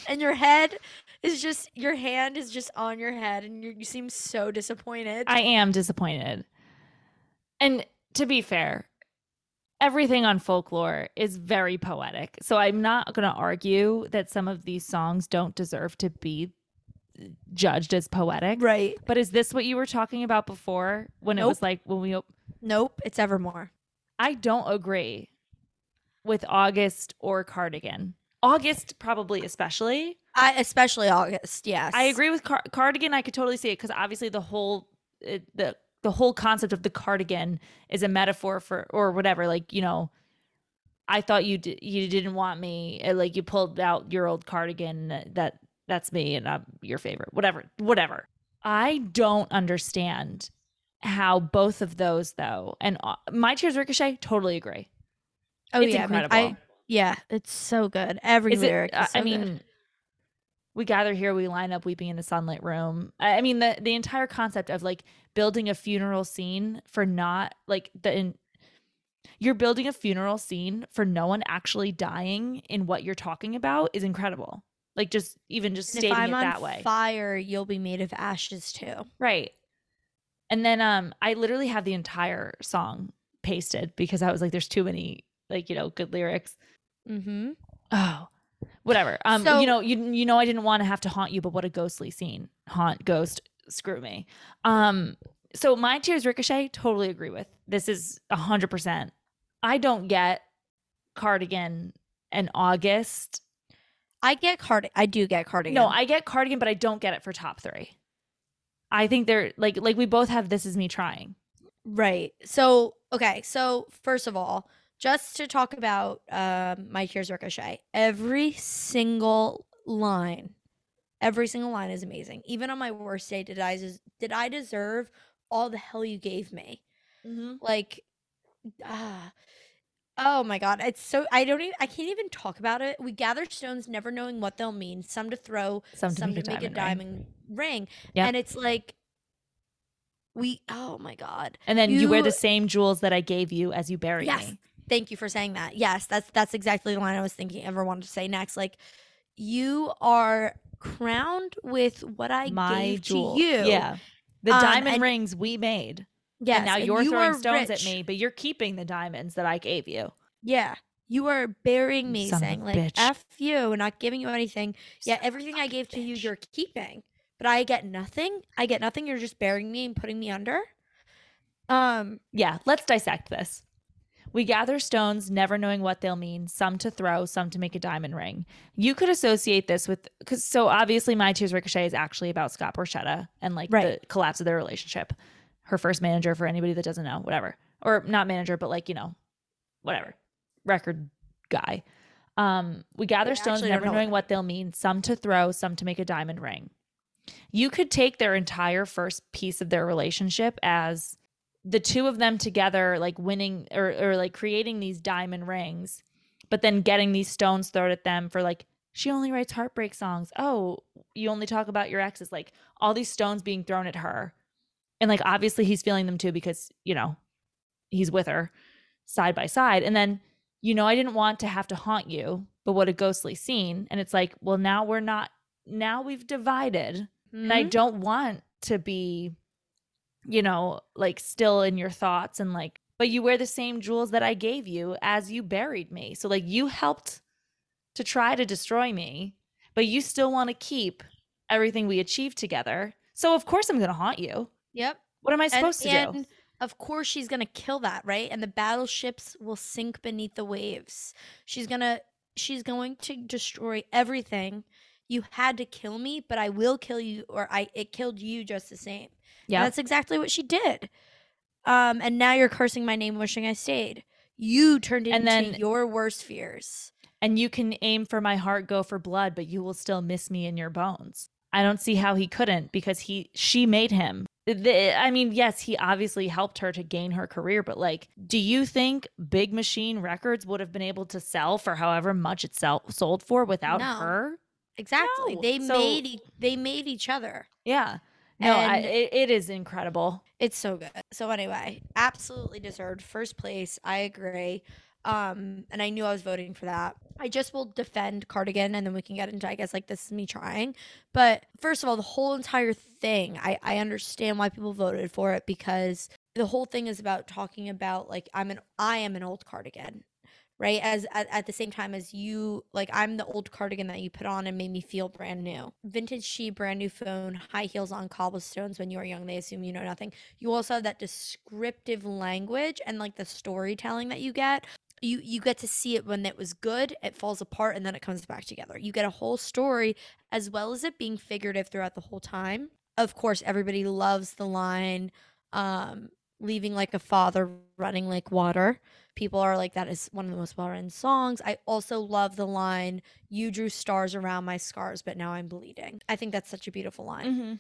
and your head is just, your hand is just on your head, and you you seem so disappointed. I am disappointed. And to be fair, everything on folklore is very poetic. So I'm not going to argue that some of these songs don't deserve to be judged as poetic. right. But is this what you were talking about before when it was like when we op- Nope, it's Evermore. I don't agree with August or Cardigan. August probably especially. I especially August, yes. I agree with car- Cardigan. I could totally see it because obviously the whole it, the the whole concept of the cardigan is a metaphor for or whatever. Like you know, I thought you d- you didn't want me. uh, Like you pulled out your old cardigan. uh, That that's me, and I'm your favorite. Whatever, whatever. I don't understand how both of those though, and uh, my tears ricochet. Totally agree. Oh it's yeah, I mean. I, yeah, it's so good. Every Is lyric. uh, is so I good. mean, we gather here, we line up, weeping in a sunlit room. I I mean, the the entire concept of like building a funeral scene for not like the in, you're building a funeral scene for no one actually dying in what you're talking about is incredible. Like just even just And stating if I'm it that way, fire, you'll be made of ashes too. right? And then um, I literally have the entire song pasted because I was like, there's too many like you know good lyrics. Mm-hmm. Oh, whatever. Um, So- you know, you you know, I didn't want to have to haunt you, but what a ghostly scene. Haunt, ghost, screw me. Um, so my tears ricochet, totally agree with. This is a hundred percent. I don't get cardigan and August. I get card. I do get cardigan. No, I get cardigan, but I don't get it for top three. I think they're like like we both have this is me trying. right. So okay. So first of all, just to talk about um, my tears ricochet, every single line, every single line is amazing. Even on my worst day, did I des- did I deserve all the hell you gave me? like ah oh my god it's so i don't even i can't even talk about it we gather stones never knowing what they'll mean some to throw Some to some make to a make a diamond ring. diamond ring, Yep. and it's like we oh my god And then you, wear the same jewels that I gave you as you bury yes me. thank you for saying that yes that's that's exactly the line i was thinking ever wanted to say next like you are crowned with what i My gave jewel. to you Yeah. The Um, diamond rings we made. Yes and now you're you throwing stones at me, but you're keeping the diamonds that I gave you. Yeah. You are burying me, Son saying like bitch. "f you" and not giving you anything. Yeah, Son a everything I gave to you, you're keeping, but I get nothing. I get nothing. You're just burying me and putting me under. Um. Yeah, let's dissect this. We gather stones, never knowing what they'll mean, some to throw, some to make a diamond ring. You could associate this with, because so obviously My Tears Ricochet is actually about Scott Borchetta and like Right. the collapse of their relationship. Her first manager, for anybody that doesn't know, whatever. Or not manager, but like, you know, whatever. Record guy. Um, we gather I stones, never know knowing what what they'll mean, some to throw, some to make a diamond ring. You could take their entire first piece of their relationship as the two of them together, like winning or, or like creating these diamond rings, but then getting these stones thrown at them for like, she only writes heartbreak songs. Oh, you only talk about your exes. Like all these stones being thrown at her. And like obviously he's feeling them too because, you know, he's with her side by side. And then, you know, I didn't want to have to haunt you, but what a ghostly scene. And it's like, well, now we're not, now we've divided. And I Mhm. don't want to be, you know, like still in your thoughts and like, but you wear the same jewels that I gave you as you buried me. So like you helped to try to destroy me, but you still want to keep everything we achieved together. So of course I'm going to haunt you. Yep. What am I And, supposed to do? and of course she's gonna kill that, right? And the battleships will sink beneath the waves. She's gonna she's going to destroy everything. You had to kill me, but I will kill you, or I it killed you just the same. And Yeah. that's exactly what she did. Um, and now you're cursing my name, wishing I stayed. You turned it And into then- your worst fears. and you can aim for my heart, go for blood, but you will still miss me in your bones. I don't see how he couldn't because he she made him. The- I mean, yes, he obviously helped her to gain her career, but like, do you think Big Machine Records would have been able to sell for however much it sell- sold for without No. her? Exactly. No. They So- made they made each other. Yeah. No, I, it, it is incredible. It's so good. So anyway, absolutely deserved first place. I agree. Um, and I knew I was voting for that. I just will defend Cardigan and then we can get into I guess like this is me trying. But first of all, the whole entire thing, I, I understand why people voted for it because the whole thing is about talking about like I'm an I am an old cardigan. Right. As at, at the same time as you like I'm the old cardigan that you put on and made me feel brand new. Vintage she, brand new phone, high heels on cobblestones when you are young, they assume you know nothing you also have that descriptive language and like the storytelling that you get you you get to see it when it was good it falls apart and then it comes back together. You get a whole story as well as it being figurative throughout the whole time. Of course everybody loves the line um leaving like a father running like water. People are like that is one of the most well-written songs. I also love the line you drew stars around my scars but now i'm bleeding. I think that's such a beautiful line. Mm-hmm.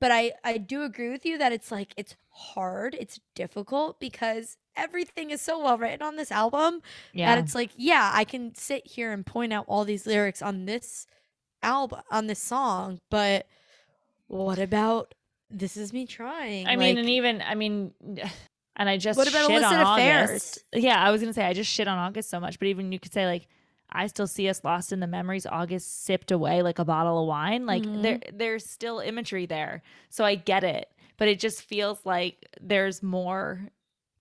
But I I do agree with you that it's like it's hard, it's difficult because everything is so well written on this album Yeah. that it's like yeah, I can sit here and point out all these lyrics on this album on this song, but what about this is me trying? I mean, and even I mean, and I just What about shit illicit on affairs? August. Yeah, I was gonna say I just shit on August so much, but even you could say like, I still see us lost in the memories. August sipped away like a bottle of wine. Like Mhm. there, there's still imagery there, so I get it, but it just feels like there's more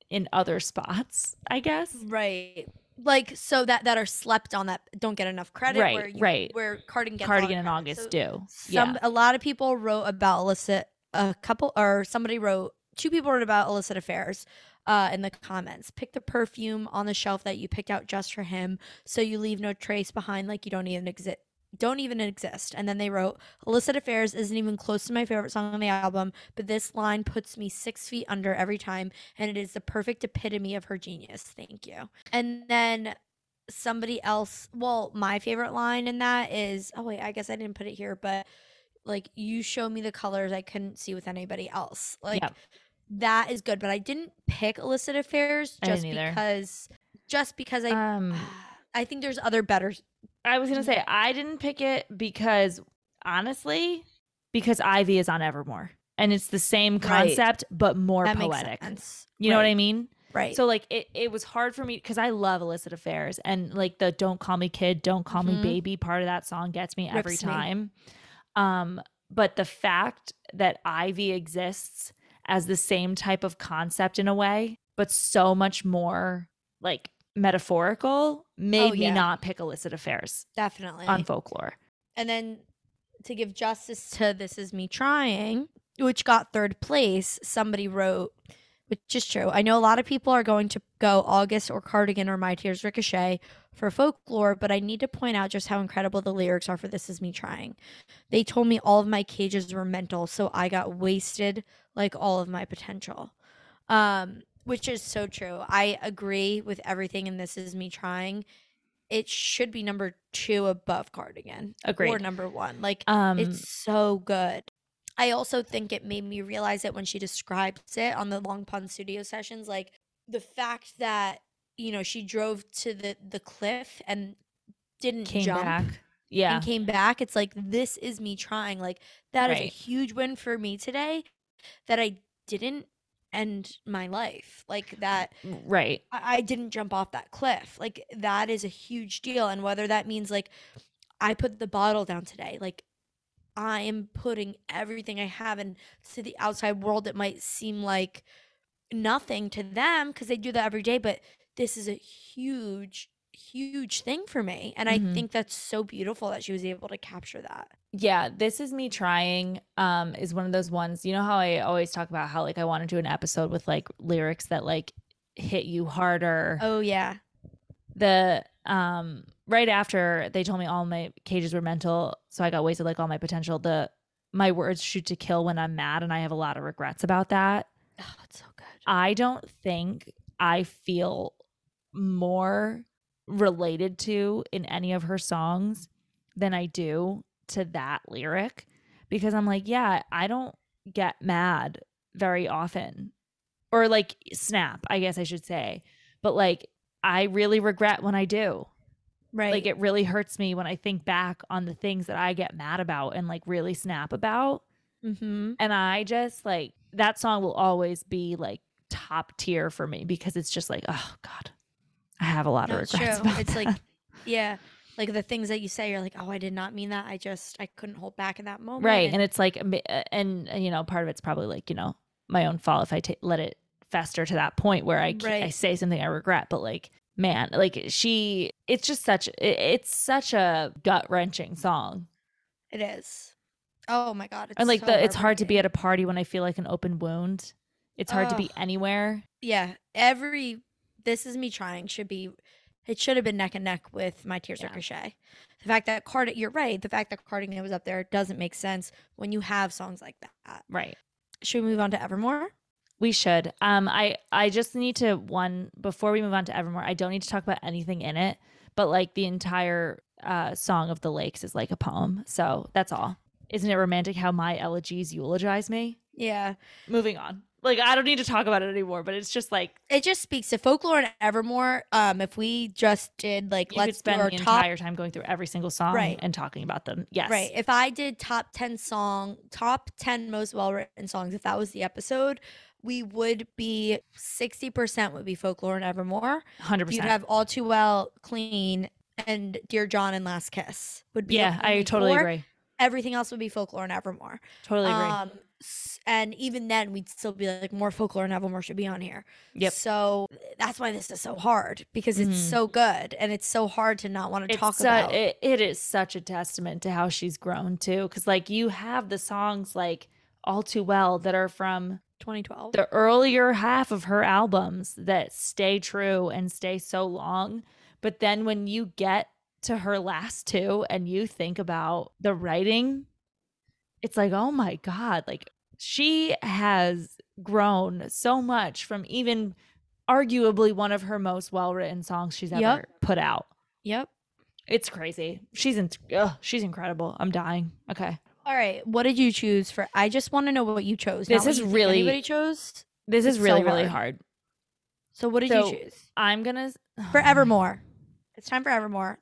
in other spots. I guess. right. Like so that that are slept on that don't get enough credit Right, where you, right. where Cardigan gets a lot of Cardigan and. August So- do. Some yeah. a lot of people wrote about illicit a couple or somebody wrote two people wrote about illicit affairs uh in the comments. Pick the perfume on the shelf that you picked out just for him so you leave no trace behind like you don't even exist don't even exist. And then they wrote illicit affairs isn't even close to my favorite song on the album, but this line puts me six feet under every time and it is the perfect epitome of her genius. Thank you. And then somebody else well my favorite line in that is oh wait i guess i didn't put it here but like you show me the colors i couldn't see with anybody else like Yeah. That is good but i didn't pick illicit affairs just because just because i Um, i think there's other better I was gonna say I didn't pick it because honestly, because Ivy is on Evermore, and it's the same Right. concept but more that poetic. You know what I mean? right So like it, it was hard for me because I love illicit affairs and like the "Don't call me kid, don't call Mhm. me baby" part of that song gets me every Rips me. time. Um, but the fact that Ivy exists as the same type of concept in a way, but so much more like metaphorical, made Oh, yeah. not pick illicit affairs definitely on folklore. and then to give justice to this is me trying which got third place somebody wrote which is true. I know a lot of people are going to go August or Cardigan or My Tears Ricochet for folklore, but I need to point out just how incredible the lyrics are for This Is Me Trying. They told me all of my cages were mental, so I got wasted like all of my potential. Um, which is so true. I agree with everything in This Is Me Trying. It should be number two above Cardigan. Or number one. Like Um, it's so good. I also think it made me realize it when she describes it on the Long Pond Studio sessions, like the fact that you know she drove to the the cliff and didn't came jump back. Yeah. and came back. It's like this is me trying. Like that is a huge win for me today that I didn't end my life like that. Mm, right. I, I didn't jump off that cliff. Like that is a huge deal. And whether that means like I put the bottle down today, like I am putting everything I have and to the outside world it might seem like nothing to them because they do that every day, but this is a huge, huge thing for me. And Mhm. I think that's so beautiful that she was able to capture that. Yeah, this is me trying um is one of those ones. You know how I always talk about how like I want to do an episode with like lyrics that like hit you harder. Oh yeah. The um right after they told me all my cages were mental, so I got wasted like all my potential. The my words shoot to kill when I'm mad and I have a lot of regrets about that. Oh, it's so good. I don't think I feel more related to in any of her songs than I do to that lyric because I'm like, yeah, I don't get mad very often or like snap, I guess I should say. But like, I really regret when I do. Right. Like, it really hurts me when I think back on the things that I get mad about and like really snap about. mm-hmm. And I just like that song will always be like top tier for me because it's just like, oh God, I have a lot No, of regrets. true. It's like, yeah, like the things that you say, you're like, oh, I did not mean that. I just, I couldn't hold back in that moment. right. And it's like, uh, and, you know, part of it's probably like, you know, my own fault if I ta- let it fester to that point where I, ca- I say something I regret. But like, man, like she, it's just such, it's such a gut wrenching song. it is. Oh my god, it's and like so the, it's hard to be at a party when I feel like an open wound. It's hard to be anywhere. Yeah, every this is me trying should be. It should have been neck and neck with my tears Yeah. ricochet. The fact that Card, you're right. The fact that Cardigan was up there doesn't make sense when you have songs like that. Right. Should we move on to Evermore? We should. Um, I I just need to one before we move on to Evermore. I don't need to talk about anything in it, but like the entire uh, song of the lakes is like a poem. So that's all. Isn't it romantic how my elegies eulogize me? Yeah, Moving on. Like I don't need to talk about it anymore, but it's just like it just speaks to folklore and Evermore. Um, if we just did like you let's spend our the top entire time going through every single song Right. and talking about them. Yes. Right. If I did top 10 song, top 10 most well written songs, if that was the episode, we would be 60% would be folklore and evermore. 100%. You'd have all too well, clean, and Dear John and Last Kiss would be. Yeah, I totally four. agree. Everything else would be folklore and evermore. Totally agree. Um, and even then, we'd still be like, more folklore and evermore should be on here. Yep. So that's why this is so hard because it's Mhm. so good and it's so hard to not want to it's talk su- about. it, it is such a testament to how she's grown too because like you have the songs like all too well that are from 2012. the earlier half of her albums that stay true and stay so long but then when you get to her last two and you think about the writing it's like oh my god like she has grown so much from even arguably one of her most well-written songs she's ever Yep. put out Yep. it's crazy. She's in, ugh, she's incredible. I'm dying. Okay. All right, what did you choose for? I just want to know what you chose. This is really- anybody chose. This is It's really, so really hard. hard. So what did So- you choose I'm gonna forevermore. It's time for Evermore.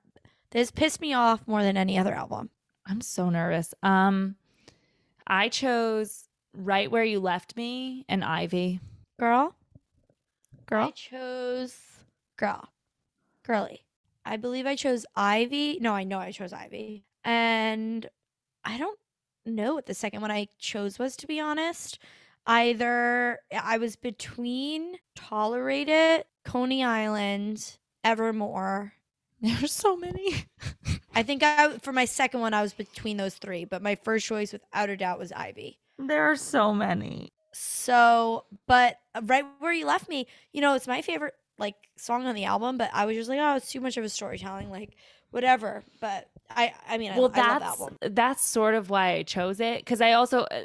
This pissed me off more than any other album. I'm so nervous. Um, I chose right where you left me and Ivy. Girl, girl. I chose girl, girly. I believe I chose Ivy. No, I know I chose Ivy, and I don't know what the second one I chose was. To be honest, either I was between Tolerate It, Coney Island, Evermore. there's so many. I think I for my second one I was between those three, but my first choice without a doubt was Ivy. there are so many. So, but uh, right where you left me, you know, it's my favorite like song on the album, but I was just like, oh, it's too much of a storytelling, like whatever. But I, I mean, well, I, I love that's the album. that's sort of why I chose it because I also uh,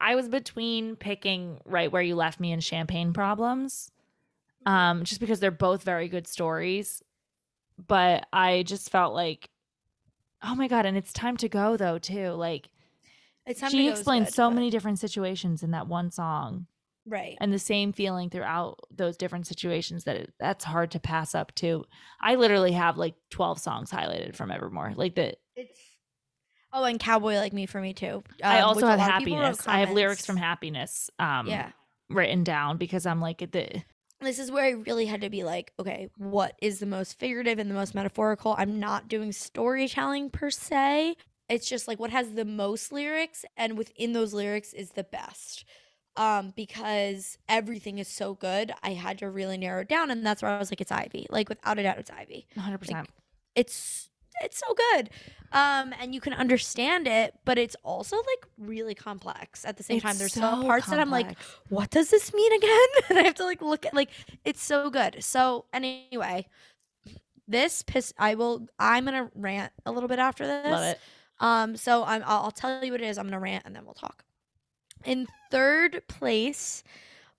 I was between picking right where you left me and Champagne Problems, um, just because they're both very good stories, but I just felt like, oh my god, and it's time to go though too. Like It's time she Go is explained good, so but- many different situations in that one song, right. and the same feeling throughout those different situations that it, that's hard to pass up too. I literally have like twelve songs highlighted from Evermore, like that It's oh, and Cowboy Like Me for me too. I um, also have lot of people wrote happiness. I have lyrics from happiness um Yeah. written down because I'm like the this is where I really had to be like, okay, what is the most figurative and the most metaphorical? I'm not doing storytelling per se. It's just like what has the most lyrics and within those lyrics is the best. Um, because everything is so good, I had to really narrow it down, and that's where I was like, it's Ivy. Like without a doubt, it's Ivy. 100%. It's it's so good, um, and you can understand it, but it's also like really complex at the same time. It's There's some so parts that I'm like, what does this mean again? and I have to like look at like it's so good. So anyway, this piss I will I'm gonna rant a little bit after this. Love it. Um, so I'm I'll, I'll tell you what it is. I'm gonna rant and then we'll talk. In third place,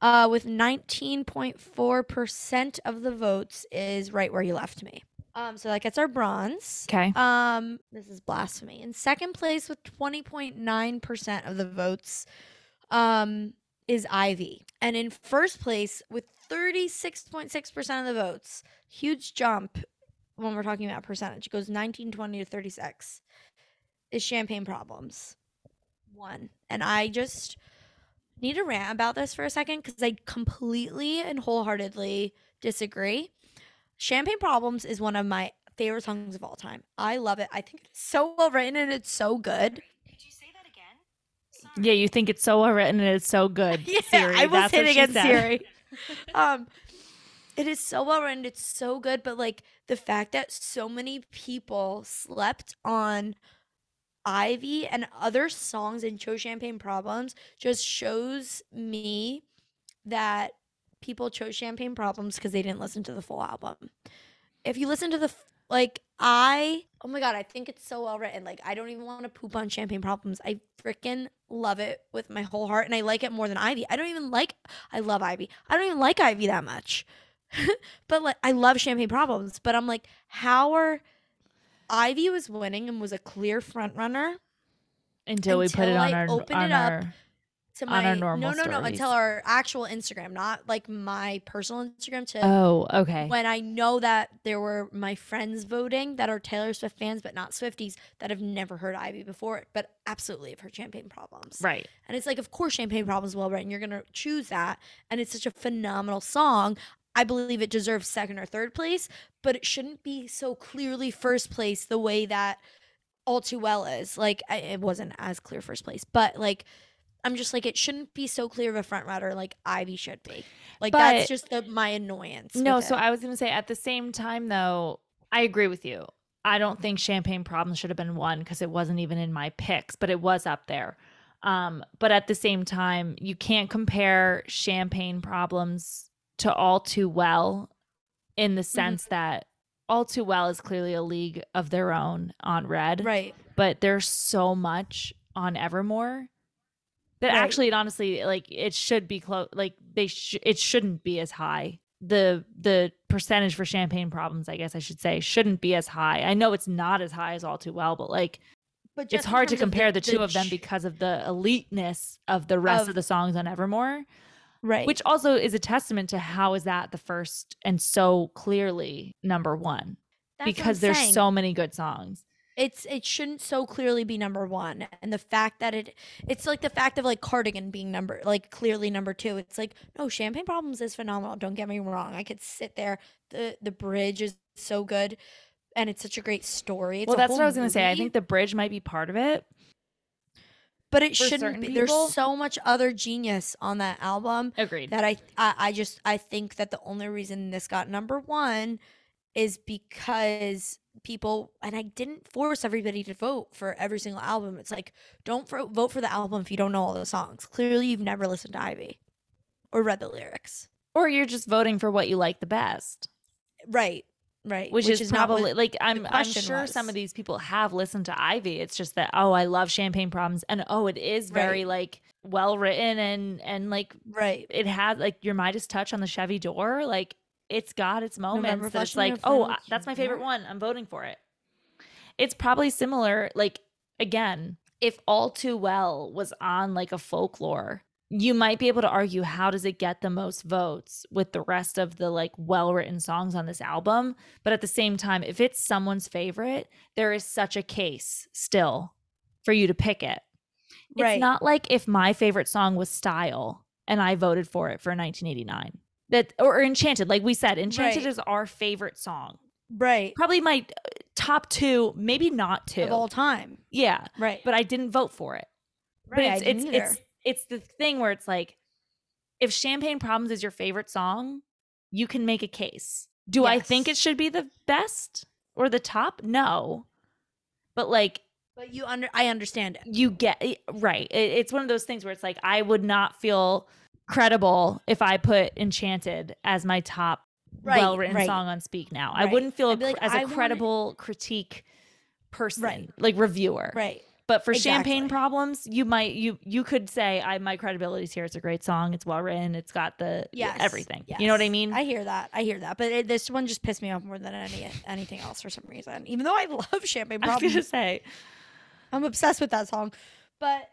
uh, with 19.4 percent of the votes is right where you left me. Um, so that gets our bronze. Okay. Um, this is blasphemy. In second place with 20.9% of the votes um is Ivy. And in first place with 36.6% of the votes, huge jump when we're talking about percentage. It goes 19, 20 to 36 is champagne problems. One. And I just need to rant about this for a second because I completely and wholeheartedly disagree. Champagne Problems is one of my favorite songs of all time. I love it. I think it's so well written and it's so good. Did you say that again? Yeah, you think it's so well written and it's so good. Yeah, Siri. I was That's what hitting she at said. Siri. um, it is so well written. It's so good, but like the fact that so many people slept on Ivy and other songs and chose Champagne Problems just shows me that people chose Champagne Problems because they didn't listen to the full album. If you listen to the like, I oh my god, I think it's so well written. Like, I don't even want to poop on Champagne Problems. I freaking love it with my whole heart, and I like it more than Ivy. I don't even like. I love Ivy. I don't even like Ivy that much, but like, I love Champagne Problems. But I'm like, how are Ivy was winning and was a clear front runner Until we put it Until on I our open on it up our to On my our normal no no no stories. until our actual Instagram, not like my personal Instagram to Oh, okay. when I know that there were my friends voting that are Taylor Swift fans, but not Swifties that have never heard Ivy before, but absolutely have heard Champagne Problems. Right. And it's like, of course, Champagne Problems well written. You're gonna choose that, and it's such a phenomenal song. I believe it deserves second or third place, but it shouldn't be so clearly first place the way that All Too Well is. Like, I, it wasn't as clear first place, but like. I'm just like it shouldn't be so clear of a front runner like Ivy should be. Like But- that's just the, my annoyance. No, so. I was going to say at the same time though, I agree with you. I don't think Champagne Problems should have been one because it wasn't even in my picks, but it was up there. Um, but at the same time, you can't compare Champagne Problems to All Too Well in the sense that All Too Well is clearly a league of their own on Red, right. but there's so much on Evermore that Right. actually it honestly like it should be close like they sh- it shouldn't be as high the the percentage for champagne problems i guess i should say shouldn't be as high i know it's not as high as all too well but like But it's hard to compare the, two of them because of the eliteness of the rest of, Of- the songs on evermore right. which also is a testament to how is that the first and so clearly number one That's because there's saying. so many good songs it's it shouldn't so clearly be number one and the fact that it it's like the fact of like cardigan being number like clearly number two it's like no champagne problems is phenomenal don't get me wrong i could sit there the the bridge is so good and it's such a great story it's well that's what i was gonna say i think the bridge might be part of it but it shouldn't be people- there's so much other genius on that album agreed that I, I I just I think that the only reason this got number one is because people and I didn't force everybody to vote for every single album. It's like don't fro- vote for the album if you don't know all the songs. Clearly, you've never listened to Ivy or read the lyrics. Or you're just voting for what you like the best. Right. Right. Which, is, not what- probably like I'm I'm sure some of these people have listened to Ivy. It's just that oh I love champagne problems and oh it is very Right. like well written and and like right. it has like your Midas touch on the Chevy door. Like it's got its moments. That's flashing like, oh, that's my favorite one. I'm voting for it. It's probably similar. Like again, if All Too Well was on like a folklore, you might be able to argue how does it get the most votes with the rest of the like well written songs on this album. But at the same time, if it's someone's favorite, there is such a case still for you to pick it. right. It's not like if my favorite song was Style and I voted for it for 1989. That or Enchanted, like we said, Enchanted Right. is our favorite song. Right. Probably my uh, top two, maybe not two. Of all time. yeah, Right. but I didn't vote for it. right. But I it's didn't it's either. it's it's the thing where it's like, if Champagne Problems is your favorite song, you can make a case. Do I think it should be the best or the top? No, but like but you under I understand it. you get eh, right. It, it's one of those things where it's like I would not feel credible if I put Enchanted as my top Right, well-written right. song on Speak Now. I wouldn't feel like, as I a wanna- credible critique person, Right. like reviewer. Right. But for Champagne Problems, you might you you could say I my credibility's here. It's a great song. It's well written. It's got the Yes. everything. You know what I mean? I hear that. I hear that. But it, this one just pissed me off more than any anything else for some reason. Even though I love Champagne problems. I was gonna say I'm obsessed with that song. But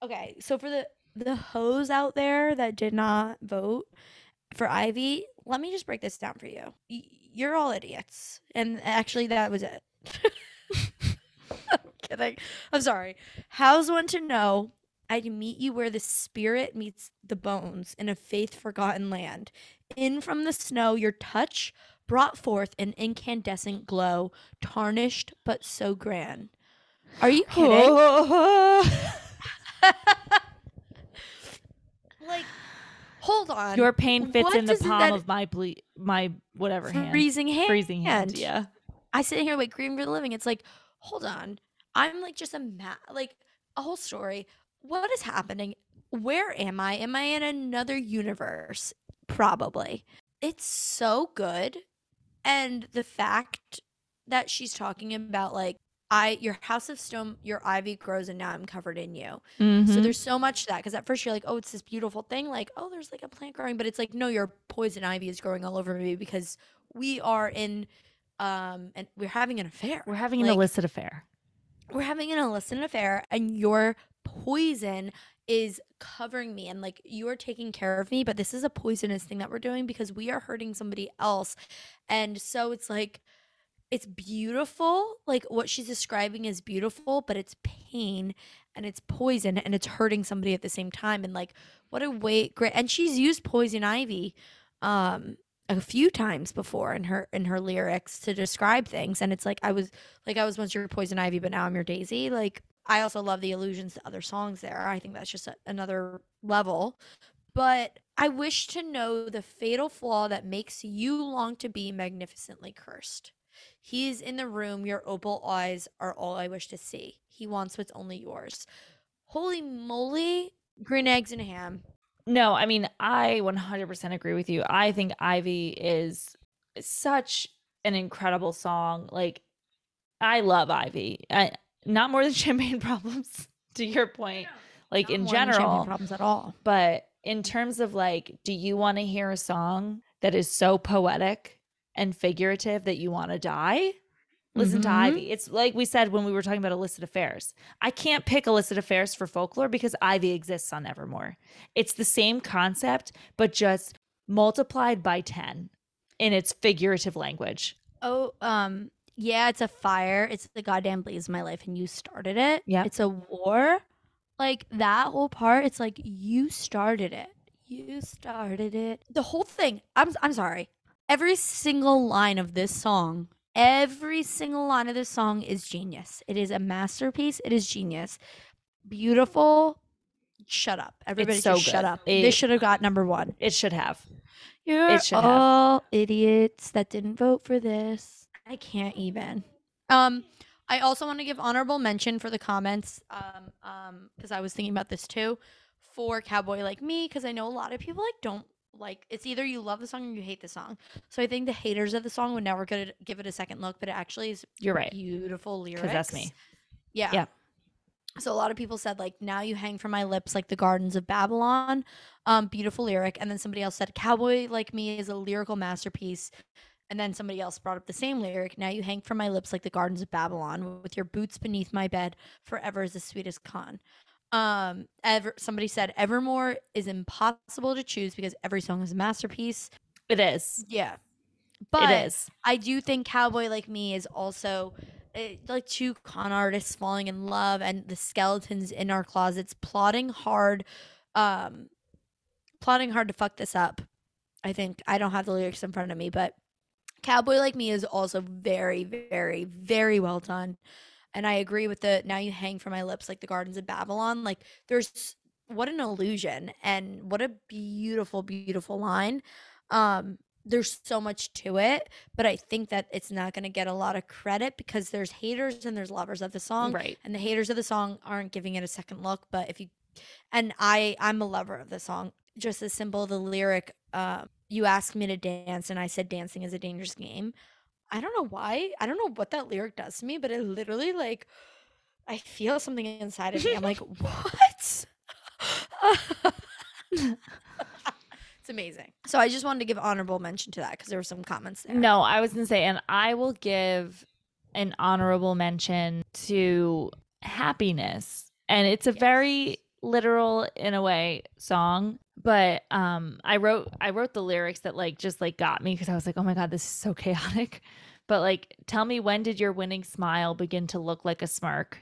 okay, so for the the hoes out there that did not vote for Ivy, let me just break this down for you. You're all idiots, and actually, that was it. I'm kidding. I'm sorry. How's one to know? I'd meet you where the spirit meets the bones in a faith forgotten land. In from the snow, your touch brought forth an incandescent glow, tarnished but so grand. Are you kidding? like, hold on. Your pain fits What in the palm of my ble- my whatever hand. freezing hand. Freezing hand. Yeah. I sit here like grieving for the living. It's like, hold on. I'm like just a ma- like a whole story. What is happening? Where am I? Am I in another universe? Probably. It's so good. And the fact that she's talking about like I your house of stone, your ivy grows and now I'm covered in you. So Mhm. there's so much to that because at first you're like, oh, it's this beautiful thing, like oh, there's like a plant growing, but it's like no, your poison ivy is growing all over me because we are in, um, and we're having an affair. We're having an like, illicit affair. We're having an illicit affair, and your poison is covering me, and like you are taking care of me, but this is a poisonous thing that we're doing because we are hurting somebody else, and so it's like. It's beautiful, like what she's describing is beautiful, but it's pain and it's poison and it's hurting somebody at the same time and like what a way great and she's used poison ivy um a few times before in her in her lyrics to describe things. And it's like i was like i was once your poison ivy but now i'm your daisy. Like i also love the allusions to other songs there. I think that's just a, another level. But i wish to know the fatal flaw that makes you long to be magnificently cursed. He is in the room. Your opal eyes are all i wish to see. He wants what's only yours. Holy moly green eggs and ham No, I mean, I 100% agree with you. I think Ivy is such an incredible song. Like, I love Ivy. I, not more than Champagne Problems, to your point. Like, in more than Champagne general, problems at all but in terms of like, do you want to hear a song that is so poetic and figurative that you want to die? Listen to Mhm. Ivy. It's like we said when we were talking about illicit affairs. I can't pick illicit affairs for folklore because Ivy exists on Evermore. It's the same concept, but just multiplied by 10 in its figurative language. Oh, um, yeah, it's a fire. It's the goddamn blaze of my life, and you started it. Yeah. It's a war. Like that whole part, it's like you started it. You started it. The whole thing. I'm I'm sorry. Every single line of this song, every single line of this song is genius. It is a masterpiece. It is genius. Beautiful. Shut up. Everybody so just shut up. It- this should have got number one. It should have. You're It should have. all idiots that didn't vote for this. I can't even. Um, I also want to give honorable mention for the comments. Um, um, because I was thinking about this too, for Cowboy Like Me, because I know a lot of people like don't like. It's either you love the song or you hate the song. So I think the haters of the song would never gonna give it a second look, but it actually is You're right. beautiful lyrics. Because that's me. Yeah. Yeah. So a lot of people said like now you hang from my lips like the gardens of Babylon. Um beautiful lyric and then somebody else said cowboy like me is a lyrical masterpiece. And then somebody else brought up the same lyric. Now you hang from my lips like the gardens of Babylon with your boots beneath my bed forever is the sweetest con. Um ever somebody said Evermore is impossible to choose because every song is a masterpiece. It is. Yeah. But it is. I do think Cowboy Like Me is also eh, like two con artists falling in love and the skeletons in our closets plotting hard um plotting hard to fuck this up. I think I don't have the lyrics in front of me, but Cowboy Like Me is also very very very well done. And I agree with the now you hang from my lips like the gardens of Babylon. Like there's what an illusion and what a beautiful beautiful line. Um there's so much to it, but I think that it's not going to get a lot of credit because there's haters and there's lovers of the song, Right. and the haters of the song aren't giving it a second look. But if you, and I, I'm a lover of the song. Just as simple, the lyric, uh, "You asked me to dance, and I said dancing is a dangerous game." I don't know why. I don't know what that lyric does to me, but it literally like, I feel something inside of me. I'm like, what? it's amazing. So I just wanted to give honorable mention to that because there were some comments there. No, I was gonna say, and I will give an honorable mention to happiness. And it's a Yes. very literal in a way song. But um I wrote I wrote the lyrics that like just like got me because I was like, oh my God, this is so chaotic. But like tell me when did your winning smile begin to look like a smirk?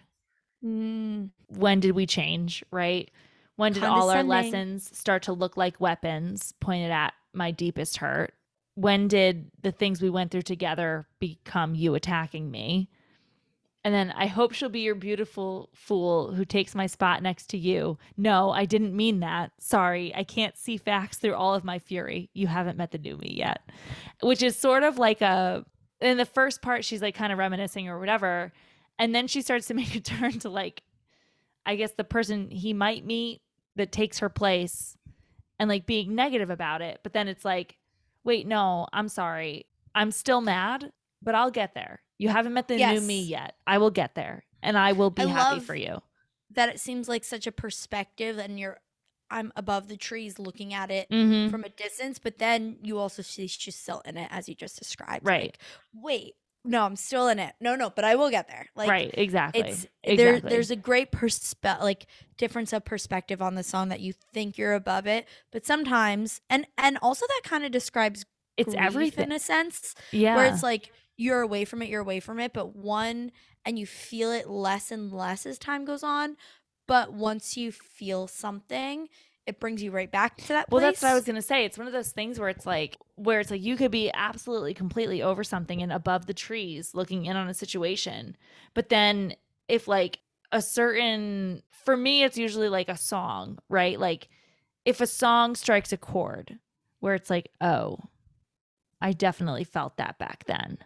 Mm, when did we change, right? When did all our lessons start to look like weapons pointed at my deepest hurt? When did the things we went through together become you attacking me? And then I hope she'll be your beautiful fool who takes my spot next to you. No, I didn't mean that. Sorry, I can't see facts through all of my fury. You haven't met the new me yet. Which is sort of like a in the first part she's like kind of reminiscing or whatever. And then she starts to make a turn to like I guess the person he might meet that takes her place and like being negative about it. But then it's like, wait, no, I'm sorry. I'm still mad, but I'll get there. You haven't met the new me yet. I will get there and I will be I happy for you. that it seems like such a perspective, and you're, I'm above the trees looking at it Mm-hmm. from a distance, but then you also see she's still in it as you just described. Right. Like, wait, no, I'm still in it. No, no, but I will get there. Like, right. Exactly. It's exactly. there. There's a great perspe- like difference of perspective on the song that you think you're above it, but sometimes, and and also that kind of describes it's everything. in a sense. yeah. where it's like you're away from it, you're away from it, but one and you feel it less and less as time goes on. But once you feel something, it brings you right back to that Well, that's what I was gonna say. It's one of those things where it's like, where it's like you could be absolutely completely over something and above the trees, looking in on a situation, but then if like a certain, for me, it's usually like a song, right? Like if a song strikes a chord, where it's like, oh, I definitely felt that back then.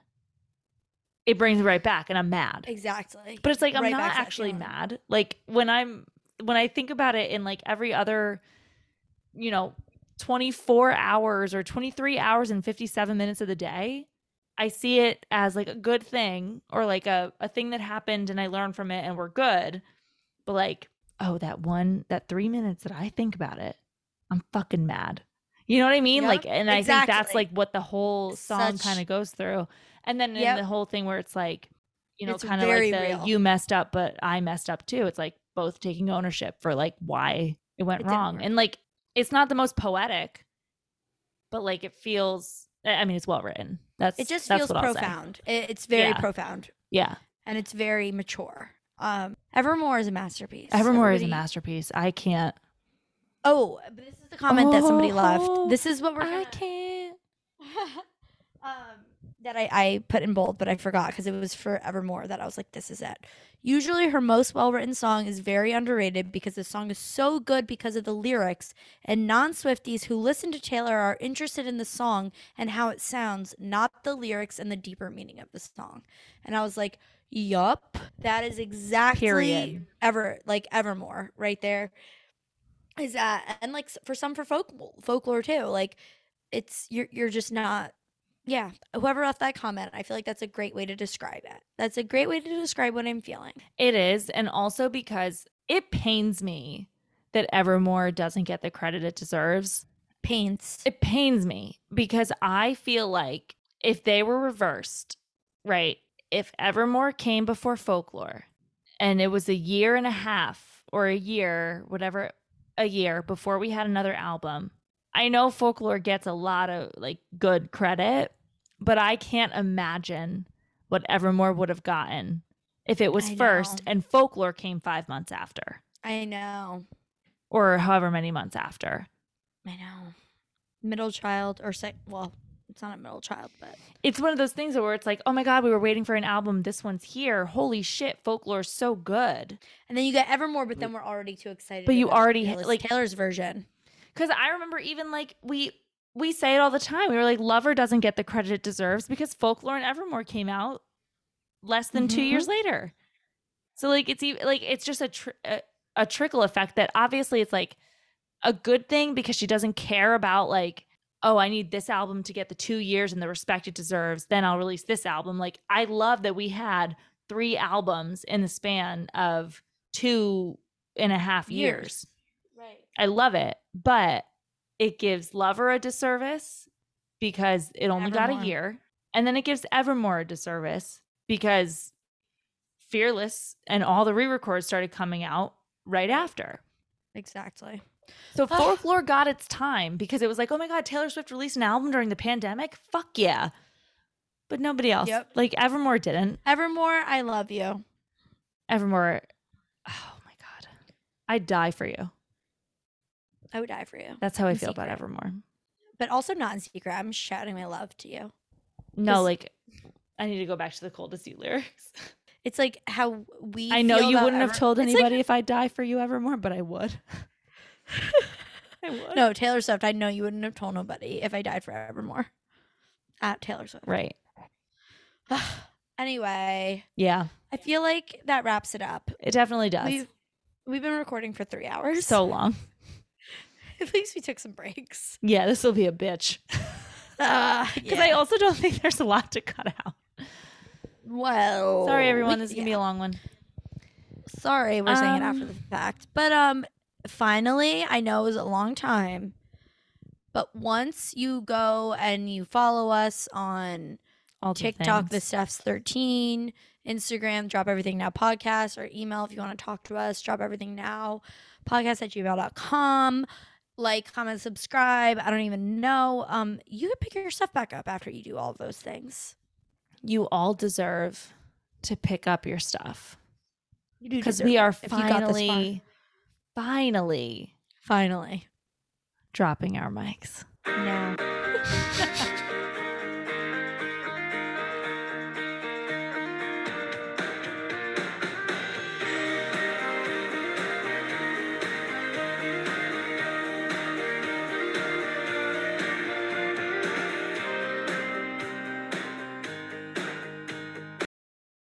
It brings me right back, and I'm mad. exactly. But it's like I'm Right not back to that actually mad. Like when I'm when I think about it in like every other, you know, 24 hours or 23 hours and 57 minutes of the day, I see it as like a good thing or like a, a thing that happened and I learned from it and we're good. But like, oh, that one, that three minutes that I think about it, I'm fucking mad. You know what I mean? Like, and I think that's like what the whole song kind of goes through. And then in Yep. the whole thing where it's like, you know, It's kind of like the real. you messed up, but I messed up too. It's like both taking ownership for like why it went It wrong. And like, it's not the most poetic, but like it feels, I mean, it's well written. That's It just that's feels profound. It's very Yeah. profound Yeah. and it's very mature. Um, Evermore is a masterpiece. Evermore is a masterpiece. I can't. Oh, but this is the comment that somebody Oh, left. This is what we're. I can't. um, that I, I put in bold, but I forgot because it was forevermore that I was like, this is it. Usually, her most well written song is very underrated because the song is so good because of the lyrics, and non Swifties who listen to Taylor are interested in the song and how it sounds, not the lyrics and the deeper meaning of the song. And I was like, yup, that is exactly Period. ever like Evermore right there. Is that and like for some for folk folklore too, like it's you're you're just not yeah, whoever left that comment, I feel like that's a great way to describe it. That's a great way to describe what I'm feeling. It is. And also because it pains me that Evermore doesn't get the credit it deserves. Pains. It pains me because I feel like if they were reversed, right? If Evermore came before Folklore and it was a year and a half or a year, whatever, a year before we had another album, I know Folklore gets a lot of like good credit, but I can't imagine what Evermore would have gotten if it was I first know. and Folklore came five months after I know. or however many months after. I know. Middle child or sec well, it's not a middle child, but It's one of those things where it's like, oh my God, we were waiting for an album. This one's here. Holy shit, Folklore's so good. and then you get Evermore, but then mm. we're already too excited. But you already, Taylor's- like- Taylor's version. Because I remember even like we we say it all the time. We were like, Lover doesn't get the credit it deserves because Folklore and Evermore came out less than two Mhm. years later. So like it's even like it's just a, tr- a a trickle effect that obviously it's like a good thing because she doesn't care about like oh I need this album to get the two years and the respect it deserves. Then I'll release this album. Like I love that we had three albums in the span of two and a half Years. years. Right. I love it, but it gives Lover a disservice because it only got a year. And then it gives Evermore a disservice because Fearless and all the re records started coming out right after. Exactly. So Ah. Folklore got its time because it was like, oh my God, Taylor Swift released an album during the pandemic? Fuck yeah. But nobody else. Yep. Like Evermore didn't. Evermore, I love you. Evermore, oh my God. I'd die for you. I would die for you. That's how I feel about. Evermore. But also not in secret. I'm shouting my love to you. No, like, I need to go back to the cold coldest you lyrics. It's like how we I know you wouldn't have told It's like- anybody if I die for you Evermore, but I would. I would. no, Taylor Swift, I know you wouldn't have told nobody if I died for Evermore. At Taylor Swift. Right. anyway, Yeah, I feel like that wraps it up. it definitely does. We've we've been recording for three hours. so long. at least we took some breaks. Yeah, this will be a bitch. Uh, Because I also don't think there's a lot to cut out. well, Sorry, everyone. we- This is going to be a long one. Sorry, we're saying it after Um, the fact. But um finally, I know it was a long time. But once you go and you follow us on All the TikTok, the. Steph's 13, Instagram, drop everything now podcast, or email if you want to talk to us, drop everything now, podcast at gmail.com. Like, comment, subscribe. I don't even know. Um, you can pick your stuff back up after you do all of those things. You all deserve to pick up your stuff You do because we are if you got this far. finally, finally finally. dropping our mics. No.